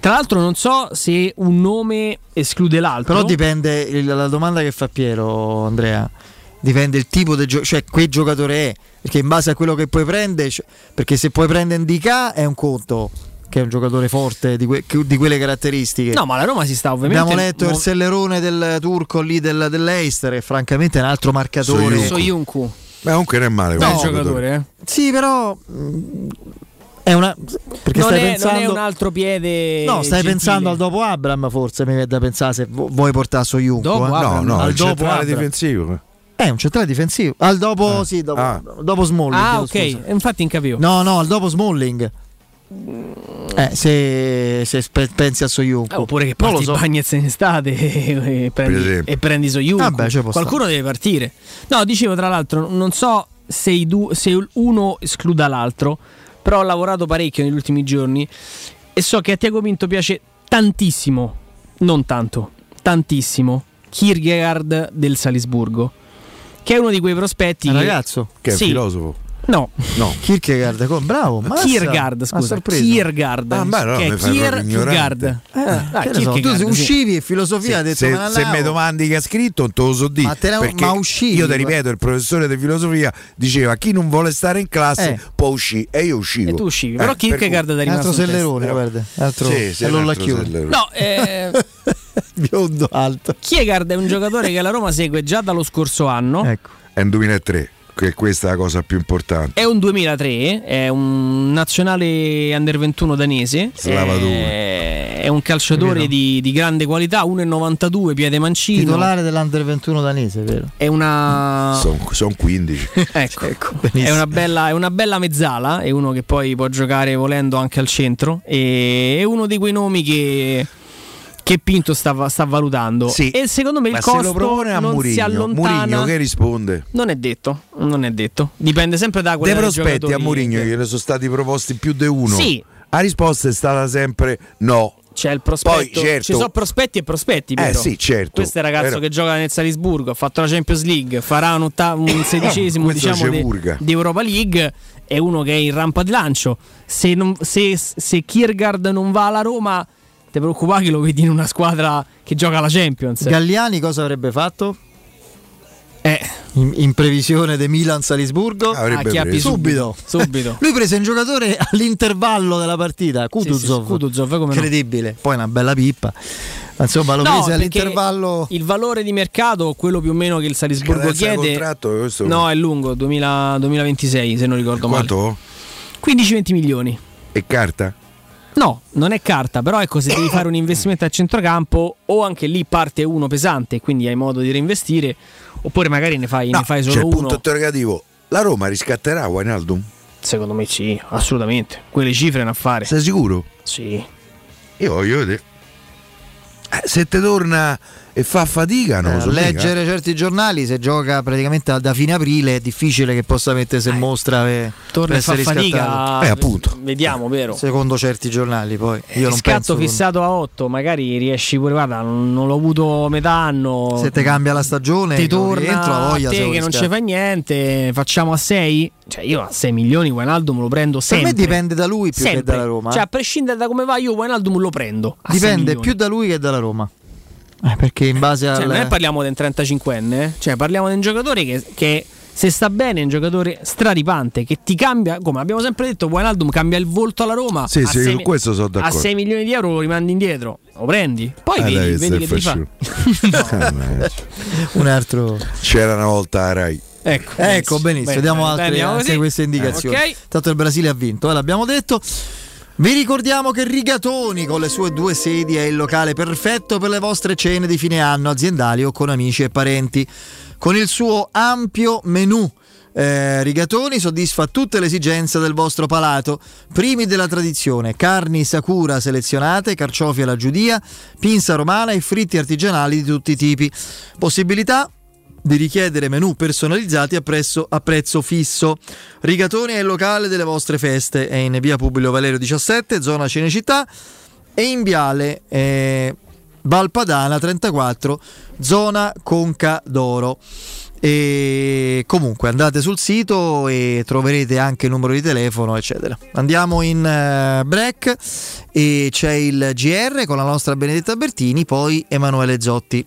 Tra l'altro, non so se un nome esclude l'altro. Però dipende la domanda che fa Piero, Andrea. Dipende il tipo di gioco, cioè che giocatore è. Perché in base a quello che puoi prendere, perché se puoi prendere Indica è un conto, che è un giocatore forte di, que- di quelle caratteristiche. No, ma la Roma si sta ovviamente. Abbiamo letto il mo- sellerone del turco lì del, dell'Eister, che francamente è un altro marcatore. Soyuncu. Beh, comunque non è male. Bel come giocatore, eh. Sì, però mh, è una perché non, stai è, pensando non è un altro piede. No, stai gentile. pensando al dopo Abram, forse mi viene da pensare se vu- vuoi portare Soyuncu. Dopo eh. Abram? No, no, al il dopo centrale Abram. difensivo. È un centrale difensivo. Al dopo, sì, dopo, Ah. dopo Smalling. Ah, ok. scusa. Infatti, incapivo. No, no, al dopo Smalling. Eh, se, se pensi a Soyuncu. Eh, oppure che parti so. Bagnez in estate (laughs) e, e prendi, e prendi Soyuncu. Vabbè, ci può Qualcuno deve partire. No, dicevo tra l'altro, non so se, i du- se uno escluda l'altro, però ho lavorato parecchio negli ultimi giorni e so che a Tiago Pinto piace tantissimo, non tanto, tantissimo, Kierkegaard del Salisburgo, che è uno di quei prospetti... Un che- ragazzo? Che è Sì. filosofo. No. No. Kierkegaard, come- bravo. massa. Kierkegaard, A scusa. Kierkegaard. Ah, beh, no, che è Kierkegaard. Eh, Ah, so, tu Kierkegaard, sì. uscivi e filosofia ha detto se, me ne se mi domandi che ha scritto, non te lo so dire. Ma te perché ma uscivi, io ti ripeto, il professore di filosofia diceva chi non vuole stare in classe Eh. può uscire e io uscivo. E tu uscivi, Eh, però per Kierkegaard è rimasto Altro sellerone, guarda. Altro Sì, sì, la sellerone. No, eh, (laughs) Biondo alto. Kierkegaard è un giocatore che la Roma segue già dallo scorso anno. Ecco. È un 2003, che questa è la cosa più importante. È un 2003, è un nazionale under 21 danese. Slavadur. È, è un calciatore di, di grande qualità, 1,92, piede mancino. Titolare dell'Under 21 danese, vero? È una. Sono 15. (laughs) Ecco, benissimo. è una, bella, è una bella mezzala, è uno che poi può giocare volendo anche al centro. E è uno di quei nomi che, che Pinto sta, sta valutando. Sì. E secondo me il Ma se costo lo propone a non si Murigno, allontana. Murigno che risponde? Non è detto, non è detto. Dipende sempre da Dei quello prospetti a Murigno gliene sono stati proposti più di uno. Sì. La risposta è stata sempre no. C'è il prospetto, Poi, certo. ci sono prospetti e prospetti. Eh, vero? sì, certo. Questo è il ragazzo Però- che gioca nel Salisburgo, ha fatto la Champions League, farà un, otta- un (coughs) sedicesimo diciamo, Murga. di Europa League. È uno che è in rampa di lancio. Se, non, se, se Kiergaard non va alla Roma, ti preoccupare che lo vedi in una squadra che gioca la Champions. Galliani cosa avrebbe fatto? Eh. In, in previsione di Milan Salisburgo? Avrebbe Ah, preso. subito. Subito. Lui prese un giocatore all'intervallo della partita, Kutuzov. sì, Kutuzov, come no. Incredibile. Poi una bella pippa. Ma Insomma, lo No, prese all'intervallo. Il valore di mercato, quello più o meno che il Salisburgo chiede. contratto, questo- No, è lungo, 2000 2026 se non ricordo male. Quanto? 15-20 milioni. E carta? No, non è carta, però ecco, se devi fare un investimento a centrocampo o anche lì parte uno pesante, quindi hai modo di reinvestire, oppure magari ne fai, No, ne fai c'è solo il punto uno. interrogativo. La Roma riscatterà Wijnaldum? Secondo me sì, assolutamente. Quelle cifre ne affare. Sei sicuro? Sì. Io voglio vedere. Eh, se te torna e fa fatica, non Eh, so. leggere certi giornali, se gioca praticamente da fine aprile, è difficile che possa mettersi in mostra per, Torna per e fa essere fatica. riscattato. Eh, appunto. Vediamo, vero. Secondo certi giornali, poi io non Scatto penso. fissato a 8, magari riesci pure, guarda, non, l'ho avuto metà anno. Se te cambia la stagione, ti con torna rientro, la voglia a te che non ci fai niente, facciamo a 6. Cioè, io a 6 milioni Wijnaldum lo prendo Per sempre. me dipende da lui più Sempre. che dalla Roma. Cioè, eh. a prescindere da come va, io Wijnaldum lo prendo. a 6 dipende più da lui che dalla Roma. Eh, perché in base al. Cioè, non è parliamo del 35enne, eh. cioè parliamo di un giocatore che, che se sta bene è un giocatore straripante che ti cambia, come abbiamo sempre detto, Wijnaldum cambia il volto alla Roma. Sì, a sì, sei su mi- questo sono A d'accordo. 6 milioni di euro lo rimandi indietro, lo prendi. Poi Ah, vedi, vedi che ti fa. facendo. (laughs) un altro. C'era una volta a Rai. Ecco, Ecco, benissimo, Bene, diamo bene, altre, andiamo anche così. queste indicazioni. Eh, ok. Tanto il Brasile ha vinto, eh, l'abbiamo detto. Vi ricordiamo che Rigatoni con le sue due sedi è il locale perfetto per le vostre cene di fine anno aziendali o con amici e parenti. Con il suo ampio menù eh, Rigatoni soddisfa tutte le esigenze del vostro palato. Primi della tradizione, carni Sakura selezionate, carciofi alla giudia, pinza romana e fritti artigianali di tutti i tipi. Possibilità di richiedere menù personalizzati a, prezzo- a prezzo fisso. Rigatoni è il locale delle vostre feste, è in via Publio Valerio 17, zona Cinecittà, e in viale eh, Valpadana 34, zona Conca d'Oro. E comunque andate sul sito e troverete anche il numero di telefono, eccetera. Andiamo in eh, break e c'è il GR con la nostra Benedetta Bertini, poi Emanuele Zotti.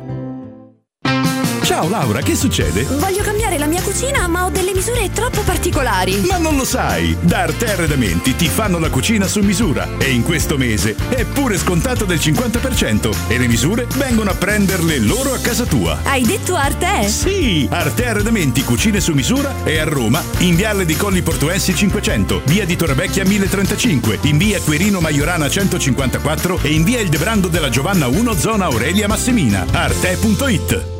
Ciao Laura, che succede? Voglio cambiare la mia cucina, ma ho delle misure troppo particolari. Ma non lo sai! Da Arte Arredamenti ti fanno la cucina su misura e in questo mese è pure scontato del 50% e le misure vengono a prenderle loro a casa tua. Hai detto Arte? Sì! Arte Arredamenti Cucine su misura è a Roma, in Viale di Colli Portuensi 500, via di Torrevecchia 1035, in via Querino Maiorana 154 e in via Il Debrando della Giovanna 1, zona Aurelia Massimina. Arte.it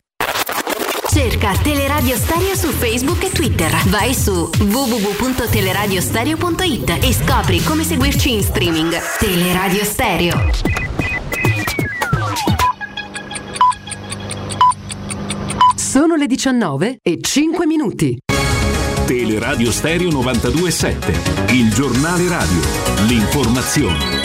Cerca Teleradio Stereo su Facebook e Twitter. Vai su www.teleradiostereo.it e scopri come seguirci in streaming. Teleradio Stereo. Sono le 19 e 5 minuti. Teleradio Stereo 927, il giornale radio, l'informazione.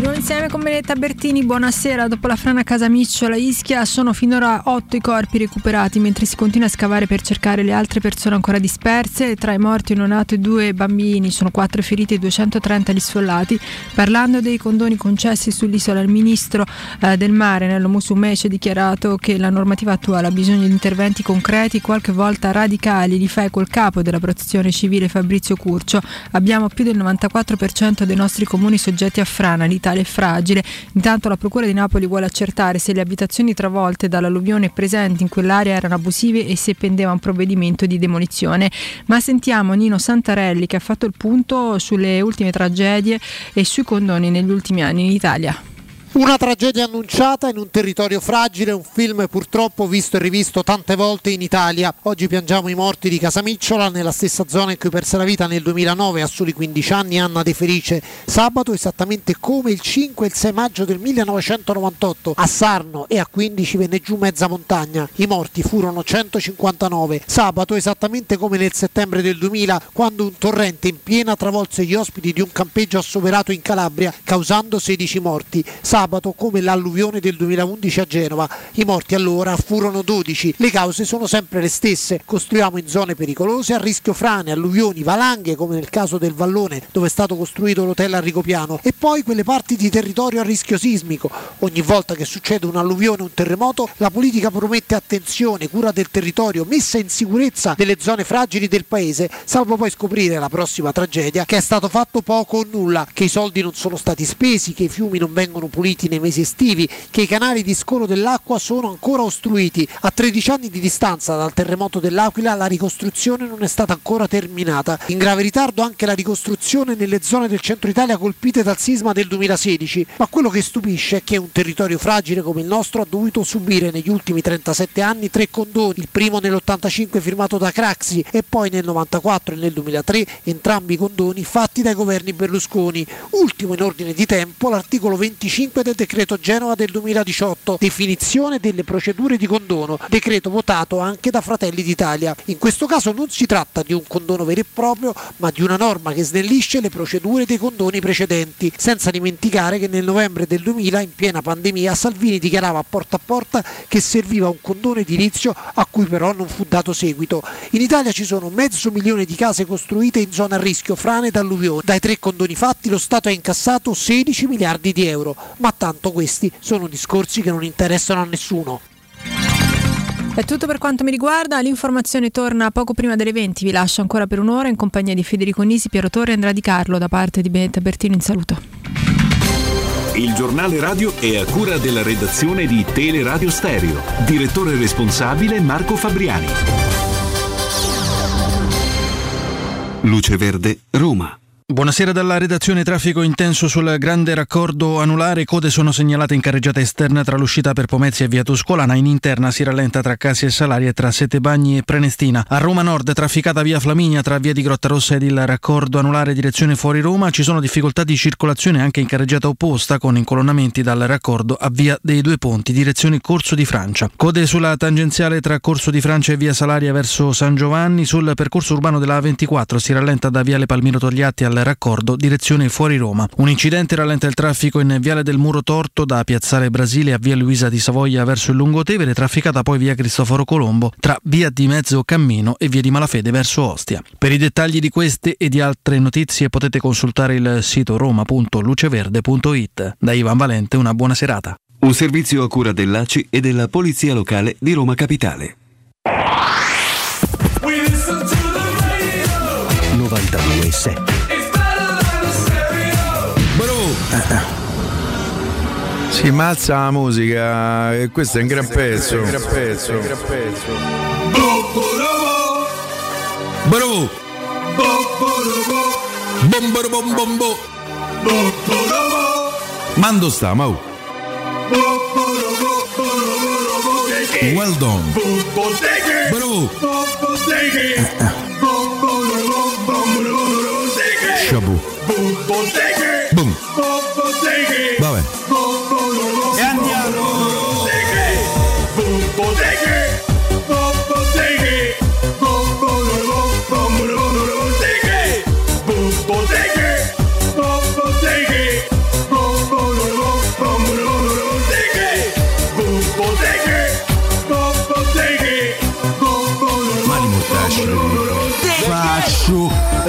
Nuovo insieme con Benetta Bertini, buonasera. Dopo la frana Casamicciola Ischia sono finora otto i corpi recuperati mentre si continua a scavare per cercare le altre persone ancora disperse. Tra i morti un neonato e due bambini, sono quattro feriti e 230 gli sfollati. Parlando dei condoni concessi sull'isola, il ministro eh, del mare Nello Musumeci ha dichiarato che la normativa attuale ha bisogno di interventi concreti, qualche volta radicali. Li fai col capo della protezione civile Fabrizio Curcio. Abbiamo più del 94% dei nostri comuni soggetti a frana, l'Italia è fragile. Intanto la Procura di Napoli vuole accertare se le abitazioni travolte dall'alluvione presenti in quell'area erano abusive e se pendeva un provvedimento di demolizione. Ma sentiamo Nino Santarelli che ha fatto il punto sulle ultime tragedie e sui condoni negli ultimi anni in Italia. Una tragedia annunciata in un territorio fragile, un film purtroppo visto e rivisto tante volte in Italia. Oggi piangiamo i morti di Casamicciola, nella stessa zona in cui perse la vita nel 2009 a soli 15 anni Anna De Felice. Sabato, esattamente come il 5 e il 6 maggio del 1998, a Sarno e a 15 venne giù mezza montagna. I morti furono 159. Sabato, esattamente come nel settembre del 2000, quando un torrente in piena travolse gli ospiti di un campeggio assoverato in Calabria, causando 16 morti. Sabato, sabato come l'alluvione del 2011 a Genova. I morti allora furono 12. Le cause sono sempre le stesse. Costruiamo in zone pericolose, a rischio frane, alluvioni, valanghe come nel caso del Vallone dove è stato costruito l'hotel a Rigopiano e poi quelle parti di territorio a rischio sismico. Ogni volta che succede un'alluvione o un terremoto la politica promette attenzione, cura del territorio, messa in sicurezza delle zone fragili del paese, salvo poi scoprire la prossima tragedia che è stato fatto poco o nulla, che i soldi non sono stati spesi, che i fiumi non vengono puliti nei mesi estivi, che i canali di scolo dell'acqua sono ancora ostruiti. A 13 anni di distanza dal terremoto dell'Aquila la ricostruzione non è stata ancora terminata. In grave ritardo anche la ricostruzione nelle zone del centro Italia colpite dal sisma del 2016. Ma quello che stupisce è che un territorio fragile come il nostro ha dovuto subire negli ultimi 37 anni tre condoni, il primo nell'85 firmato da Craxi e poi nel 94 e nel 2003, entrambi condoni fatti dai governi Berlusconi. Ultimo in ordine di tempo l'articolo 25 del decreto Genova del 2018, definizione delle procedure di condono, decreto votato anche da Fratelli d'Italia. In questo caso non si tratta di un condono vero e proprio, ma di una norma che snellisce le procedure dei condoni precedenti, senza dimenticare che nel novembre del 2000, in piena pandemia, Salvini dichiarava a porta a porta che serviva un condono edilizio a cui però non fu dato seguito. In Italia ci sono mezzo milione di case costruite in zona a rischio frane ed alluvioni. Dai tre condoni fatti lo Stato ha incassato 16 miliardi di euro, ma tanto questi sono discorsi che non interessano a nessuno. È tutto per quanto mi riguarda, l'informazione torna poco prima delle 20, vi lascio ancora per un'ora in compagnia di Federico Nisi, Piero Torre e Andrea Di Carlo da parte di Benetta Bertino in saluto. Il giornale radio è a cura della redazione di Teleradio Stereo. Direttore responsabile Marco Fabriani. Luce Verde, Roma. Buonasera dalla redazione traffico intenso sul grande raccordo anulare, code sono segnalate in carreggiata esterna tra l'uscita per Pomezia e via Tuscolana, in interna si rallenta tra Casi e Salari e tra Sette Bagni e Prenestina. A Roma Nord trafficata via Flaminia tra via di Grottarossa ed il raccordo anulare direzione fuori Roma, ci sono difficoltà di circolazione anche in carreggiata opposta con incolonnamenti dal raccordo a via dei Due Ponti, direzione Corso di Francia. Code sulla tangenziale tra Corso di Francia e via Salaria verso San Giovanni, sul percorso urbano della A24 si rallenta da viale Palmiro Togliatti al raccordo direzione fuori Roma. Un incidente rallenta il traffico in Viale del Muro Torto da Piazzale Brasile a Via Luisa di Savoia verso il Lungotevere, trafficata poi via Cristoforo Colombo tra Via di Mezzo Cammino e Via di Malafede verso Ostia. Per i dettagli di queste e di altre notizie potete consultare il sito roma.luceverde.it. Da Ivan Valente una buona serata. Un servizio a cura dell'ACI e della Polizia Locale di Roma Capitale. 92.7 Si mazza la musica e questo è un gran pezzo. Un gran pezzo. Un gran pezzo. Bravo! Bomboro bom bombo! Mando sta, mau! Well done! Bravo! Shabu! Bum.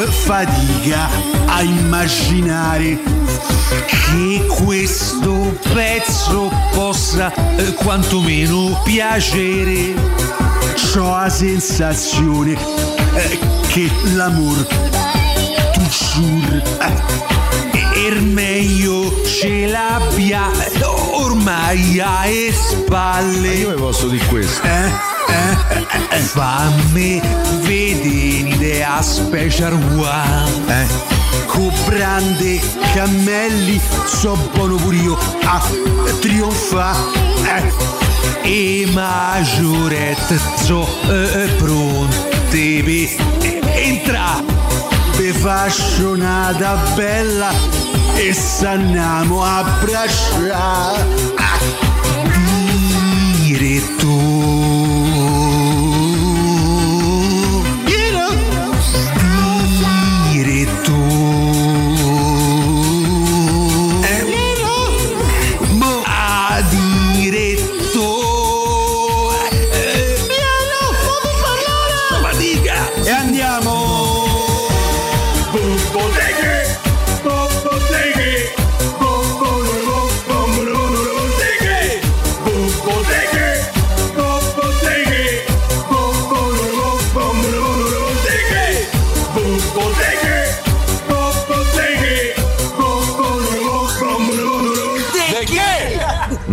Fatica a immaginare che questo pezzo possa eh, quantomeno piacere. Ho la sensazione eh, che l'amor toujours eh, er meglio ce l'abbia ormai alle spalle. Io vi posso dire questo. Eh, eh, eh, fammi vedere a special one. Eh. Con brande cammelli so buono pure io a trionfare. E maggiorette so eh, pronte per entrare. Vi faccio una bella e s'andiamo a abbracciare. Diretto.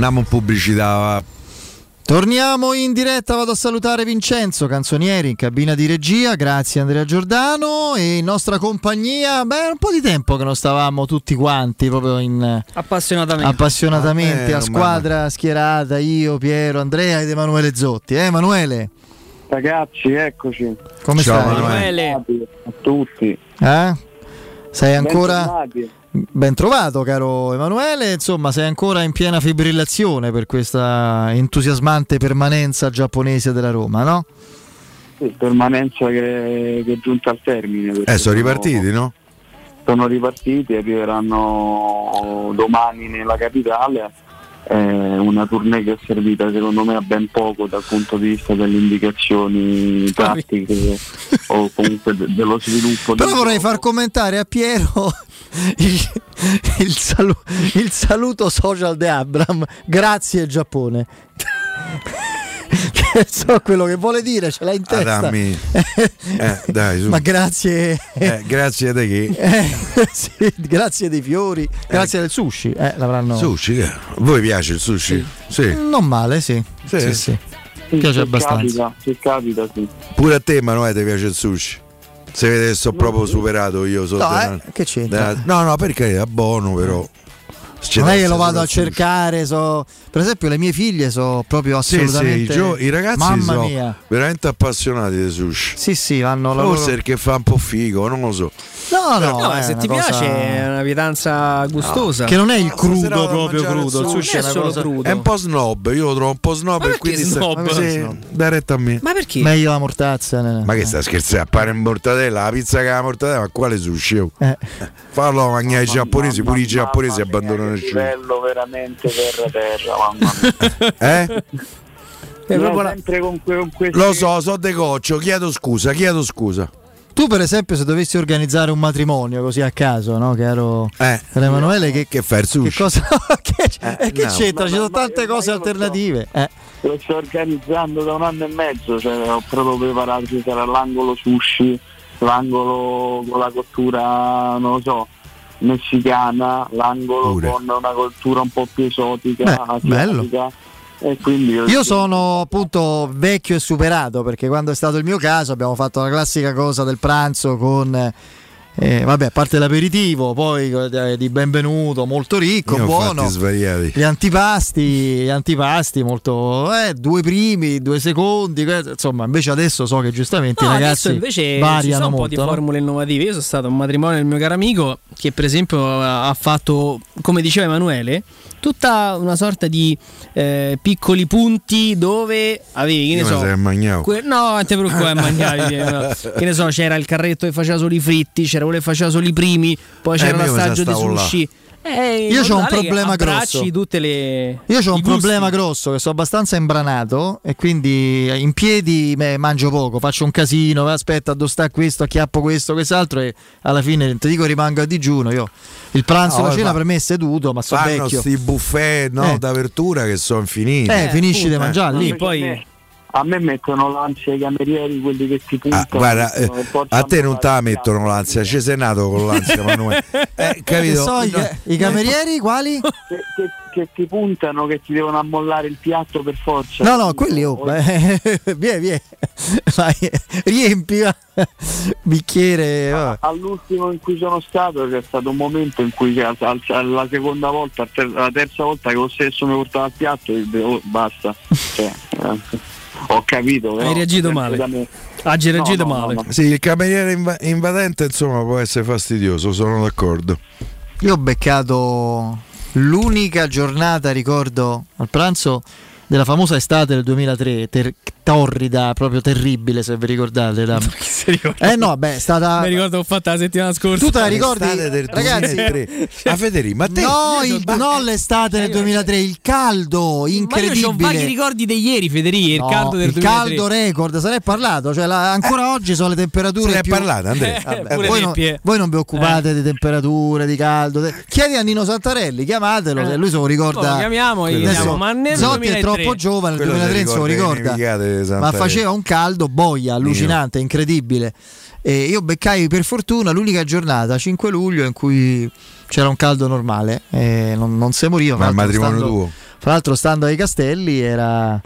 Andiamo in pubblicità. Torniamo in diretta, vado a salutare Vincenzo Canzonieri in cabina di regia, grazie Andrea Giordano e in nostra compagnia, beh un po' di tempo che non stavamo tutti quanti proprio in Appassionatamente. appassionatamente Ah, a eh, squadra schierata, io, Piero, Andrea ed Emanuele Zotti. Eh Emanuele? Ragazzi, eccoci. Come Ciao, stai? Emanuele. A tutti. Eh? Sei ancora Bentornati. Ben trovato, caro Emanuele. Insomma, sei ancora in piena fibrillazione per questa entusiasmante permanenza giapponese della Roma, no? Sì, permanenza che, che è giunta al termine. Eh, sono ripartiti, no? Sono ripartiti, arriveranno domani nella capitale. Una tournée che è servita secondo me a ben poco dal punto di vista delle indicazioni tattiche o comunque de- dello sviluppo. Però del vorrei gioco. far commentare a Piero il, il salu- il saluto social di Abram. Grazie Giappone. (laughs) so quello che vuole dire, ce l'ha in Ah, testa. dammi. (laughs) Eh, dai, su. Ma grazie. Eh, grazie a te che. Eh, (laughs) sì, grazie dei fiori, grazie del sushi. Eh, l'avranno. Sushi, che- a voi piace il sushi? Sì. Non male, sì. Sì. Sì, sì. Sì, Piace abbastanza. Capita, capita, sì. Pure a te, Emanuele, ti piace il sushi? Se vede che sono proprio superato io. So No, della- eh, che c'entra? della- no, no, perché è buono, però. C'è non è che lo vado a cercare, so- per esempio le mie figlie sono proprio Sì, sì, assolutamente i, ragazzi mamma sono mia. veramente appassionati di sushi. Sì, sì, vanno la Forse loro- perché fa un po' figo, non lo so. No, no, No, è se ti cosa- piace è una pietanza gustosa. Che non è il No, crudo proprio crudo, il sushi è è solo cosa crudo. È un po' snob, io lo trovo un po' snob Ma e perché quindi snob? Sì, dai retta a me. Ma perché? meglio la mortazza. ne- Ma che sta scherzando? Appare in mortadella, la pizza che ha la mortadella, ma quale sushi? Eh. Fallo mangiare i giapponesi, pure i giapponesi abbandonano il sushi. livello veramente terra terra, mamma mia. Eh? Proprio la- sempre con, que- con questi Lo so, so de coccio, chiedo scusa, chiedo scusa. Tu per esempio se dovessi organizzare un matrimonio così a caso, no? Che ero Eh. Emanuele che, Che fai il che cosa (laughs) che, eh, che no. c'entra? Ci sono tante cose io lo alternative. Eh. Lo sto organizzando da un anno e mezzo, cioè ho proprio preparato, ci sarà l'angolo sushi, l'angolo con la cottura, non lo so, messicana, l'angolo Pure. con una cottura un po' più esotica, Beh, asiatica. Quindi Io sono appunto vecchio e superato perché quando è stato il mio caso abbiamo fatto la classica cosa del pranzo con eh, vabbè, a parte l'aperitivo, poi eh, di benvenuto, molto ricco, Io buono. Gli antipasti, gli antipasti molto eh, due primi, due secondi, insomma, invece adesso so che giustamente No, i adesso ragazzi invece ci variano sono un po' molto. di no? formule innovative. Io sono stato a un matrimonio del mio caro amico che, per esempio, ha fatto, come diceva Emanuele, tutta una sorta di eh, piccoli punti dove avevi, che ne so, que- no, non ti preoccupare, mangiavi. eh, no. Che ne so, c'era il carretto che faceva solo i fritti, c'era quello che faceva solo i primi, poi c'era Eh, l'assaggio di stavo là. Eh, Io c'ho un problema grosso. tutte le Io ho un gusti. problema grosso che sono abbastanza imbranato e quindi in piedi me- mangio poco, faccio un casino, aspetta, dove sta questo, acchiappo questo, quest'altro e alla fine ti dico rimango a digiuno. Io il pranzo, No, la cena per me è seduto, ma sono Fanno vecchio. sti buffet no, Eh. d'apertura che sono infiniti. Eh, finisci di mangiare lì. Poi a me mettono l'ansia i camerieri, quelli che ti puntano. Ah, guarda, eh, a te non te la mettono l'ansia, ci sei nato con l'ansia, Manuele. (laughs) Eh, capito? Che so, i, No. i camerieri quali? (laughs) Che, che- che ti puntano, che ti devono ammollare il piatto per forza. No, no, quelli oh, beh, (laughs) vieni, vieni. Vai, riempi va. bicchiere. va. All'ultimo in cui sono stato c'è stato un momento in cui al- al- la seconda volta, ter- la terza volta che lo stesso mi portava il piatto, e oh, basta. Cioè, eh, ho capito. però Hai reagito sempre male. me. Hai reagito No, no, male. no, no. Sì, il cameriere inv- invadente insomma può essere fastidioso, sono d'accordo. Io ho beccato l'unica giornata, ricordo, al pranzo della famosa estate del 2003, ter- torrida, proprio terribile se vi ricordate. la- (laughs) Eh no, beh, è stata... Mi ricordo che ho fatto la settimana scorsa. Tu te la ricordi? L'estate del Ragazzi, 2003. (laughs) Ah, Federico, ma te No, il- no, l'estate del 2003, il caldo Ma io incredibile. ho vaghi ricordi di ieri, Federico. Il No, caldo del il 2003. caldo record, se ne è parlato, cioè la- ancora oggi sono le temperature se ne è più... parlato, Andrea. Eh, pure voi, non, eh. voi non vi occupate di temperature, di caldo. de- Chiedi a Nino Santarelli, chiamatelo, se lui se lo ricorda. Oh, chiamiamo, gli Adesso chiamiamo, ma nel Zotti è 2003. Troppo giovane, nel Quello 2003 non se lo ricorda Ma faceva un caldo boia, allucinante, incredibile. E io beccai per fortuna l'unica giornata, 5 luglio, in cui c'era un caldo normale non, non si moriva. Ma il matrimonio stando- tuo? Fra l'altro, stando ai castelli era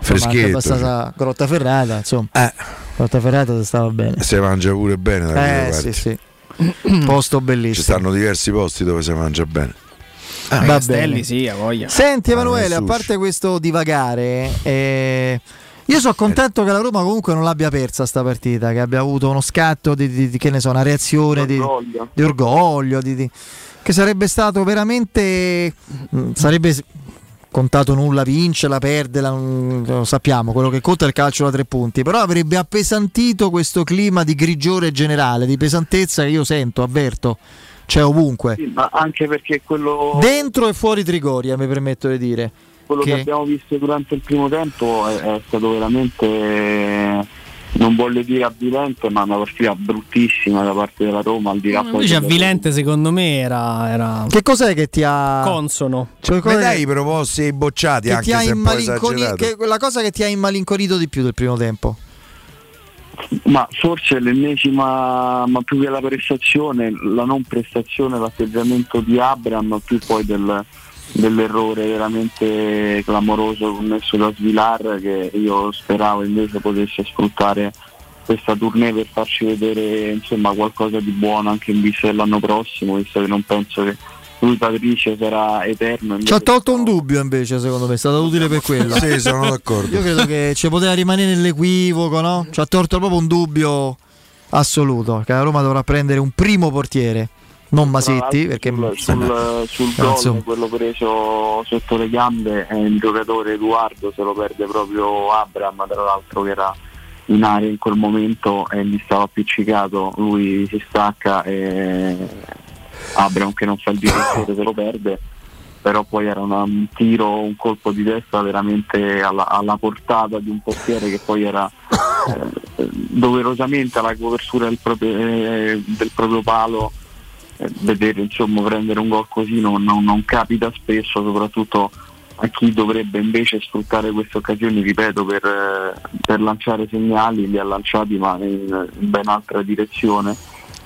Freschetto, abbastanza grottaferrata. Insomma, Eh. grottaferrata stava bene. Si mangia pure bene da Eh sì, sì. (clears throat) Posto bellissimo. Ci stanno diversi posti dove si mangia bene. Ah, Va Castelli, bene. sì, a voglia. Senti Ah, Emanuele, a parte questo divagare, eh, io sono contento che la Roma comunque non l'abbia persa sta partita, che abbia avuto uno scatto di, di- di- che ne so, una reazione di, Orgoglio. di orgoglio, di- di- che sarebbe stato veramente mh, sarebbe contato nulla vincerla, perderla, non- lo sappiamo, quello che conta è il calcio da tre punti, però avrebbe appesantito questo clima di grigiore generale, di pesantezza che io sento, avverto, c'è ovunque. Sì, ma anche perché quello, Dentro e fuori Trigoria, mi permetto di dire. quello che... che- abbiamo visto durante il primo tempo è, è stato veramente, non voglio dire avvilente, ma una partita bruttissima da parte della Roma, al di là poi Invece avvilente secondo me era, era Che cos'è che ti ha. consono. cioè, cos'è dai i proposti bocciati che anche ti ha se immalinconi- che- la cosa che ti ha immalinconito di più del primo tempo? Ma forse l'ennesima, ma più che la prestazione, la non prestazione, l'atteggiamento di Abram, più poi del- dell'errore veramente clamoroso commesso da Svilar che io speravo invece potesse sfruttare questa tournée per farci vedere insomma qualcosa di buono anche in vista dell'anno prossimo, visto che non penso che lui Patrice sarà eterno. Ci ha tolto un dubbio invece, secondo me, è stato utile per quello. Sì, sono (laughs) d'accordo. Io credo che ci poteva rimanere nell'equivoco, no? Ci ha tolto proprio un dubbio assoluto. Che la Roma dovrà prendere un primo portiere, non Masetti, perché sul, sul, sul Però, gol, insomma. quello preso sotto le gambe è il giocatore Edoardo, se lo perde proprio Abram, tra l'altro che era in area in quel momento e gli stava appiccicato, lui si stacca e Abram che non fa il direttore se lo perde, però poi era un tiro, un colpo di testa veramente alla, alla portata di un portiere che poi era eh, doverosamente alla copertura del proprio, eh, del proprio palo eh, vedere insomma prendere un gol così non, non- non capita spesso soprattutto a chi dovrebbe invece sfruttare queste occasioni ripeto per, eh, per lanciare segnali li ha lanciati ma in, in ben altra direzione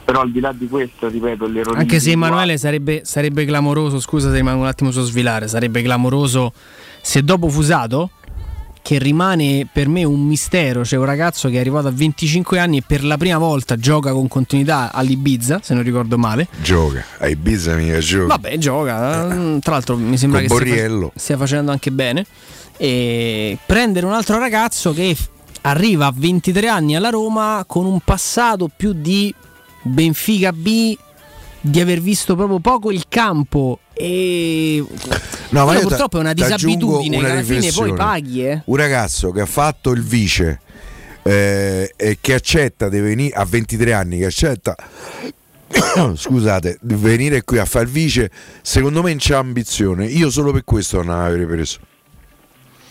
però al di là di questo ripeto l'errore Anche se Emanuele sarebbe, sarebbe clamoroso, scusa se rimango un attimo su svilare, sarebbe clamoroso se dopo Fusato, che rimane per me un mistero, c'è un ragazzo che è arrivato a 25 anni e per la prima volta gioca con continuità all'Ibiza, se non ricordo male. Gioca, a Ibiza mica gioca. Vabbè, gioca, eh, tra l'altro mi sembra Con che stia, Borriello. stia facendo anche bene. E prendere un altro ragazzo che arriva a 23 anni alla Roma con un passato più di Benfica B, di aver visto proprio poco il campo e No, ma purtroppo è una disabitudine una che alla fine poi paghi, eh. Un ragazzo che ha fatto il vice eh, e che accetta di venire a 23 anni, che accetta (coughs) scusate, di venire qui a fare il vice, secondo me non c'è ambizione. Io solo per questo non avrei preso.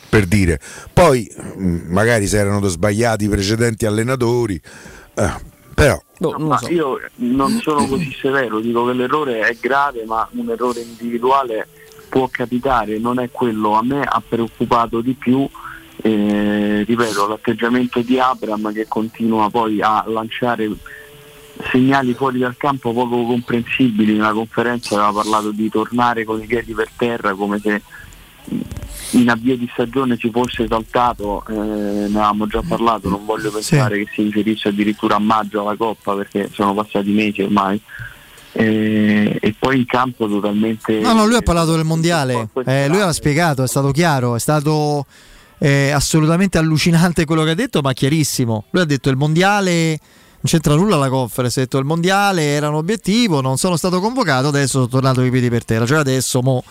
Per dire, poi mh, magari si erano sbagliati i precedenti allenatori, eh, però No, ma io non (clears throat) sono così severo, dico che l'errore è grave, ma un errore individuale può capitare, non è quello. A me ha preoccupato di più, eh, ripeto, l'atteggiamento di Abram che continua poi a lanciare segnali fuori dal campo poco comprensibili. Nella conferenza aveva parlato di tornare con i piedi per terra come se in avvio di stagione ci fosse saltato, eh, ne avevamo già parlato, non voglio pensare che si riferisse addirittura a maggio alla Coppa perché sono passati mesi ormai. Eh, e poi in campo totalmente... No, no, lui ha parlato del mondiale, eh, lui aveva spiegato, è stato chiaro, è stato eh, assolutamente allucinante quello che ha detto, ma chiarissimo. Lui ha detto il mondiale non c'entra nulla la conference, ha detto il mondiale era un obiettivo, non sono stato convocato, adesso sono tornato i piedi per terra, cioè adesso mo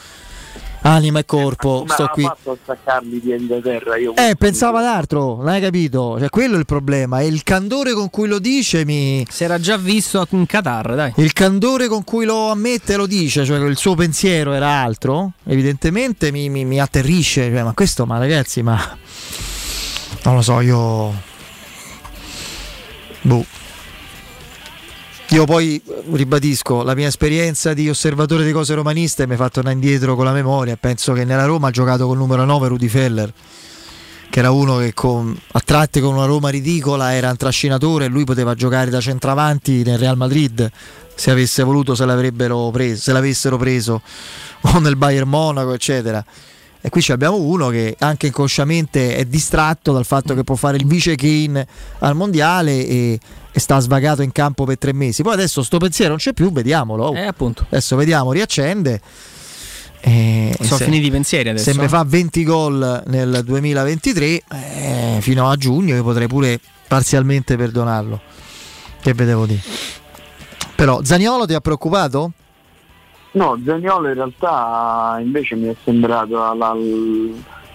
anima e corpo, Come sto qui. fatto a staccarli i piedi da terra? Io Eh, pensava ad altro, non hai capito? Cioè, quello è il problema. E il candore con cui lo dice mi. Si era già visto in Qatar, dai. Il candore con cui lo ammette e lo dice, cioè il suo pensiero era altro, evidentemente mi, mi- mi atterrisce. Cioè, ma questo, ma ragazzi, ma. Non lo so, io. Boh. Io poi eh, ribadisco, la mia esperienza di osservatore di cose romaniste mi fatto tornare indietro con la memoria. Penso che nella Roma ha giocato col numero 9 Rudy Feller, che era uno che con, a tratti con una Roma ridicola era un trascinatore e lui poteva giocare da centravanti nel Real Madrid se avesse voluto, se, preso, se l'avessero preso o nel Bayern Monaco, eccetera. E qui ci abbiamo uno che anche inconsciamente è distratto dal fatto che può fare il vice Kane al mondiale e, e sta svagato in campo per tre mesi. Poi adesso sto pensiero non c'è più, vediamolo. Eh, appunto. Adesso vediamo, riaccende. E Sono se- finiti i pensieri adesso. Se mi fa 20 gol nel 2023, eh, fino a giugno io potrei pure parzialmente perdonarlo. Che vedevo di. Però Zaniolo ti ha preoccupato? No, Zagnolo in realtà invece mi è sembrato la,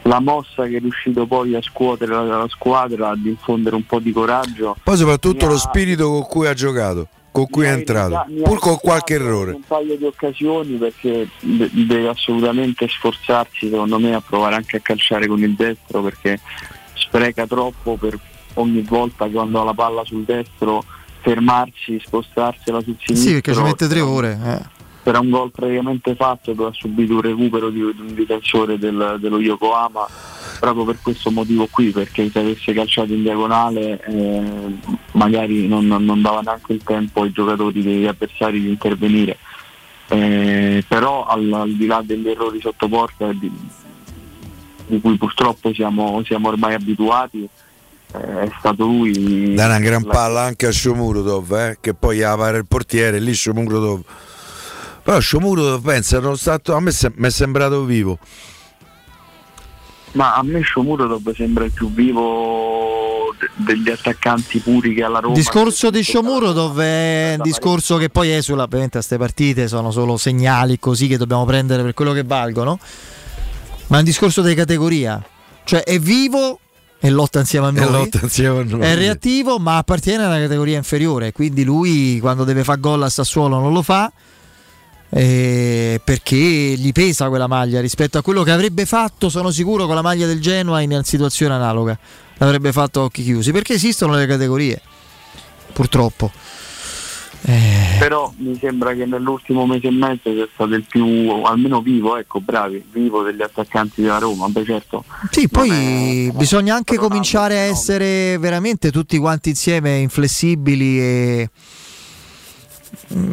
la mossa che è riuscito poi a scuotere la, la squadra, ad infondere un po' di coraggio. Poi soprattutto Mi lo ha- spirito con cui ha giocato, con cui è entrato, ha pur con qualche errore. Un paio di occasioni perché de- deve assolutamente sforzarsi secondo me a provare anche a calciare con il destro perché spreca troppo per ogni volta quando ha la palla sul destro fermarsi, spostarsela sul sinistro. Sì, perché ci mette tre ore. eh. Per un gol praticamente fatto dove ha subito un recupero di, di un difensore del- dello Yokohama proprio per questo motivo qui perché se avesse calciato in diagonale eh, magari non, non- dava neanche il tempo ai giocatori degli avversari di intervenire Eh, però al, al di là degli errori sotto porta di, di cui purtroppo siamo, siamo ormai abituati eh, è stato lui Dà una gran la- palla anche a Shomurodov, eh, che poi appare il portiere, lì Shomurodov. Però Shomurodov pensa, non stato, a me se- mi è sembrato vivo. Ma a me Shomurodov sembra il più vivo de- degli attaccanti puri che alla Il Roma. discorso di Shomurodov è un discorso che poi esula, ovviamente a queste partite sono solo segnali così che dobbiamo prendere per quello che valgono, ma è un discorso di categoria, cioè è vivo e lotta insieme a E noi, lotta insieme a noi. è reattivo ma appartiene a una categoria inferiore, quindi lui quando deve fare gol a Sassuolo non lo fa eh, perché gli pesa quella maglia rispetto a quello che avrebbe fatto, sono sicuro, con la maglia del Genoa in situazione analoga. L'avrebbe fatto a occhi chiusi perché esistono le categorie, purtroppo. Eh, Però mi sembra che nell'ultimo mese e mezzo sia stato il più, almeno vivo, ecco, bravi, vivo degli attaccanti della Roma. Beh certo. Sì, poi bisogna anche cominciare a essere veramente tutti quanti insieme inflessibili e,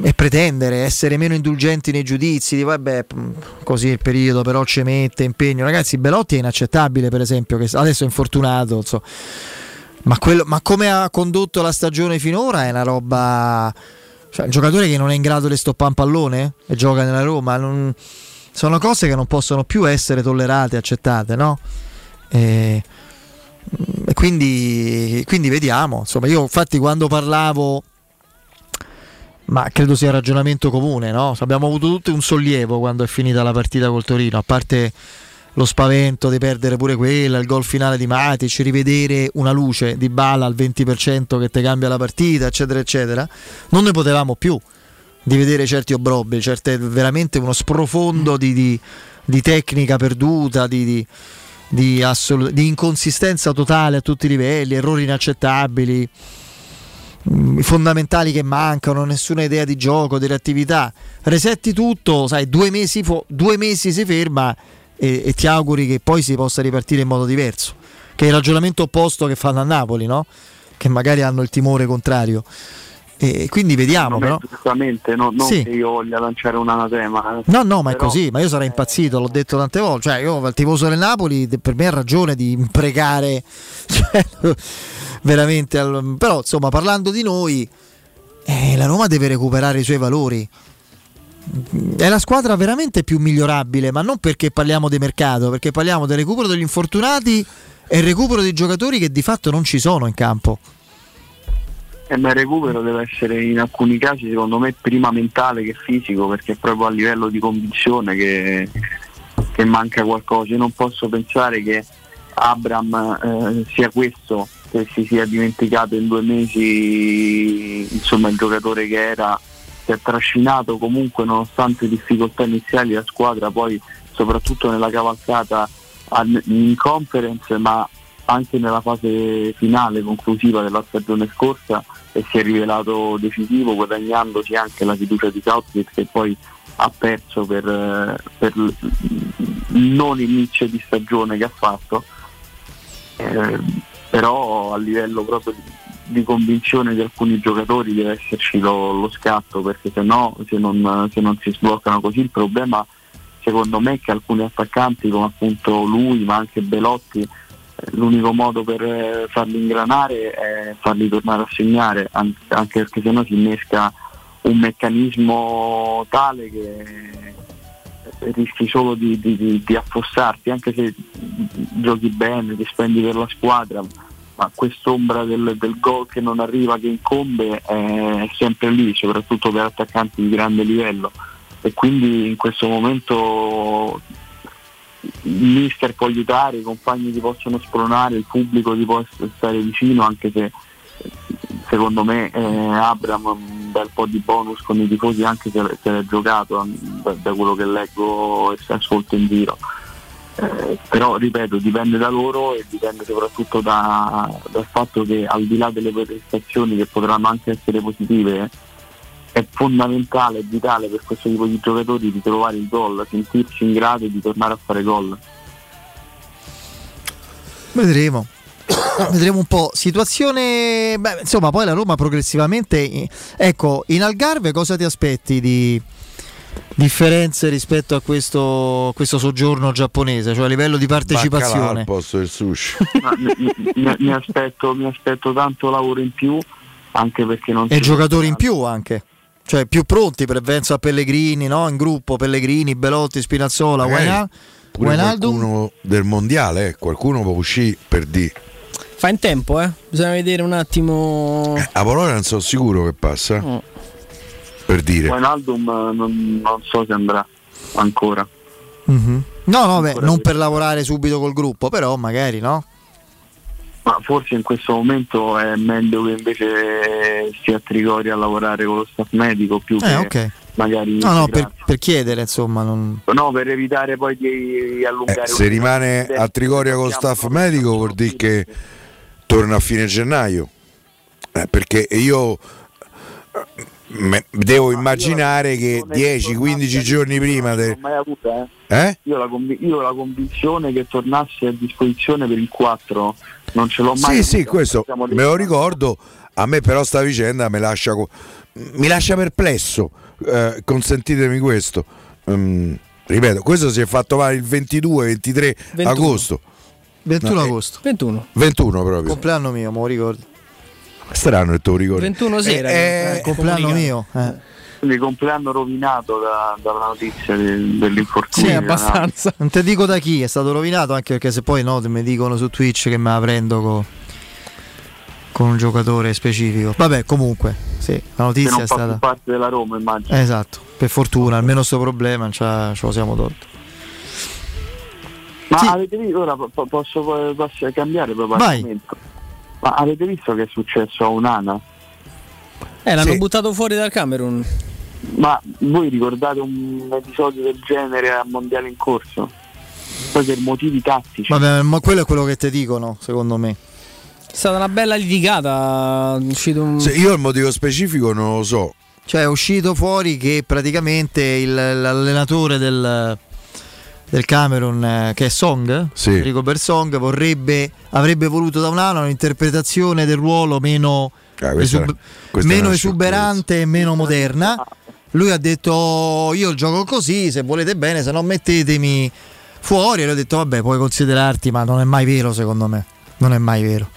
e pretendere, essere meno indulgenti nei giudizi. Di vabbè, così il periodo però ci mette impegno. Ragazzi, Belotti è inaccettabile, per esempio, che adesso è infortunato. insomma. Ma, quello- ma come ha condotto la stagione finora è una roba. Cioè, un giocatore che non è in grado di stoppare un pallone e gioca nella Roma. non- sono cose che non possono più essere tollerate, accettate, no? E quindi, quindi vediamo. Insomma, io infatti quando parlavo, ma credo sia ragionamento comune, no? Abbiamo avuto tutti un sollievo quando è finita la partita col Torino, a parte lo spavento di perdere pure quella, il gol finale di Matic, rivedere una luce di Bala al 20% che ti cambia la partita, eccetera, eccetera. Non ne potevamo più. di vedere certi obbrobri, certe, veramente uno sprofondo di, di- di tecnica perduta, di, di- di inconsistenza totale a tutti i livelli, errori inaccettabili, i fondamentali che mancano, nessuna idea di gioco, delle attività. Resetti tutto, sai, due mesi, fo- due mesi si ferma e, e ti auguri che poi si possa ripartire in modo diverso. Che è il ragionamento opposto che fanno a Napoli, no? Che magari hanno il timore contrario. E quindi vediamo, però. Giustamente, no- non Sì. che io voglia lanciare un anatema. eh. No, no, ma è Però- così, ma io sarei impazzito, l'ho detto tante volte. Cioè, io il tifoso del Napoli per me ha ragione di imprecare (laughs) cioè, veramente. al- Però, insomma, parlando di noi, eh, la Roma deve recuperare i suoi valori. È la squadra veramente più migliorabile, ma non perché parliamo di mercato, perché parliamo del recupero degli infortunati e il recupero dei giocatori che di fatto non ci sono in campo. E ma il recupero deve essere in alcuni casi secondo me prima mentale che fisico perché è proprio a livello di convinzione che, che manca qualcosa. Io non posso pensare che Abram eh, sia questo, che si sia dimenticato in due mesi insomma, il giocatore che era, che ha trascinato comunque nonostante difficoltà iniziali la squadra, poi soprattutto nella cavalcata al- in conference ma anche nella fase finale conclusiva della stagione scorsa e si è rivelato decisivo guadagnandosi anche la fiducia di Southgate che poi ha perso per, per non inizio di stagione che ha fatto. Eh, però a livello proprio di, convinzione di alcuni giocatori deve esserci lo, lo scatto perché se no se non, se si sbloccano così il problema secondo me è che alcuni attaccanti come appunto lui ma anche Belotti l'unico modo per farli ingranare è farli tornare a segnare an- anche perché sennò si innesca un meccanismo tale che rischi solo di, di- di- affossarti anche se giochi bene, ti spendi per la squadra ma quest'ombra del, del gol che non arriva, che incombe è sempre lì, soprattutto per attaccanti di grande livello. E quindi in questo momento il mister può aiutare, i compagni ti possono spronare, il pubblico ti può stare vicino anche se secondo me eh, Abram bel po' di bonus con i tifosi anche se, se l'è giocato da, quello che leggo e se ascolto in giro. Eh, però ripeto dipende da loro e dipende soprattutto da- dal fatto che al di là delle prestazioni che potranno anche essere positive è fondamentale e vitale per questo tipo di giocatori di trovare il gol, sentirsi in grado di tornare a fare gol. Vedremo. (coughs) Vedremo un po'. Situazione. Beh, insomma, poi la Roma progressivamente. Ecco, in Algarve cosa ti aspetti di differenze rispetto a questo, questo soggiorno giapponese, cioè a livello di Baccalà partecipazione? al posto del sushi. (laughs) Mi, mi- mi aspetto, mi aspetto tanto lavoro in più anche perché non E giocatori in più anche. Cioè più pronti per Venzo a Pellegrini, no? In gruppo, Pellegrini, Belotti, Spinazzola, Pure Wijnaldum. qualcuno del mondiale, eh, qualcuno può uscire per di. Fa in tempo, eh? Bisogna vedere un attimo. A Polonia non sono sicuro che passa. Mm. Per dire. Wijnaldum eh, non, non so se andrà ancora. Mhm. No, no, beh, non per lavorare subito col gruppo, però magari no. Ma forse in questo momento è meglio che invece sia Trigori a lavorare con lo staff medico più Eh, che ok. magari No, no, per, per chiedere, insomma. Non... No, per evitare poi di, di allungare Eh, se rimane a Trigoria con staff medico vuol dire che torna a fine gennaio. Eh, perché io eh, me- devo immaginare che 10-15 giorni prima de- Non l'ho mai avuta, eh. Eh? Io, ho la convi- io la convinzione che tornasse a disposizione per il 4 non ce l'ho mai Sì, sì, questo me lo ricordo. A me però sta vicenda mi lascia, co- mi lascia perplesso. eh, consentitemi questo. Mm, ripeto, questo si è fatto male il 22-23 21. agosto. 21 No, eh, agosto. 21. 21 proprio. Compleanno mio, me lo ricordo. Strano che te lo ricordi. 21 sera. Eh, eh, compleanno mio. eh. Quindi compleanno rovinato da- dalla notizia del- dell'infortunio. Sì, Non ti dico da chi, è stato rovinato anche perché se poi no, mi dicono su Twitch che me la prendo co- con un giocatore specifico. Vabbè, comunque, sì, la notizia non è stata... parte della Roma, immagino. Esatto, per fortuna, almeno sto problema ce lo siamo tolto. Ma avete visto, ora po- po- posso, posso cambiare proprio argomento. Ma avete visto che è successo a Unana? Eh, l'hanno Sì. buttato fuori dal Camerun. Ma voi ricordate un episodio del genere a mondiale in corso? Poi per motivi tattici. Vabbè, ma quello è quello che ti dicono, secondo me. È stata una bella litigata. un... Se io il motivo specifico non lo so. Cioè è uscito fuori che praticamente il- l'allenatore del, del Camerun, eh, che è Song, Sì. Enrico Bersong, vorrebbe, avrebbe voluto da un anno un'interpretazione del ruolo meno, Ah, questa esub- questa meno esuberante e meno moderna. Lui ha detto "Oh, io gioco così, se volete bene, se no mettetemi fuori. E lui ha detto vabbè puoi considerarti, ma non è mai vero secondo me. Non è mai vero.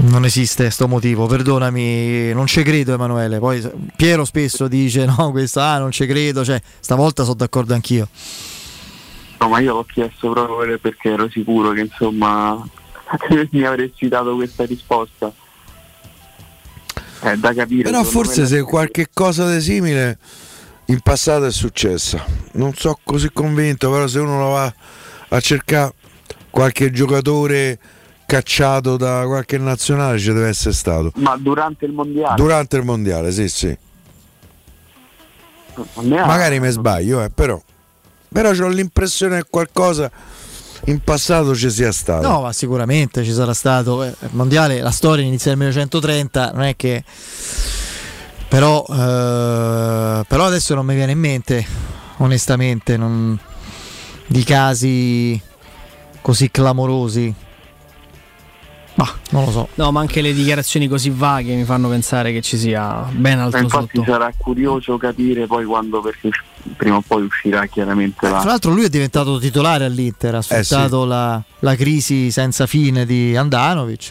Non esiste sto motivo, perdonami, non ci credo Emanuele. Poi Piero spesso dice no, questa ah, non ci credo, cioè stavolta sono d'accordo anch'io. No, ma io l'ho chiesto proprio perché ero sicuro che insomma (laughs) mi avresti dato questa risposta. È da capire. Però forse se la- qualche cosa di simile in passato è successa. Non so così convinto, però se uno la va a cercare qualche giocatore cacciato da qualche nazionale ci deve essere stato. Ma durante il mondiale. Durante il mondiale, sì, sì. Magari mi sbaglio, eh, però. Però ho l'impressione che qualcosa in passato ci sia stato. No, ma sicuramente ci sarà stato. eh, il mondiale, la storia inizia nel 1930, non è che. Però, eh, però adesso non mi viene in mente, onestamente, non- di casi così clamorosi. Ma non lo so. No, ma anche le dichiarazioni così vaghe mi fanno pensare che ci sia ben altro infatti sotto. sarà curioso capire poi quando, perché prima o poi uscirà chiaramente Tra la. l'altro lui è diventato titolare all'Inter, ha Eh, sfruttato la, la crisi senza fine di Andanovic.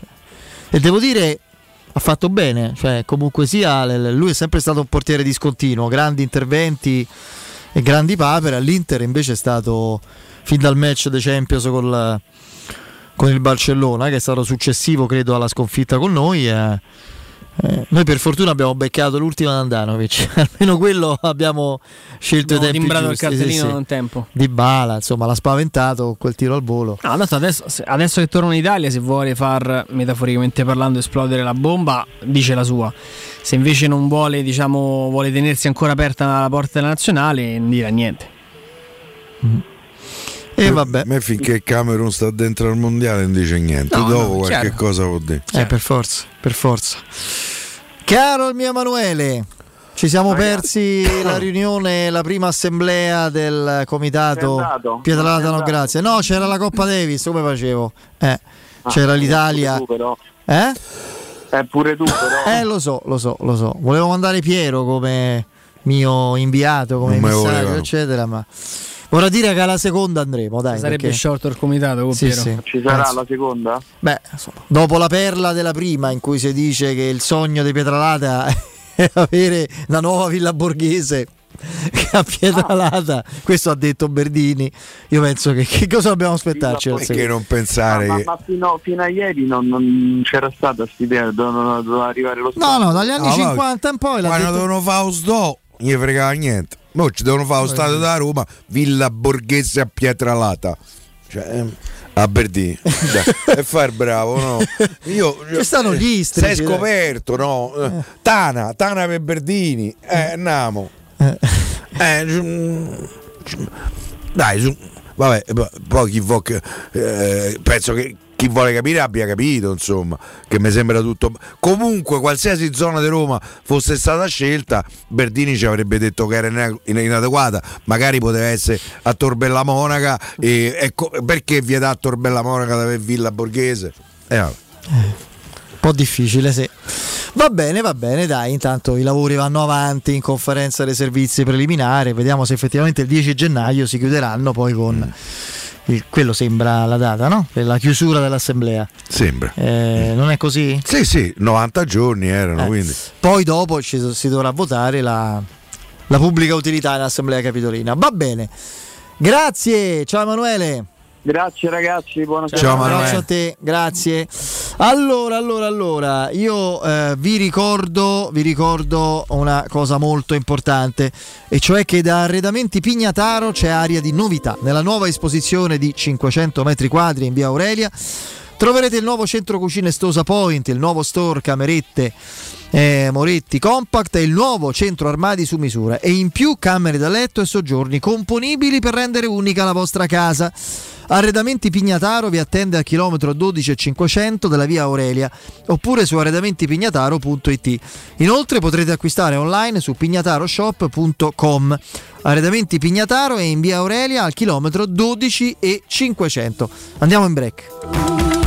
E devo dire, ha fatto bene, cioè comunque sia, lui è sempre stato un portiere discontinuo, grandi interventi e grandi papere, all'Inter invece è stato fin dal match dei Champions col- con il Barcellona, che è stato successivo credo alla sconfitta con noi. eh. Eh, noi per fortuna abbiamo beccato l'ultima Andanovic, (laughs) almeno quello abbiamo scelto Abbiamo i tempi timbrato il giusti, cartellino sì, sì. un tempo. Di Bala, insomma, l'ha spaventato con quel tiro al volo. No, adesso, adesso che torna in Italia, se vuole far metaforicamente parlando esplodere la bomba, dice la sua. Se invece non vuole, diciamo, vuole tenersi ancora aperta la porta della nazionale, non dirà niente. E vabbè. A me finché il Camerun sta dentro al mondiale non dice niente. No, Dopo no, qualche chiaro. cosa vuol dire. Eh, per forza, per forza. Caro il mio Emanuele, ci siamo persi la riunione, la prima assemblea del comitato? Pietralata no grazie. No, c'era la Coppa Davis, come facevo? Eh, Ah, c'era eh, l'Italia. pure tu, però. Eh? Eh, pure tu però. (laughs) Eh, lo so, lo so, lo so. Volevo mandare Piero come mio inviato, come Non volevano. eccetera, ma vorrà dire che alla seconda andremo, dai. Sarebbe perché- sciolto il comitato Sì, sì. Ci sarà Penso. la seconda? Beh, insomma, dopo la perla della prima, in cui si dice che il sogno di Pietralata (laughs) è avere la nuova villa borghese che a Pietralata, questo ha detto Berdini. Io penso che, che cosa dobbiamo aspettarci? Perché non pensare Ma, che ma fino, fino a ieri non, non c'era stata questa idea, doveva, arrivare lo No, no, dagli anni No, ma- 50 in poi quando detto- devono fare sto, non gli fregava niente. Mo ci devono fare lo stadio da Roma, Villa Borghese a Pietralata. Cioè, ehm, a Berdini. (laughs) Dai, e il bravo, no? Io, (laughs) Ci stanno gli Sei istrici, dai. scoperto, no? Eh, Tana, Tana per Berdini. Eh, andiamo. Eh, mm, dai, su- vabbè, poi chi che- eh, penso che chi vuole capire abbia capito, insomma, che mi sembra tutto. Comunque, qualsiasi zona di Roma fosse stata scelta, Berdini ci avrebbe detto che era ina- in- inadeguata, magari poteva essere a Torbella Monaca. E, ecco, perché vietà a Torbella Monaca da Villa Borghese? Eh, vabbè. Un po' difficile, sì. Va bene, va bene, dai, intanto i lavori vanno avanti in conferenza dei servizi preliminari, vediamo se effettivamente il 10 gennaio si chiuderanno poi con... il- quello sembra la data, no? Per la chiusura dell'assemblea. Sembra. Eh, non è così? Sì, sì, 90 giorni erano, Eh. quindi. Poi dopo ci- si dovrà votare la, la pubblica utilità in assemblea capitolina. Va bene. Grazie, ciao Emanuele. Grazie ragazzi, buonasera. Ciao, Grazie Emanuele. a te, grazie. Allora, allora, allora, io eh, vi ricordo, vi ricordo una cosa molto importante, e cioè che da Arredamenti Pignataro c'è aria di novità. Nella nuova esposizione di 500 metri quadri in via Aurelia troverete il nuovo centro cucine Stosa Point, il nuovo store camerette eh, Moretti Compact è il nuovo centro armadi su misura e in più camere da letto e soggiorni componibili per rendere unica la vostra casa. Arredamenti Pignataro vi attende al chilometro 12 e 500 della via Aurelia oppure su arredamentipignataro.it. Inoltre potrete acquistare online su pignataroshop.com. Arredamenti Pignataro è in via Aurelia al chilometro 12 e 500. Andiamo in break.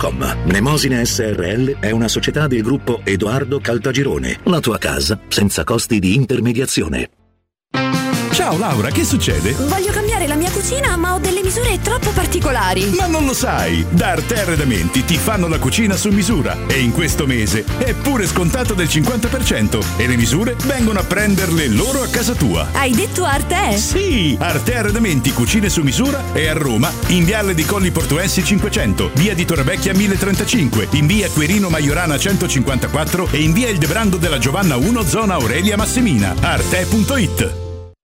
www.kcult.com. Mnemosine SRL è una società del gruppo Edoardo Caltagirone. La tua casa senza costi di intermediazione. Ciao Laura, che succede? Voglio cambiare cucina, ma ho delle misure troppo particolari. Ma non lo sai! Da Arte Arredamenti ti fanno la cucina su misura e in questo mese è pure scontato del 50% e le misure vengono a prenderle loro a casa tua. Hai detto Arte? Sì! Arte Arredamenti Cucine su misura è a Roma, in Viale di Colli Portuensi 500, via di Torrevecchia 1035, in via Querino Maiorana 154 e in via Il Debrando della Giovanna 1, zona Aurelia Massimina. Arte.it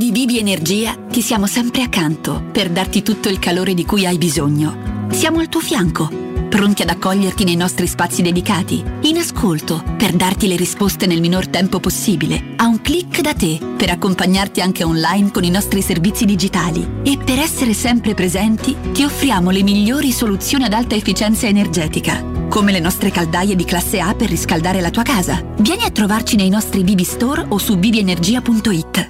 Di Bibi Energia ti siamo sempre accanto per darti tutto il calore di cui hai bisogno. Siamo al tuo fianco, pronti ad accoglierti nei nostri spazi dedicati, in ascolto per darti le risposte nel minor tempo possibile, a un clic da te per accompagnarti anche online con i nostri servizi digitali e per essere sempre presenti ti offriamo le migliori soluzioni ad alta efficienza energetica. Come le nostre caldaie di classe A per riscaldare la tua casa. Vieni a trovarci nei nostri Bibi Store o su bibienergia.it.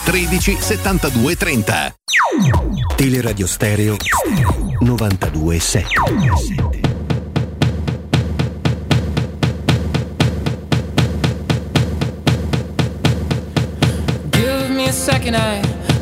13 72 30. Teleradio Stereo 92.7 Give me a second, I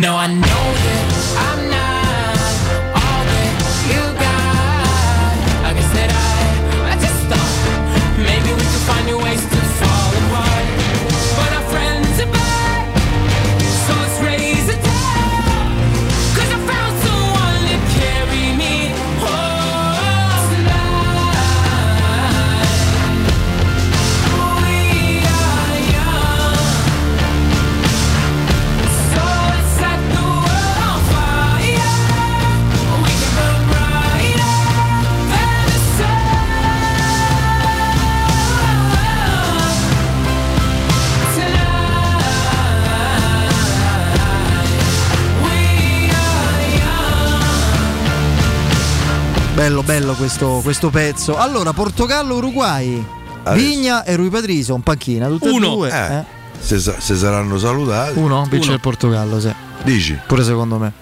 No, I know Bello, bello questo, questo pezzo. Allora, Portogallo-Uruguay. Vigna e Rui Patricio, un panchina, tutte e due. Eh, Se, sa- se saranno salutati. Uno vince il Portogallo, sì. Dici? Pure secondo me.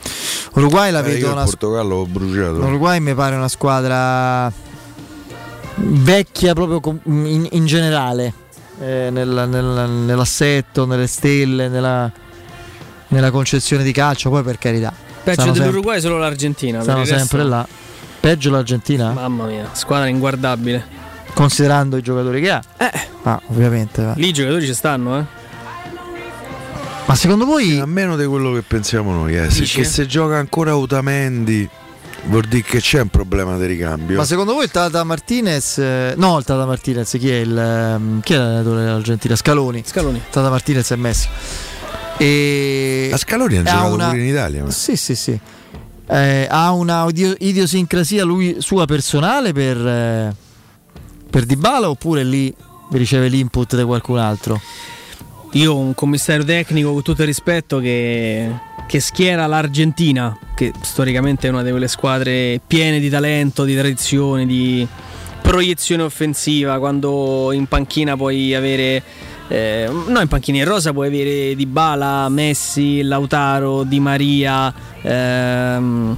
Uruguay la Eh, vedo una Portogallo ho bruciato. L'Uruguay mi pare una squadra vecchia proprio in, in generale, eh, nel- nel- nell'assetto, nelle stelle, nella, nella concezione di calcio, poi per carità. Peggio stanno sempre- dell'Uruguay solo l'Argentina. Stanno il resto- sempre là. Peggio l'Argentina? Mamma mia, squadra inguardabile. Considerando i giocatori che ha. Eh. Ah, ovviamente. va. Lì i giocatori ci stanno, eh. Ma secondo voi. A meno di quello che pensiamo noi, eh. Se, che se gioca ancora Utamendi, vuol dire che c'è un problema di ricambio. Ma secondo voi il Tata Martinez, eh, no il Tata Martinez, chi è il ehm, chi è l'allenatore dell'Argentina? Scaloni. Scaloni. Tata Martinez è Messi. E A Scaloni ha giocato una- pure in Italia. ma- Sì, sì, sì. Eh, ha una idio- idiosincrasia lui sua personale per, eh, per Dybala oppure lì riceve l'input di qualcun altro? Io un commissario tecnico con tutto il rispetto che, che schiera l'Argentina, che storicamente è una di quelle squadre piene di talento, di tradizione, di proiezione offensiva. Quando in panchina puoi avere. Eh, no, in panchina in rosa puoi avere Dybala, Messi, Lautaro, Di Maria. ehm,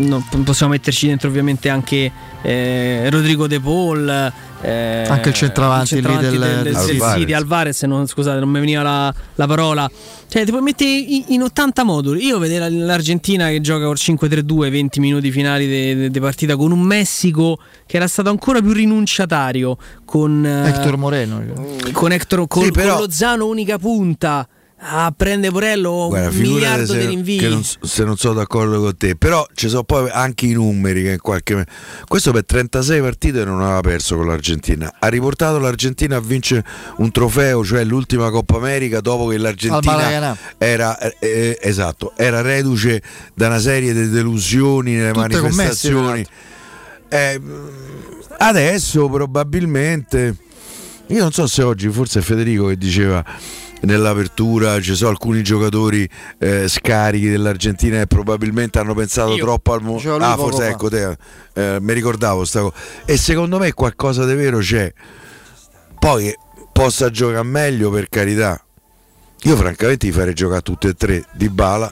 no, possiamo metterci dentro ovviamente anche eh, Rodrigo De Paul. eh, Anche il centravanti il lì del- del, del Alvarez. City, Alvarez, non, scusate, non mi veniva la, la parola. Cioè, ti puoi mettere in, in 80 moduli. Io vedere l'Argentina che gioca col 5-3-2, 20 minuti finali di partita con un Messico che era stato ancora più rinunciatario con eh, Hector Moreno. con, Hector, con, Sì, però- con Lozano unica punta. Ah, prende Porello Guarda, un miliardo di se, rinvii. che non, se non sono d'accordo con te, però ci sono poi anche i numeri che in qualche questo per 36 partite non aveva perso con l'Argentina. Ha riportato l'Argentina a vincere un trofeo, cioè l'ultima Coppa America dopo che l'Argentina era eh, eh, esatto, era reduce da una serie di delusioni nelle Tutte manifestazioni. Eh, adesso probabilmente io non so se oggi forse è Federico che diceva nell'apertura ci sono alcuni giocatori eh, scarichi dell'Argentina che probabilmente hanno pensato Io. troppo al lui Ah, forse ecco te, eh, mi ricordavo sta cosa. E secondo me qualcosa di vero c'è. Poi che possa giocare meglio per carità. Io francamente ti farei giocare tutti e tre Di Bala,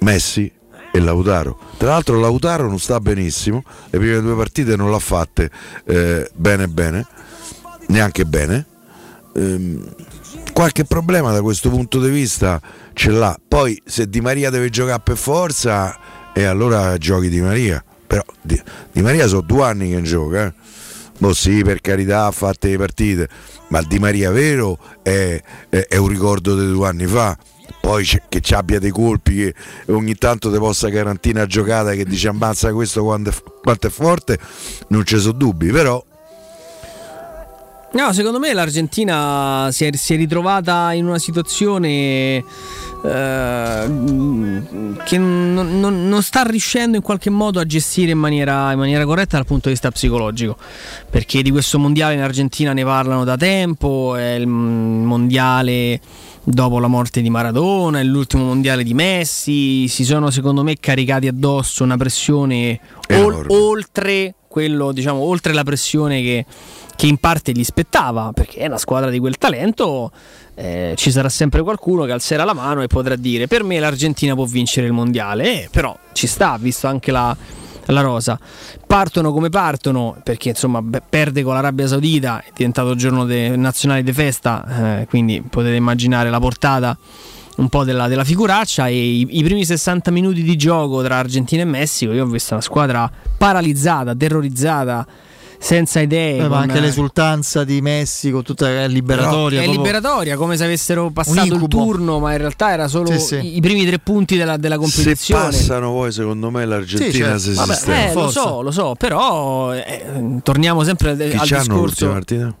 Messi e Lautaro. Tra l'altro Lautaro non sta benissimo, le prime due partite non l'ha fatte eh, bene bene, neanche bene. Ehm, qualche problema da questo punto di vista ce l'ha. Poi se Di Maria deve giocare per forza, e allora giochi Di Maria. Però Di, Di Maria sono due anni che gioca. Eh. Boh sì, per carità, ha fatte le partite, ma Di Maria vero è, è- è un ricordo di due anni fa. Poi che ci abbia dei colpi che ogni tanto ti possa garantire una giocata che dice ammazza questo quanto è forte, non ci sono dubbi, però No, secondo me l'Argentina si è, si è ritrovata in una situazione eh, che non, non- non sta riuscendo in qualche modo a gestire in maniera, in maniera corretta dal punto di vista psicologico. Perché di questo mondiale in Argentina ne parlano da tempo, è il mondiale dopo la morte di Maradona, è l'ultimo mondiale di Messi, si sono secondo me caricati addosso una pressione ol- oltre quello, diciamo, oltre la pressione che, che in parte gli spettava, perché è una squadra di quel talento, eh, ci sarà sempre qualcuno che alzerà la mano e potrà dire per me l'Argentina può vincere il mondiale, eh, però ci sta, visto anche la, la rosa. Partono come partono, perché insomma perde con l'Arabia Saudita, è diventato giorno de- nazionale di festa, eh, quindi potete immaginare la portata un po' della, della figuraccia e i, i primi 60 minuti di gioco tra Argentina e Messico io ho visto una squadra paralizzata, terrorizzata, senza idee. Eh, ma con- anche l'esultanza di Messi con tutta è liberatoria. è proprio- liberatoria, come se avessero passato il turno, ma in realtà era solo Sì, sì. i, primi tre punti della, della se competizione. passano poi secondo me l'Argentina Sì, certo. si sistema. eh, lo so, lo so, però eh, torniamo sempre al, Chi al discorso partita?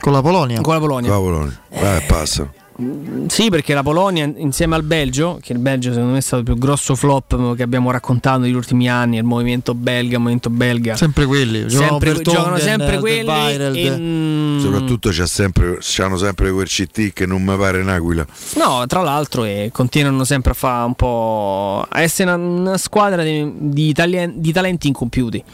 Con la Polonia. con la Polonia. Con la Polonia. Vai, passa. Sì, perché la Polonia insieme al Belgio, che il Belgio secondo me è stato il più grosso flop che abbiamo raccontato negli ultimi anni, il movimento belga, il movimento belga. Sempre quelli, giocano sempre, giocano sempre De quelli Weireld. e, mm, Soprattutto c'ha sempre, c'hanno sempre quel CT che non mi pare un'aquila. No, tra l'altro e continuano sempre a fare un po' a essere una, una squadra di, di talenti incompiuti.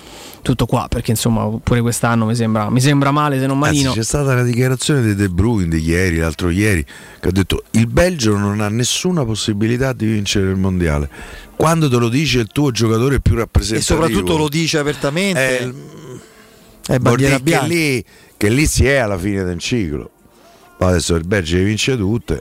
Tutto qua, perché insomma pure quest'anno mi sembra, mi sembra male se non Anzi, malino. c'è stata una dichiarazione di De Bruyne di ieri, l'altro ieri, che ha detto il Belgio non ha nessuna possibilità di vincere il mondiale. Quando te lo dice il tuo giocatore più E rappresentativo, soprattutto lo dice apertamente. È vuol bandiera dire che bianca. lì, che lì si è alla fine del ciclo. Ma adesso il Belgio le vince tutte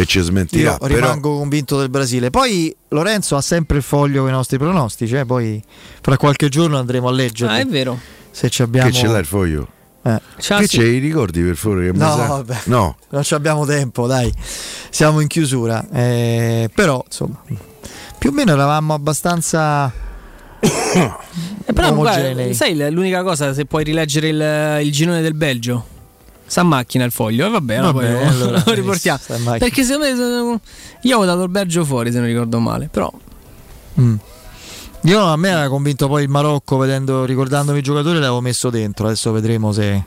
e ci smentirà. Io però- rimango convinto del Brasile. Poi Lorenzo ha sempre il foglio con i nostri pronostici, eh, poi fra qualche giorno andremo a leggere. Ah, è vero. Se ci abbiamo Che ce l'ha il foglio? Eh. Che sì. c'è i ricordi per favore? No, vabbè. no. Non ci abbiamo tempo, dai. Siamo in chiusura. Eh, però, insomma, più o meno eravamo abbastanza (coughs) Eh, però omogenei. guarda, sai l'unica cosa se puoi rileggere il, il girone del Belgio? Sta a macchina il foglio, e vabbè, no, Vabbè, poi lo- allora, (laughs) lo riportiamo. Perché secondo me io ho dato il Belgio fuori se non ricordo male, però Mm. Io a me era convinto poi il Marocco, vedendo, ricordandomi i giocatori, l'avevo messo dentro. Adesso vedremo se,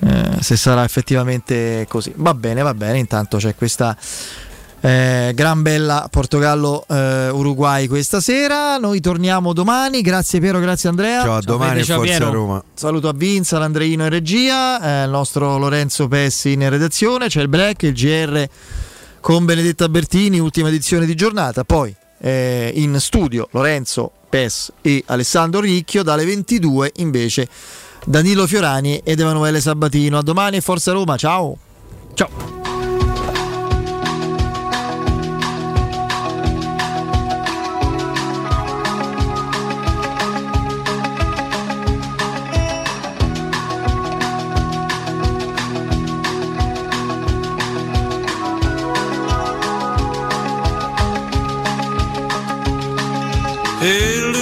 eh, se sarà effettivamente così. Va bene, va bene. Intanto c'è questa eh, gran bella Portogallo-Uruguay questa sera. Noi torniamo domani. Grazie Piero, grazie Andrea. Ciao, a domani e forza Roma. Saluto a Vinza, l'Andreino in regia, eh, il nostro Lorenzo Pessi in redazione, c'è il Black, il GR con Benedetta Bertini, ultima edizione di giornata. Poi eh, in studio Lorenzo Pes e Alessandro Ricchio, dalle 22 invece Danilo Fiorani ed Emanuele Sabatino. A domani e Forza Roma, ciao! Ciao! Hey,